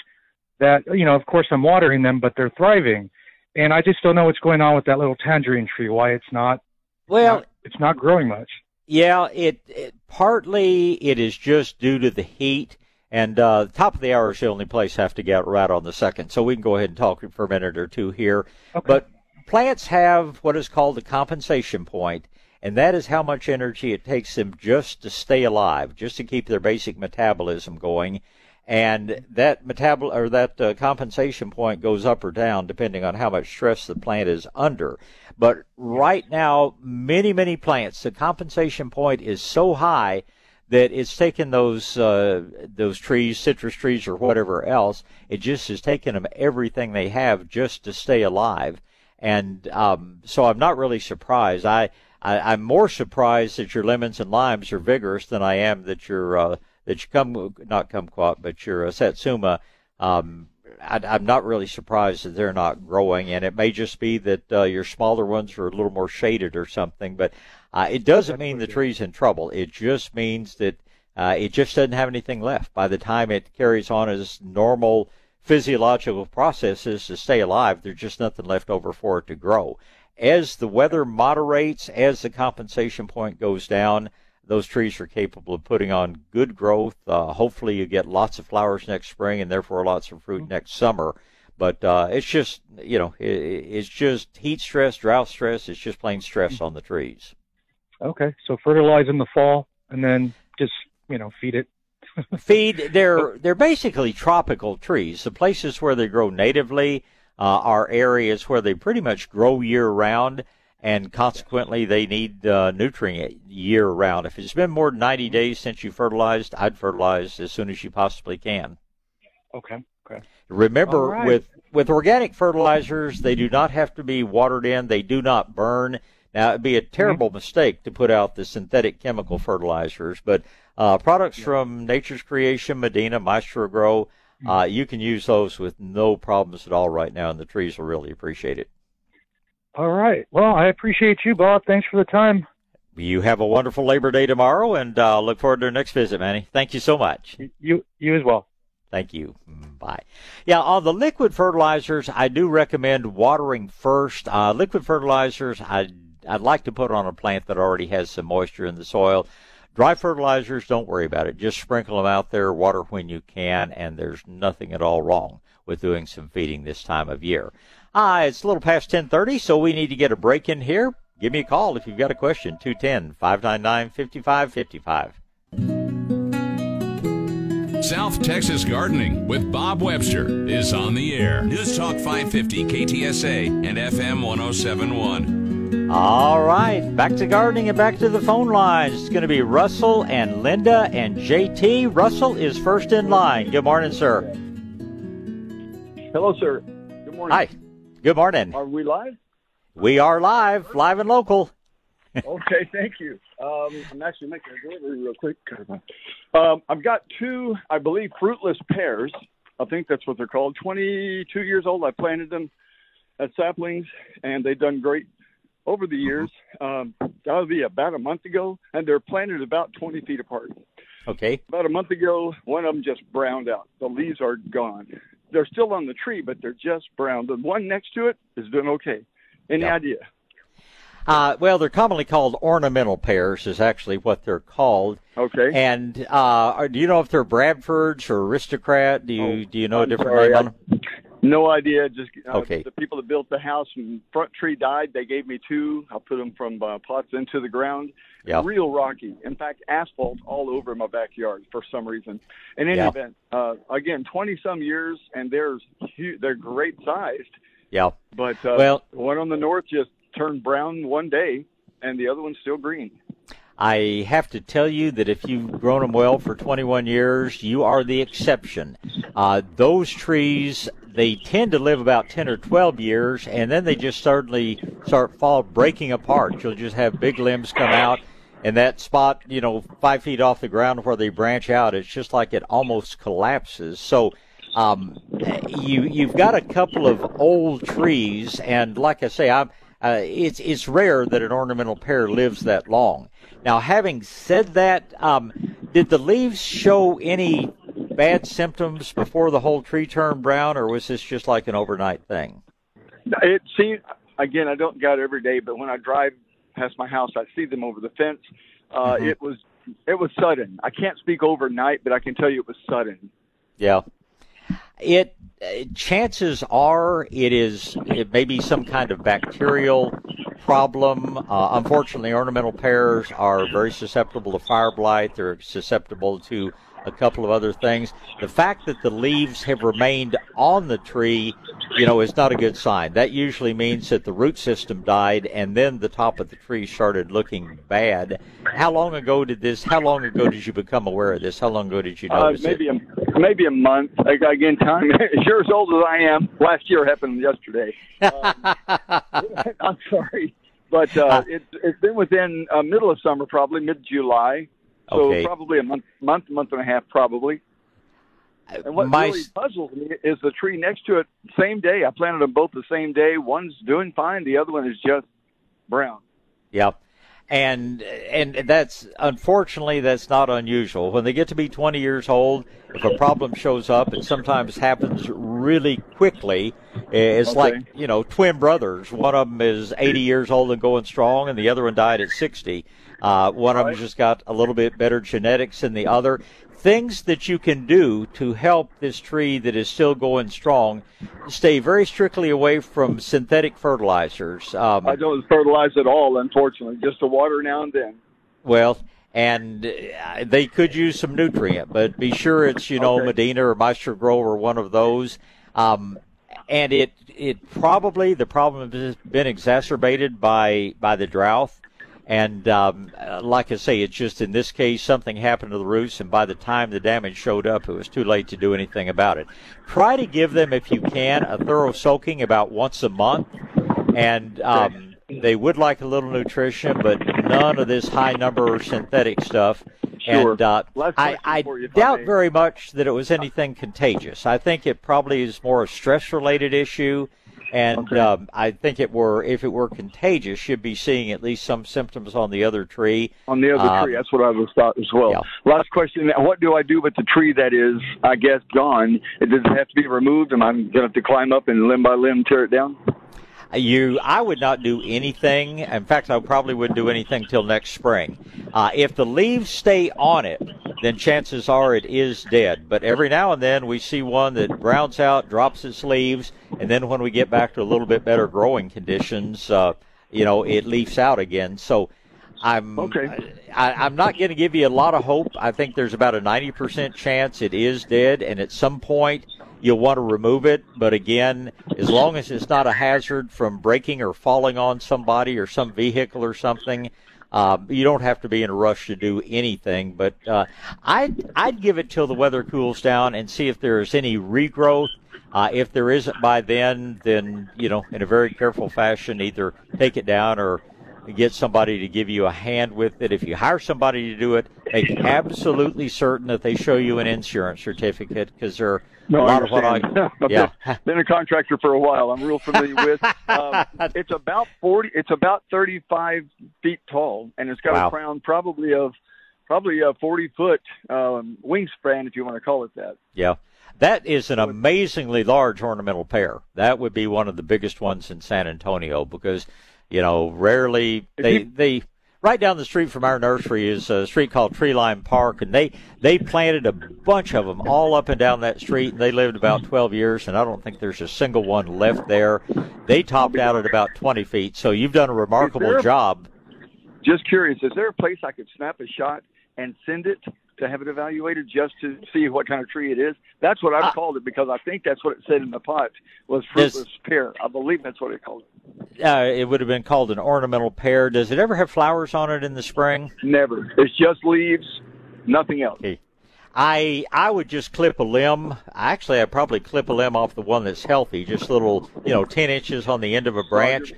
that, you know, of course I'm watering them, but they're thriving. And I just don't know what's going on with that little tangerine tree. Why it's not? Well, it's not growing much. Yeah, it, it partly it is just due to the heat, and uh, the top of the hour is the only place I have to get right on the second. So we can go ahead and talk for a minute or two here. Okay. But plants have what is called a compensation point, and that is how much energy it takes them just to stay alive, just to keep their basic metabolism going. And that metabol or that uh, compensation point goes up or down depending on how much stress the plant is under. But right now, many many plants, the compensation point is so high that it's taken those uh, those trees, citrus trees or whatever else. It just has taken them everything they have just to stay alive. And um, so I'm not really surprised. I, I I'm more surprised that your lemons and limes are vigorous than I am that your uh, that you come not kumquat but your uh, satsuma. Um, I, I'm not really surprised that they're not growing, and it may just be that uh, your smaller ones are a little more shaded or something. But uh, it doesn't mean the tree's in trouble. It just means that uh, it just doesn't have anything left by the time it carries on its normal physiological processes to stay alive. There's just nothing left over for it to grow. As the weather moderates, as the compensation point goes down, those trees are capable of putting on good growth. Uh, hopefully, you get lots of flowers next spring and therefore lots of fruit next summer. But uh, it's just, you know, it, it's just heat stress, drought stress. It's just plain stress on the trees. Okay, so fertilize in the fall and then just you know feed it. feed they're they're basically tropical trees. The places where they grow natively uh, are areas where they pretty much grow year round, and consequently they need uh, nutrient year round. If it's been more than 90 days since you fertilized, I'd fertilize as soon as you possibly can. Okay. Okay. Remember, All right. with with organic fertilizers, they do not have to be watered in. They do not burn. Now, it'd be a terrible mistake to put out the synthetic chemical fertilizers, but uh, products from Nature's Creation, Medina, Maestro-Gro, uh, you can use those with no problems at all right now, and the trees will really appreciate it. All right. Well, I appreciate you, Bob. Thanks for the time. You have a wonderful Labor Day tomorrow, and uh, look forward to our next visit, Manny. Thank you so much. You you as well. Thank you. Bye. Yeah, on the liquid fertilizers, I do recommend watering first. Uh, liquid fertilizers, I'd, I'd like to put on a plant that already has some moisture in the soil. Dry fertilizers, don't worry about it. Just sprinkle them out there, water when you can, and there's nothing at all wrong with doing some feeding this time of year. Uh, it's a little past 1030, so we need to get a break in here. Give me a call if you've got a question, 210 599 5555. South Texas Gardening with Bob Webster is on the air. News Talk 550 KTSA and FM 1071. All right, back to gardening and back to the phone lines. It's going to be Russell and Linda and JT. Russell is first in line. Good morning, sir. Hello, sir. Good morning. Hi. Good morning. Are we live? We are live, live and local. okay, thank you. Um, I'm actually making a delivery real quick. Um, I've got two, I believe, fruitless pears. I think that's what they're called. 22 years old. I planted them as saplings, and they've done great over the years. Um, that would be about a month ago, and they're planted about 20 feet apart. Okay. About a month ago, one of them just browned out. The leaves are gone. They're still on the tree, but they're just brown. The one next to it is doing okay. Any Yeah. idea? Uh, well, they're commonly called ornamental pears, is actually what they're called. Okay. And uh, do you know if they're Bradfords or Aristocrat? Do you do you know a I'm different sorry, name I- on them? No idea. Just uh, Okay. The people that built the house and front tree died. They gave me two. I put them from uh, pots into the ground. Yeah. Real rocky. In fact, asphalt all over my backyard for some reason. In any Yeah. event, uh, again, twenty some years, and they're hu- they're great sized. Yeah. But uh, Well- one on the north just turned brown one day, and the other one's still green. I have to tell you that if you've grown them well for 21 years, you are the exception. Uh, those trees, they tend to live about 10 or 12 years, and then they just suddenly start fall breaking apart. You'll just have big limbs come out, and that spot, you know, five feet off the ground where they branch out, it's just like it almost collapses. So. Um, you you've got a couple of old trees, and like I say, I'm uh, it's it's rare that an ornamental pear lives that long. Now, having said that, um, did the leaves show any bad symptoms before the whole tree turned brown, or was this just like an overnight thing? It seems again, I don't go out every day, but when I drive past my house, I see them over the fence. Uh, Mhm. It was it was sudden. I can't speak overnight, but I can tell you it was sudden. Yeah. It uh, chances are it is it may be some kind of bacterial problem. Uh, unfortunately, ornamental pears are very susceptible to fire blight. They're susceptible to a couple of other things. The fact that the leaves have remained on the tree, you know, is not a good sign. That usually means that the root system died and then the top of the tree started looking bad. How long ago did this? How long ago did you become aware of this? How long ago did you Uh, notice it? maybe a maybe a month. Again, time as you're as old as I am. Last year happened yesterday. Um, I'm sorry, but uh, it, it's been within uh, middle of summer, probably mid July. So Okay. probably a month, month, month and a half, probably. And what my really puzzles me is the tree next to it. Same day, I planted them both the same day. One's doing fine, the other one is just brown. Yep. And and that's unfortunately that's not unusual. When they get to be 20 years old, if a problem shows up, it sometimes happens really quickly. It's Okay. like you know twin brothers. One of them is 80 years old and going strong, and the other one died at 60. Uh, one of them just got a little bit better genetics than the other. Things that you can do to help this tree that is still going strong. Stay very strictly away from synthetic fertilizers. Um, I don't fertilize at all, unfortunately. Just a water now and then. well, and uh, they could use some nutrient, but be sure it's you know Okay. Medina or Maestro-Gro or one of those. Um, and it it probably the problem has been exacerbated by by the drought. And um, uh, like I say, it's just in this case something happened to the roots, and by the time the damage showed up, it was too late to do anything about it. Try to give them, if you can, a thorough soaking about once a month, and um, they would like a little nutrition, but none of this high number synthetic stuff. Sure. And uh, I, I you, if I doubt very much that it was anything contagious. I think it probably is more a stress-related issue, and um, I think it were if it were contagious, you'd be seeing at least some symptoms on the other tree. On the other Um, tree, that's what I was thought as well. yeah. Last question: What do I do with the tree that is, I guess, gone? Does it have to be removed? and I'm going to have to climb up and limb by limb tear it down? You, I would not do anything. In fact, I probably wouldn't do anything till next spring. Uh, if the leaves stay on it, then chances are it is dead. But every now and then we see one that browns out, drops its leaves, and then when we get back to a little bit better growing conditions, uh, you know, it leafs out again. So I'm Okay. I, I'm not going to give you a lot of hope. I think there's about a 90% chance it is dead, and at some point you'll want to remove it. But again, as long as it's not a hazard from breaking or falling on somebody or some vehicle or something, uh, you don't have to be in a rush to do anything. But uh, I'd I'd give it till the weather cools down and see if there's any regrowth. Uh, if there isn't by then, then you know, in a very careful fashion, either take it down or get somebody to give you a hand with it. If you hire somebody to do it, make absolutely certain that they show you an insurance certificate because they're No, a lot of what I yeah. been, been a contractor for a while. I'm real familiar with. Um, it's about forty. It's about thirty-five feet tall, and it's got Wow. a crown probably of probably a forty foot um, wingspan, if you want to call it that. Yeah. That is an amazingly large ornamental pear. That would be one of the biggest ones in San Antonio because, you know, rarely they they right down the street from our nursery is a street called Tree Line Park and they they planted a bunch of them all up and down that street and they lived about 12 years and I don't think there's a single one left there. They topped out at about 20 feet. So you've done a remarkable there job. Just curious, is there a place I could snap a shot and send it to have it evaluated just to see what kind of tree it is? That's what I've called it because I think that's what it said in the pot was fruitless pear. I believe that's what it called it. Uh, it would have been called an ornamental pear. Does it ever have flowers on it in the spring? Never. It's just leaves, nothing else. I I would just clip a limb. Actually, I'd probably clip a limb off the one that's healthy, just little, you know, ten inches on the end of a branch,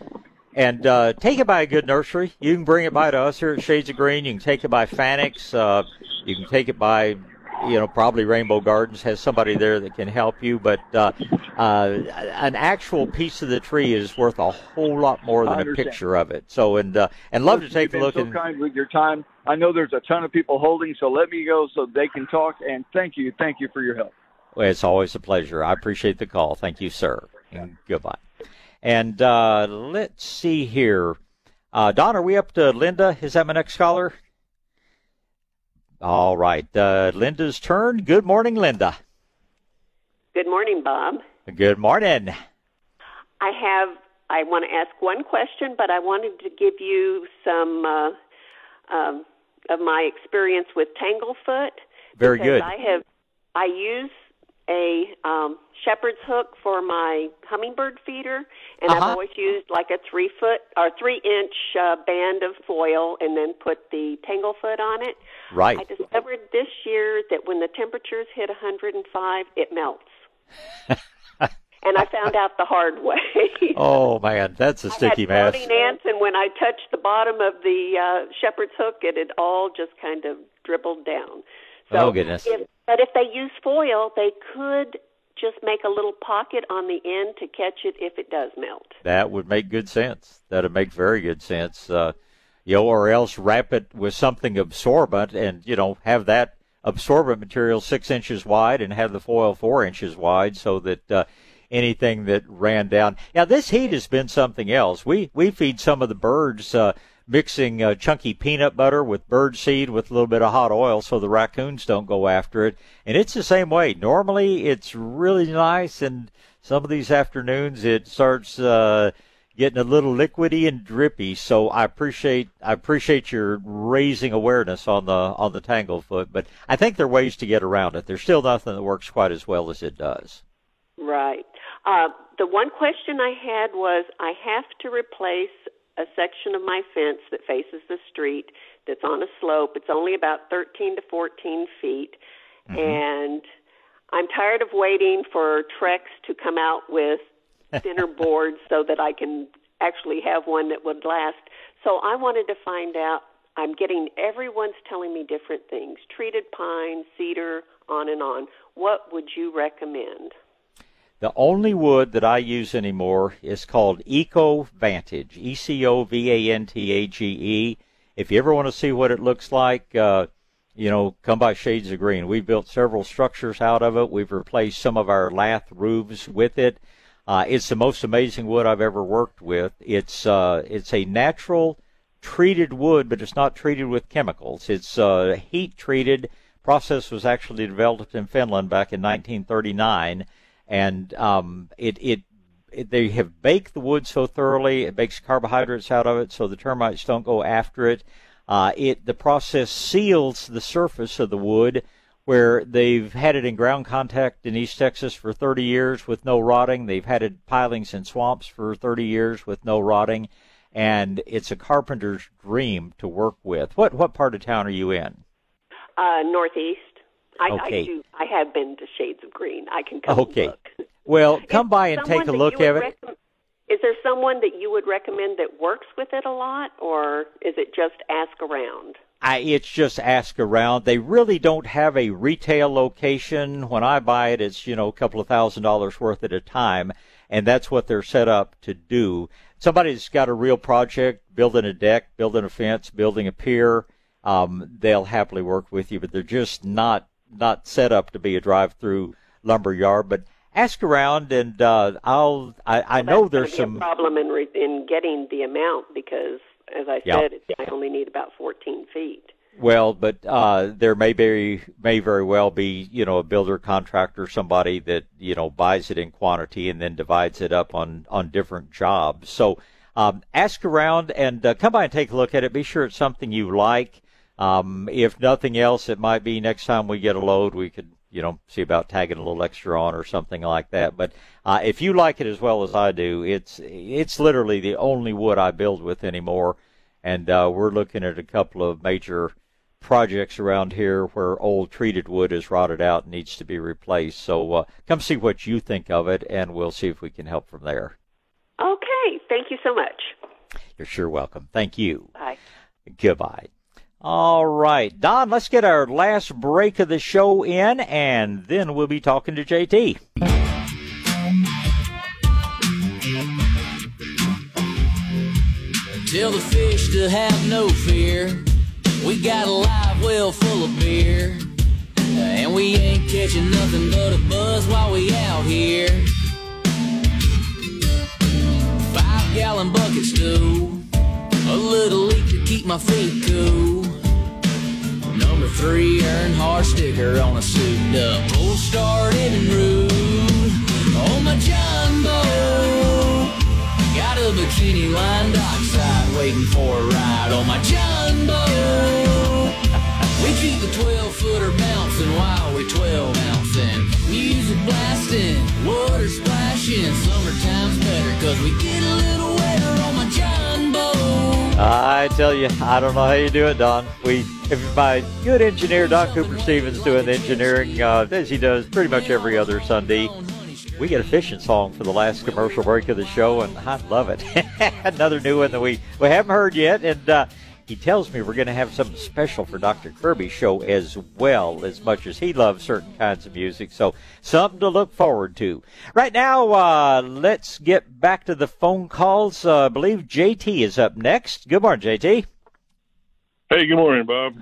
and uh, take it by a good nursery. You can bring it by to us here at Shades of Green. You can take it by Fanick's. Uh, you can take it by, you know, probably Rainbow Gardens has somebody there that can help you. But uh, uh, an actual piece of the tree is worth a whole lot more than a picture of it. So, and uh, and love to take you've a been look so and kind with your time. I know there's a ton of people holding, so let me go so they can talk. And thank you, thank you for your help. Well, it's always a pleasure. I appreciate the call. Thank you, sir. And goodbye. And uh, let's see here. Uh, Don, are we up to Linda? Is that my next caller? All right. Uh, Linda's turn. Good morning, Linda. Good morning, Bob. Good morning. I have. I want to ask one question, but I wanted to give you some uh, um, of my experience with Tanglefoot. Very good. I have. I use a um, shepherd's hook for my hummingbird feeder, and I've Uh-huh. always used like a three foot or three inch uh, band of foil, and then put the Tanglefoot on it. Right. I discovered this year that when the temperatures hit 105, it melts. and I found out the hard way. Oh man, that's a sticky I had mess. ants, and when I touched the bottom of the uh, shepherd's hook, it had all just kind of dribbled down. So Oh, goodness. If, but if they use foil, they could just make a little pocket on the end to catch it if it does melt. That would make good sense. That'd make very good sense. Uh, you know, or else wrap it with something absorbent and, you know, have that absorbent material six inches wide and have the foil four inches wide so that uh, anything that ran down. Now, this heat has been something else. We, we feed some of the birds uh, mixing uh, chunky peanut butter with bird seed with a little bit of hot oil so the raccoons don't go after it. And it's the same way. Normally, it's really nice, and some of these afternoons it starts uh, getting a little liquidy and drippy. So I appreciate I appreciate your raising awareness on the on the tanglefoot. But I think there are ways to get around it. There's still nothing that works quite as well as it does. Right. Uh, the one question I had was I have to replace a section of my fence that faces the street that's on a slope. It's only about 13 to 14 feet. Mm-hmm. And I'm tired of waiting for Trex to come out with thinner boards so that I can actually have one that would last. So I wanted to find out. I'm getting everyone's telling me different things treated pine, cedar, on and on. What would you recommend? The only wood that I use anymore is called Eco Vantage, E C O V A N T A G E. If you ever want to see what it looks like, uh, you know, come by Shades of Green. We've built several structures out of it. We've replaced some of our lath roofs with it. Uh, it's the most amazing wood I've ever worked with. It's uh, it's a natural treated wood, but it's not treated with chemicals. It's uh, heat treated. Process was actually developed in Finland back in 1939, and um, it it they have baked the wood so thoroughly it makes carbohydrates out of it, so the termites don't go after it. Uh, it the process seals the surface of the wood where they've had it in ground contact in East Texas for 30 years with no rotting. They've had it pilings in swamps for 30 years with no rotting, and it's a carpenter's dream to work with. What what part of town are you in? Uh, northeast. I, Okay. I do. I have been to Shades of Green. I can come Okay. look. Well, come by and take a look at it. recomm- Is there someone that you would recommend that works with it a lot, or is it just ask around? I, it's just ask around. They really don't have a retail location. When I buy it, it's you know a couple of thousand dollars worth at a time, and that's what they're set up to do. Somebody's got a real project, building a deck, building a fence, building a pier. Um, they'll happily work with you, but they're just not not set up to be a drive-through lumber yard. But ask around, and uh, I'll. I, I know there's some. a problem in re- in getting the amount because, as I Yeah. said, it's, I only need about 14 feet. Well, but uh, there may be may very well be you know a builder contractor somebody that you know buys it in quantity and then divides it up on on different jobs. So um, ask around and uh, come by and take a look at it. Be sure it's something you like. Um, if nothing else, it might be next time we get a load we could you know see about tagging a little extra on or something like that. But uh, if you like it as well as I do, it's it's literally the only wood I build with anymore and uh, we're looking at a couple of major projects around here where old treated wood is rotted out and needs to be replaced. So uh, come see what you think of it, and we'll see if we can help from there. Okay, thank you so much. You're sure welcome. Thank you. Bye. Goodbye. All right, Don, let's get our last break of the show in, and then we'll be talking to JT. Tell the fish to have no fear. We got a live well full of beer. And we ain't catching nothing but a buzz while we out here. Five gallon bucket stew. A little leak to keep my feet cool. Number three, Earnhardt sticker on a souped up. Old started and rude. Oh, my jumbo. Got a bikini line dockside waiting for a ride on my jumbo. We keep the 12 footer bouncing while we 12 bouncing. Music blasting, water splashing. Summertime's better cause we get a little I tell you, I don't know how you do it, Don. We, if my good engineer Don Cooper Stevens doing the engineering, uh, as he does pretty much every other Sunday, we get a fishing song for the last commercial break of the show, and I love it. Another new one that we, we haven't heard yet, and uh, he tells me we're going to have something special for Dr. Kirby's show as well, as much as he loves certain kinds of music. So something to look forward to. Right now, uh, let's get back to the phone calls. Uh, I believe JT is up next. Good morning, JT. Hey, good morning, Bob.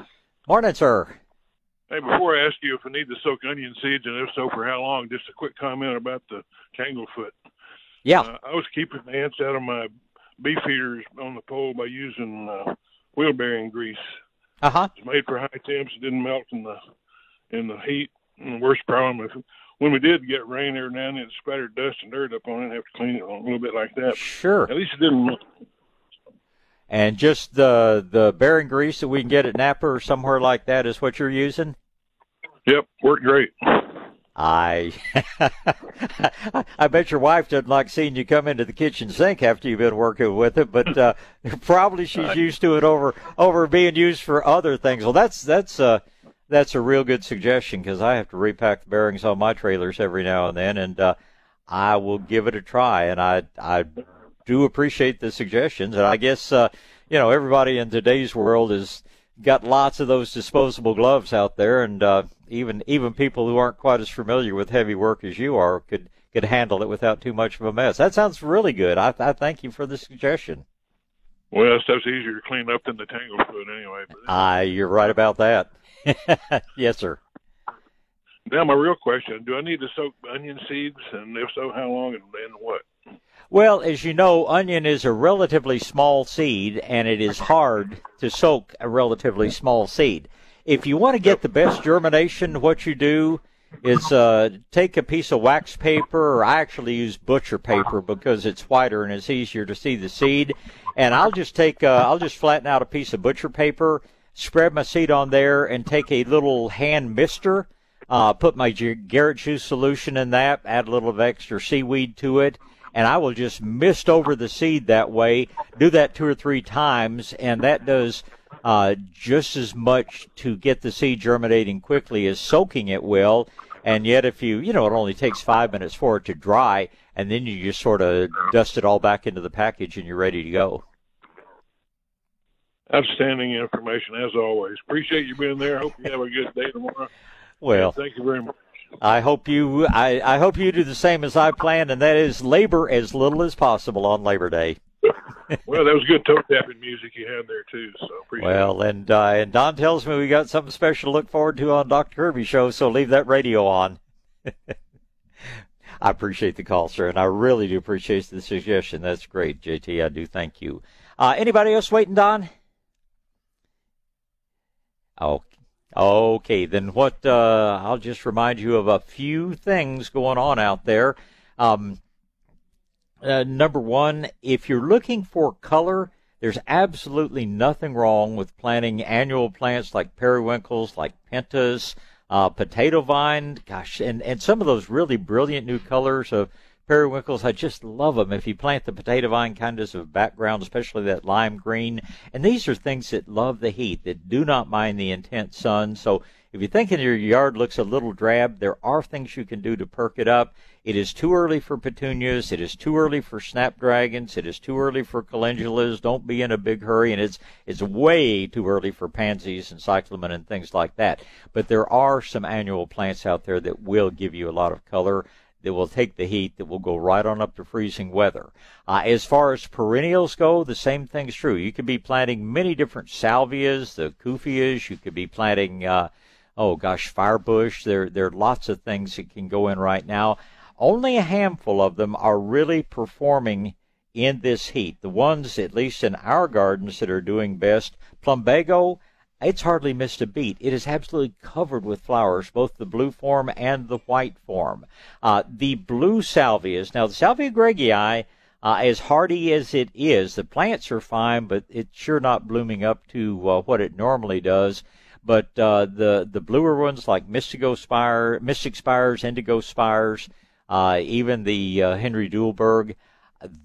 Morning, sir. Hey, before I ask you if I need to soak onion seeds, and if so, for how long, just a quick comment about the tanglefoot. Yeah. Uh, I was keeping the ants out of my beef feeders on the pole by using uh, wheel bearing grease. Uh huh. It's made for high temps. It didn't melt in the in the heat. And the worst problem if when we did get rain every now and then, it spattered dust and dirt up on it. and have to clean it a little bit like that. Sure. At least it didn't. melt. And just the the bearing grease that we can get at Napa or somewhere like that is what you're using. Yep, worked great. I I bet your wife doesn't like seeing you come into the kitchen sink after you've been working with it, but uh, probably she's used to it over over being used for other things. Well, that's that's uh that's a real good suggestion because I have to repack the bearings on my trailers every now and then, and uh, I will give it a try. And I I do appreciate the suggestions, and I guess uh, you know everybody in today's world has got lots of those disposable gloves out there, and uh, even even people who aren't quite as familiar with heavy work as you are could could handle it without too much of a mess. That sounds really good. I, I thank you for the suggestion. Well, stuff's easier to clean up than the tanglefoot anyway. Ah, you're right about that. yes, sir. now my real question: Do I need to soak onion seeds, and if so, how long and, and what? Well, as you know, onion is a relatively small seed, and it is hard to soak a relatively small seed. If you want to get the best germination, what you do is uh, take a piece of wax paper, or I actually use butcher paper because it's whiter and it's easier to see the seed. And I'll just take, uh, I'll just flatten out a piece of butcher paper, spread my seed on there, and take a little hand mister, uh, put my Garrett juice solution in that, add a little of extra seaweed to it, and I will just mist over the seed that way. Do that two or three times, and that does uh, just as much to get the seed germinating quickly as soaking it will. And yet, if you, you know, it only takes five minutes for it to dry, and then you just sort of dust it all back into the package and you're ready to go. Outstanding information as always. Appreciate you being there. Hope you have a good day tomorrow. Well, thank you very much. I hope you I, I hope you do the same as I planned, and that is labor as little as possible on Labor Day. Well, that was good toe tapping music you had there too. So appreciate well, it. and uh, and Don tells me we got something special to look forward to on Dr. Kirby's show. So leave that radio on. I appreciate the call, sir, and I really do appreciate the suggestion. That's great, JT. I do thank you. Uh, anybody else waiting, Don? Oh, okay. Then what? Uh, I'll just remind you of a few things going on out there. Um, uh, number one, if you're looking for color, there's absolutely nothing wrong with planting annual plants like periwinkles, like pentas, uh, potato vine. Gosh, and, and some of those really brilliant new colors of periwinkles, I just love them. If you plant the potato vine kind of a background, especially that lime green. And these are things that love the heat, that do not mind the intense sun. So if you think your yard looks a little drab, there are things you can do to perk it up. It is too early for petunias. It is too early for snapdragons. It is too early for calendulas. Don't be in a big hurry. And it's, it's way too early for pansies and cyclamen and things like that. But there are some annual plants out there that will give you a lot of color that will take the heat that will go right on up to freezing weather. Uh, as far as perennials go, the same thing's true. You could be planting many different salvias, the cupheas. You could be planting, uh, oh gosh, firebush. There, there are lots of things that can go in right now. Only a handful of them are really performing in this heat. The ones, at least in our gardens, that are doing best, plumbago, it's hardly missed a beat. It is absolutely covered with flowers, both the blue form and the white form. Uh, the blue salvias, now the Salvia greggii, uh, as hardy as it is, the plants are fine, but it's sure not blooming up to uh, what it normally does. But uh, the the bluer ones like Mystico spire, Mystic spires, Indigo spires, uh, even the uh, Henry Duelberg.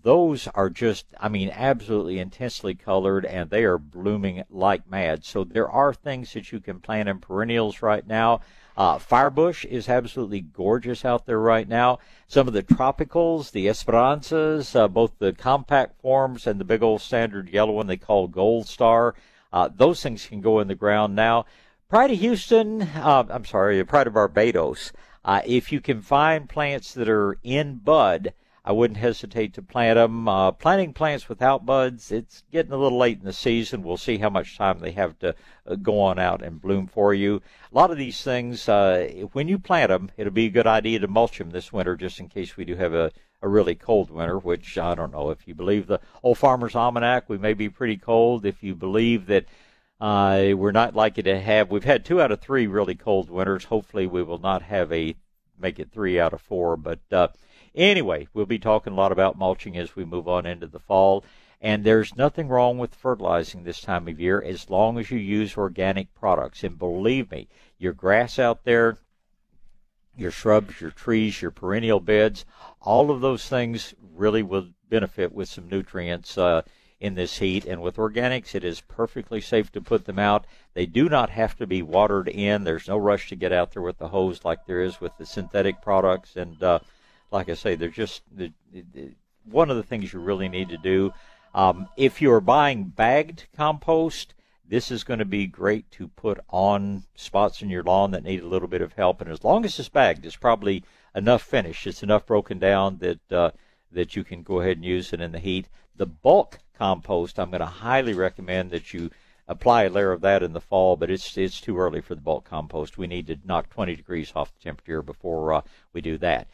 Those are just, I mean, absolutely intensely colored, and they are blooming like mad. So there are things that you can plant in perennials right now. Uh, firebush is absolutely gorgeous out there right now. Some of the tropicals, the Esperanzas, uh, both the compact forms and the big old standard yellow one they call Gold Star, uh, those things can go in the ground now. Pride of Houston, uh, I'm sorry, Pride of Barbados. Uh, if you can find plants that are in bud, I wouldn't hesitate to plant them. Uh, planting plants without buds, it's getting a little late in the season. We'll see how much time they have to uh, go on out and bloom for you. A lot of these things, uh, when you plant them, it'll be a good idea to mulch them this winter just in case we do have a, a really cold winter, which I don't know. If you believe the Old Farmer's Almanac, we may be pretty cold. If you believe that uh, we're not likely to have. We've had two out of three really cold winters. Hopefully, we will not have a make it three out of four. But uh, anyway, we'll be talking a lot about mulching as we move on into the fall. And there's nothing wrong with fertilizing this time of year as long as you use organic products. And believe me, your grass out there, your shrubs, your trees, your perennial beds, all of those things really will benefit with some nutrients. Uh, in this heat. And with organics, it is perfectly safe to put them out. They do not have to be watered in. There's no rush to get out there with the hose like there is with the synthetic products. And uh, like I say, they're just one of the things you really need to do. Um, if you're buying bagged compost, this is going to be great to put on spots in your lawn that need a little bit of help. And as long as it's bagged, it's probably enough finished. It's enough broken down that uh, that you can go ahead and use it in the heat. The bulk compost, I'm going to highly recommend that you apply a layer of that in the fall, but it's it's too early for the bulk compost. We need to knock 20 degrees off the temperature before uh, we do that.